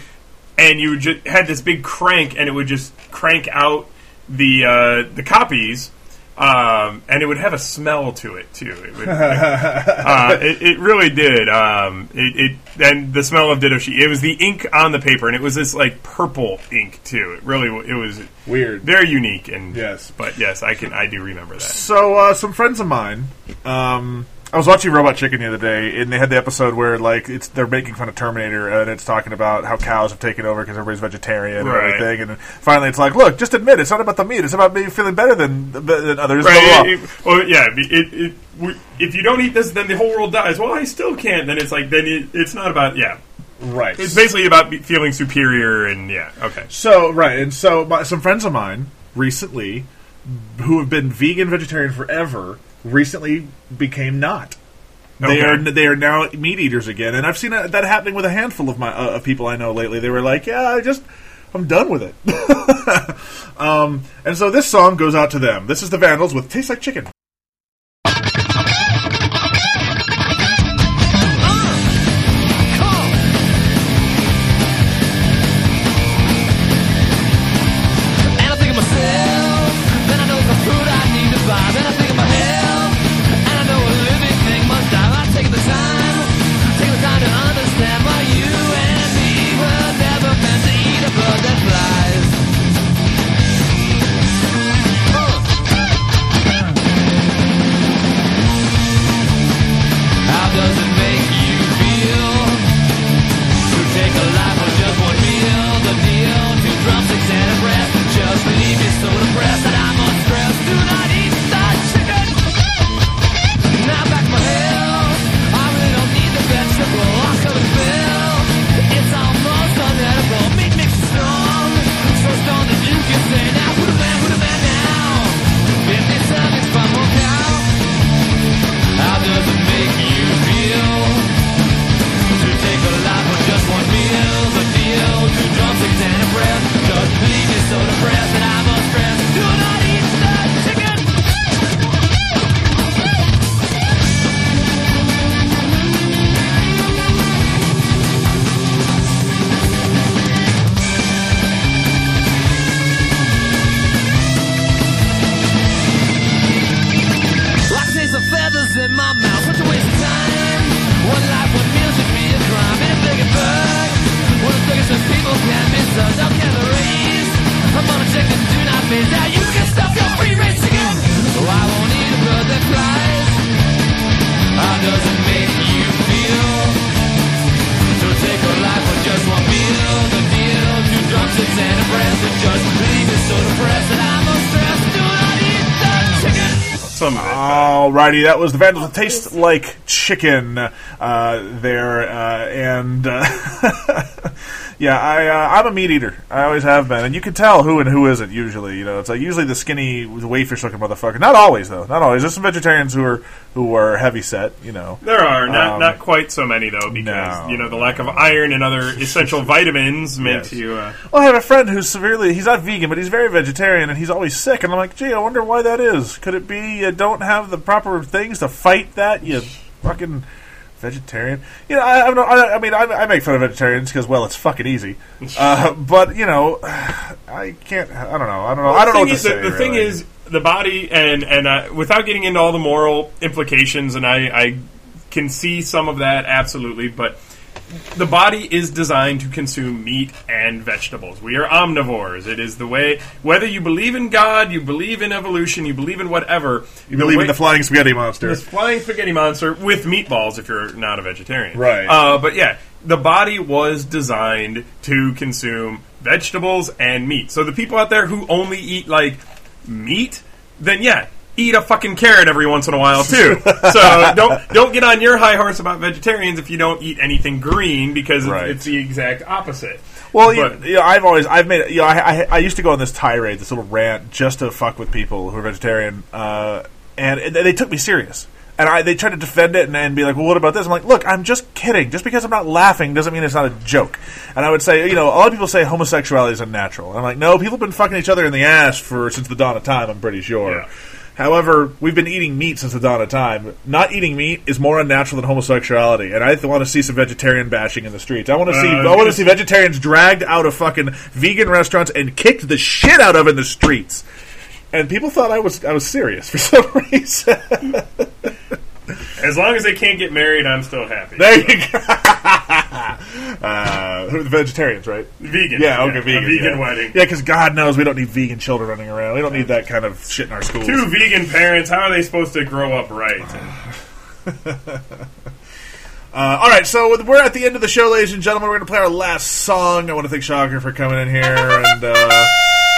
and you just had this big crank, and it would just crank out the uh, the copies. Um, and it would have a smell to it too. It, would, uh, it, it really did. Um, it, it and the smell of Ditto sheet. It was the ink on the paper, and it was this like purple ink too. It really it was weird, very unique, and yes. But yes, I can I do remember that. So, uh, some friends of mine, um, I was watching Robot Chicken the other day, and they had the episode where like it's they're making fun of Terminator, and it's talking about how cows have taken over because everybody's vegetarian Right. and everything. And finally, it's like, look, just admit it's not about the meat; it's about me feeling better than than others. Right. It, it- well, yeah. It, it, if you don't eat this, then the whole world dies. Well, I still can't. Then it's like then it, it's not about yeah. Right. It's basically about be- feeling superior and yeah. Okay. So right, and so my, some friends of mine recently, who have been vegan vegetarian forever, recently became not. They are they are now meat eaters again, and I've seen that that happening with a handful of my uh, of people I know lately. They were like, "Yeah, I just I'm done with it." um, and so this song goes out to them. This is the Vandals with "Tastes Like Chicken." Alrighty, that was the Vandals with Taste Like Chicken uh, there, uh, and uh, yeah, I uh, I'm a meat eater. I always have been, and you can tell who and who isn't. Usually, you know, it's like usually the skinny the wayfish looking motherfucker. Not always though. Not always. There's some vegetarians who are who are heavy set. You know, There are not Um, not quite so many though, because you know the lack of iron and other essential vitamins meant Yes. you. Uh, Well, I have a friend who's severely, he's not vegan, but he's very vegetarian, and he's always sick. And I'm like, gee, I wonder why that is. Could it be you don't have the proper things to fight that, you fucking vegetarian? You know, I, I, don't know, I, I mean, I, I make fun of vegetarians because, well, it's fucking easy. Uh, but, you know, I can't, I don't know. I don't know. I don't know to the- say. The, thing is, the body, and and uh, without getting into all the moral implications, and I, I can see some of that absolutely, but the body is designed to consume meat and vegetables. We are omnivores. It is the way. Whether you believe in God, you believe in evolution, you believe in whatever. You believe way- in the flying spaghetti monster. this flying spaghetti monster with meatballs if you're not a vegetarian. Right. Uh, but yeah, the body was designed to consume vegetables and meat. So the people out there who only eat like meat, then yeah, eat a fucking carrot every once in a while too. so don't don't get on your high horse about vegetarians if you don't eat anything green because it's- Right. it's the exact opposite. Well, you, But- you know, I've always I've made you know, I, I I used to go on this tirade, this little rant, just to fuck with people who are vegetarian, uh, and, they took me serious. And I, they tried to defend it and, and be like, "Well, what about this?" I'm like, "Look, I'm just kidding. Just because I'm not laughing doesn't mean it's not a joke." And I would say, you know, a lot of people say homosexuality is unnatural. And I'm like, "No, people have been fucking each other in the ass for since the dawn of time. I'm pretty sure." However, we've been eating meat since the dawn of time. Not eating meat is more unnatural than homosexuality, and I want to see some vegetarian bashing in the streets. I want to see Uh, I want to see vegetarians dragged out of fucking vegan restaurants and kicked the shit out of in the streets. And people thought I was I was serious for some reason. As long as they can't get married, I'm still happy. There you go. uh, who- the vegetarians, right? Vegan. Yeah, okay, Yeah, a vegan. vegan yeah. wedding. Yeah, because God knows we don't need vegan children running around. We don't need that kind of shit in our schools. Two vegan parents, how are they supposed to grow up right? Uh, all right, so we're at the end of the show, ladies and gentlemen. We're going to play our last song. I want to thank Shocker for coming in here and uh,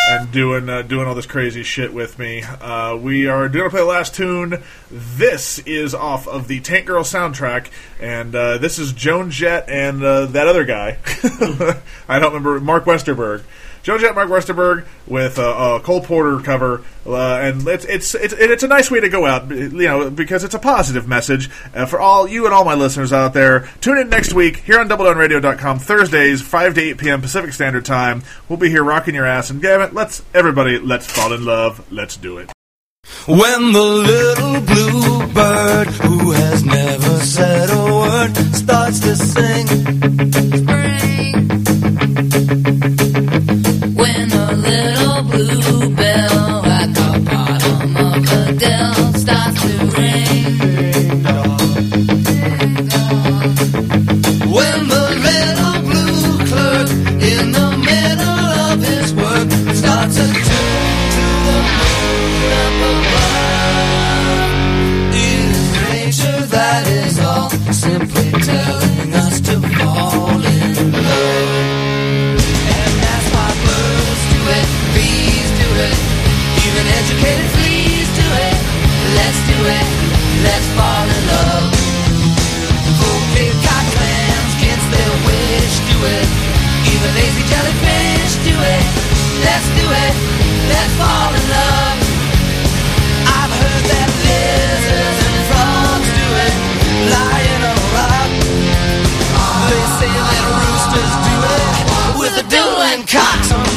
and doing uh, doing all this crazy shit with me. Uh, we are going to play the last tune. This is off of the Tank Girl soundtrack, and uh, this is Joan Jett and uh, that other guy. I don't remember Mark Westerberg. Joan Jett, Mark Westerberg with a, a Cole Porter cover, uh, and it's it's it's it's a nice way to go out, you know, because it's a positive message uh, for all you and all my listeners out there. Tune in next week here on DoubleDownRadio.com Thursdays, five to eight p.m. Pacific Standard Time. We'll be here rocking your ass, and Gavin, let's everybody let's fall in love. Let's do it. When the little blue bird who has never said a word starts to sing. And cocks.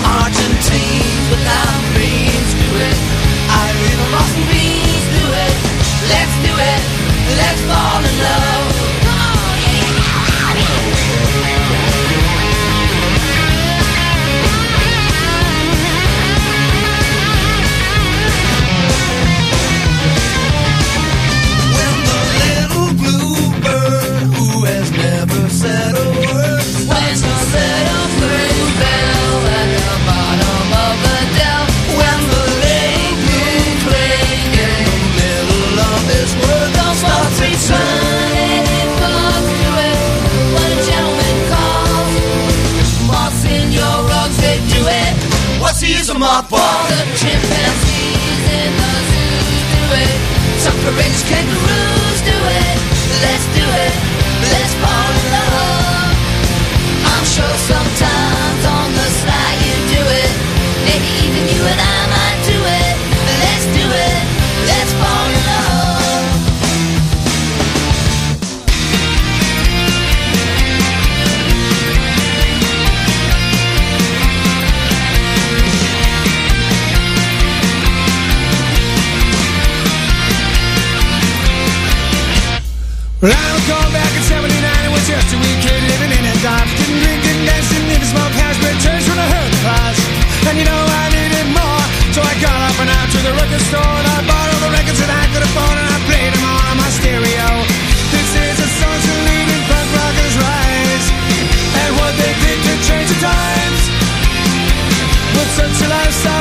The use of mothballs? The chimpanzees in the zoos do it. Some courageous kangaroos do it. Let's do it. store and I bought all the records that I could afford and I played them all on my stereo. This is a song to lead in punk rockers rise and what they did to change the times. With such a lifestyle.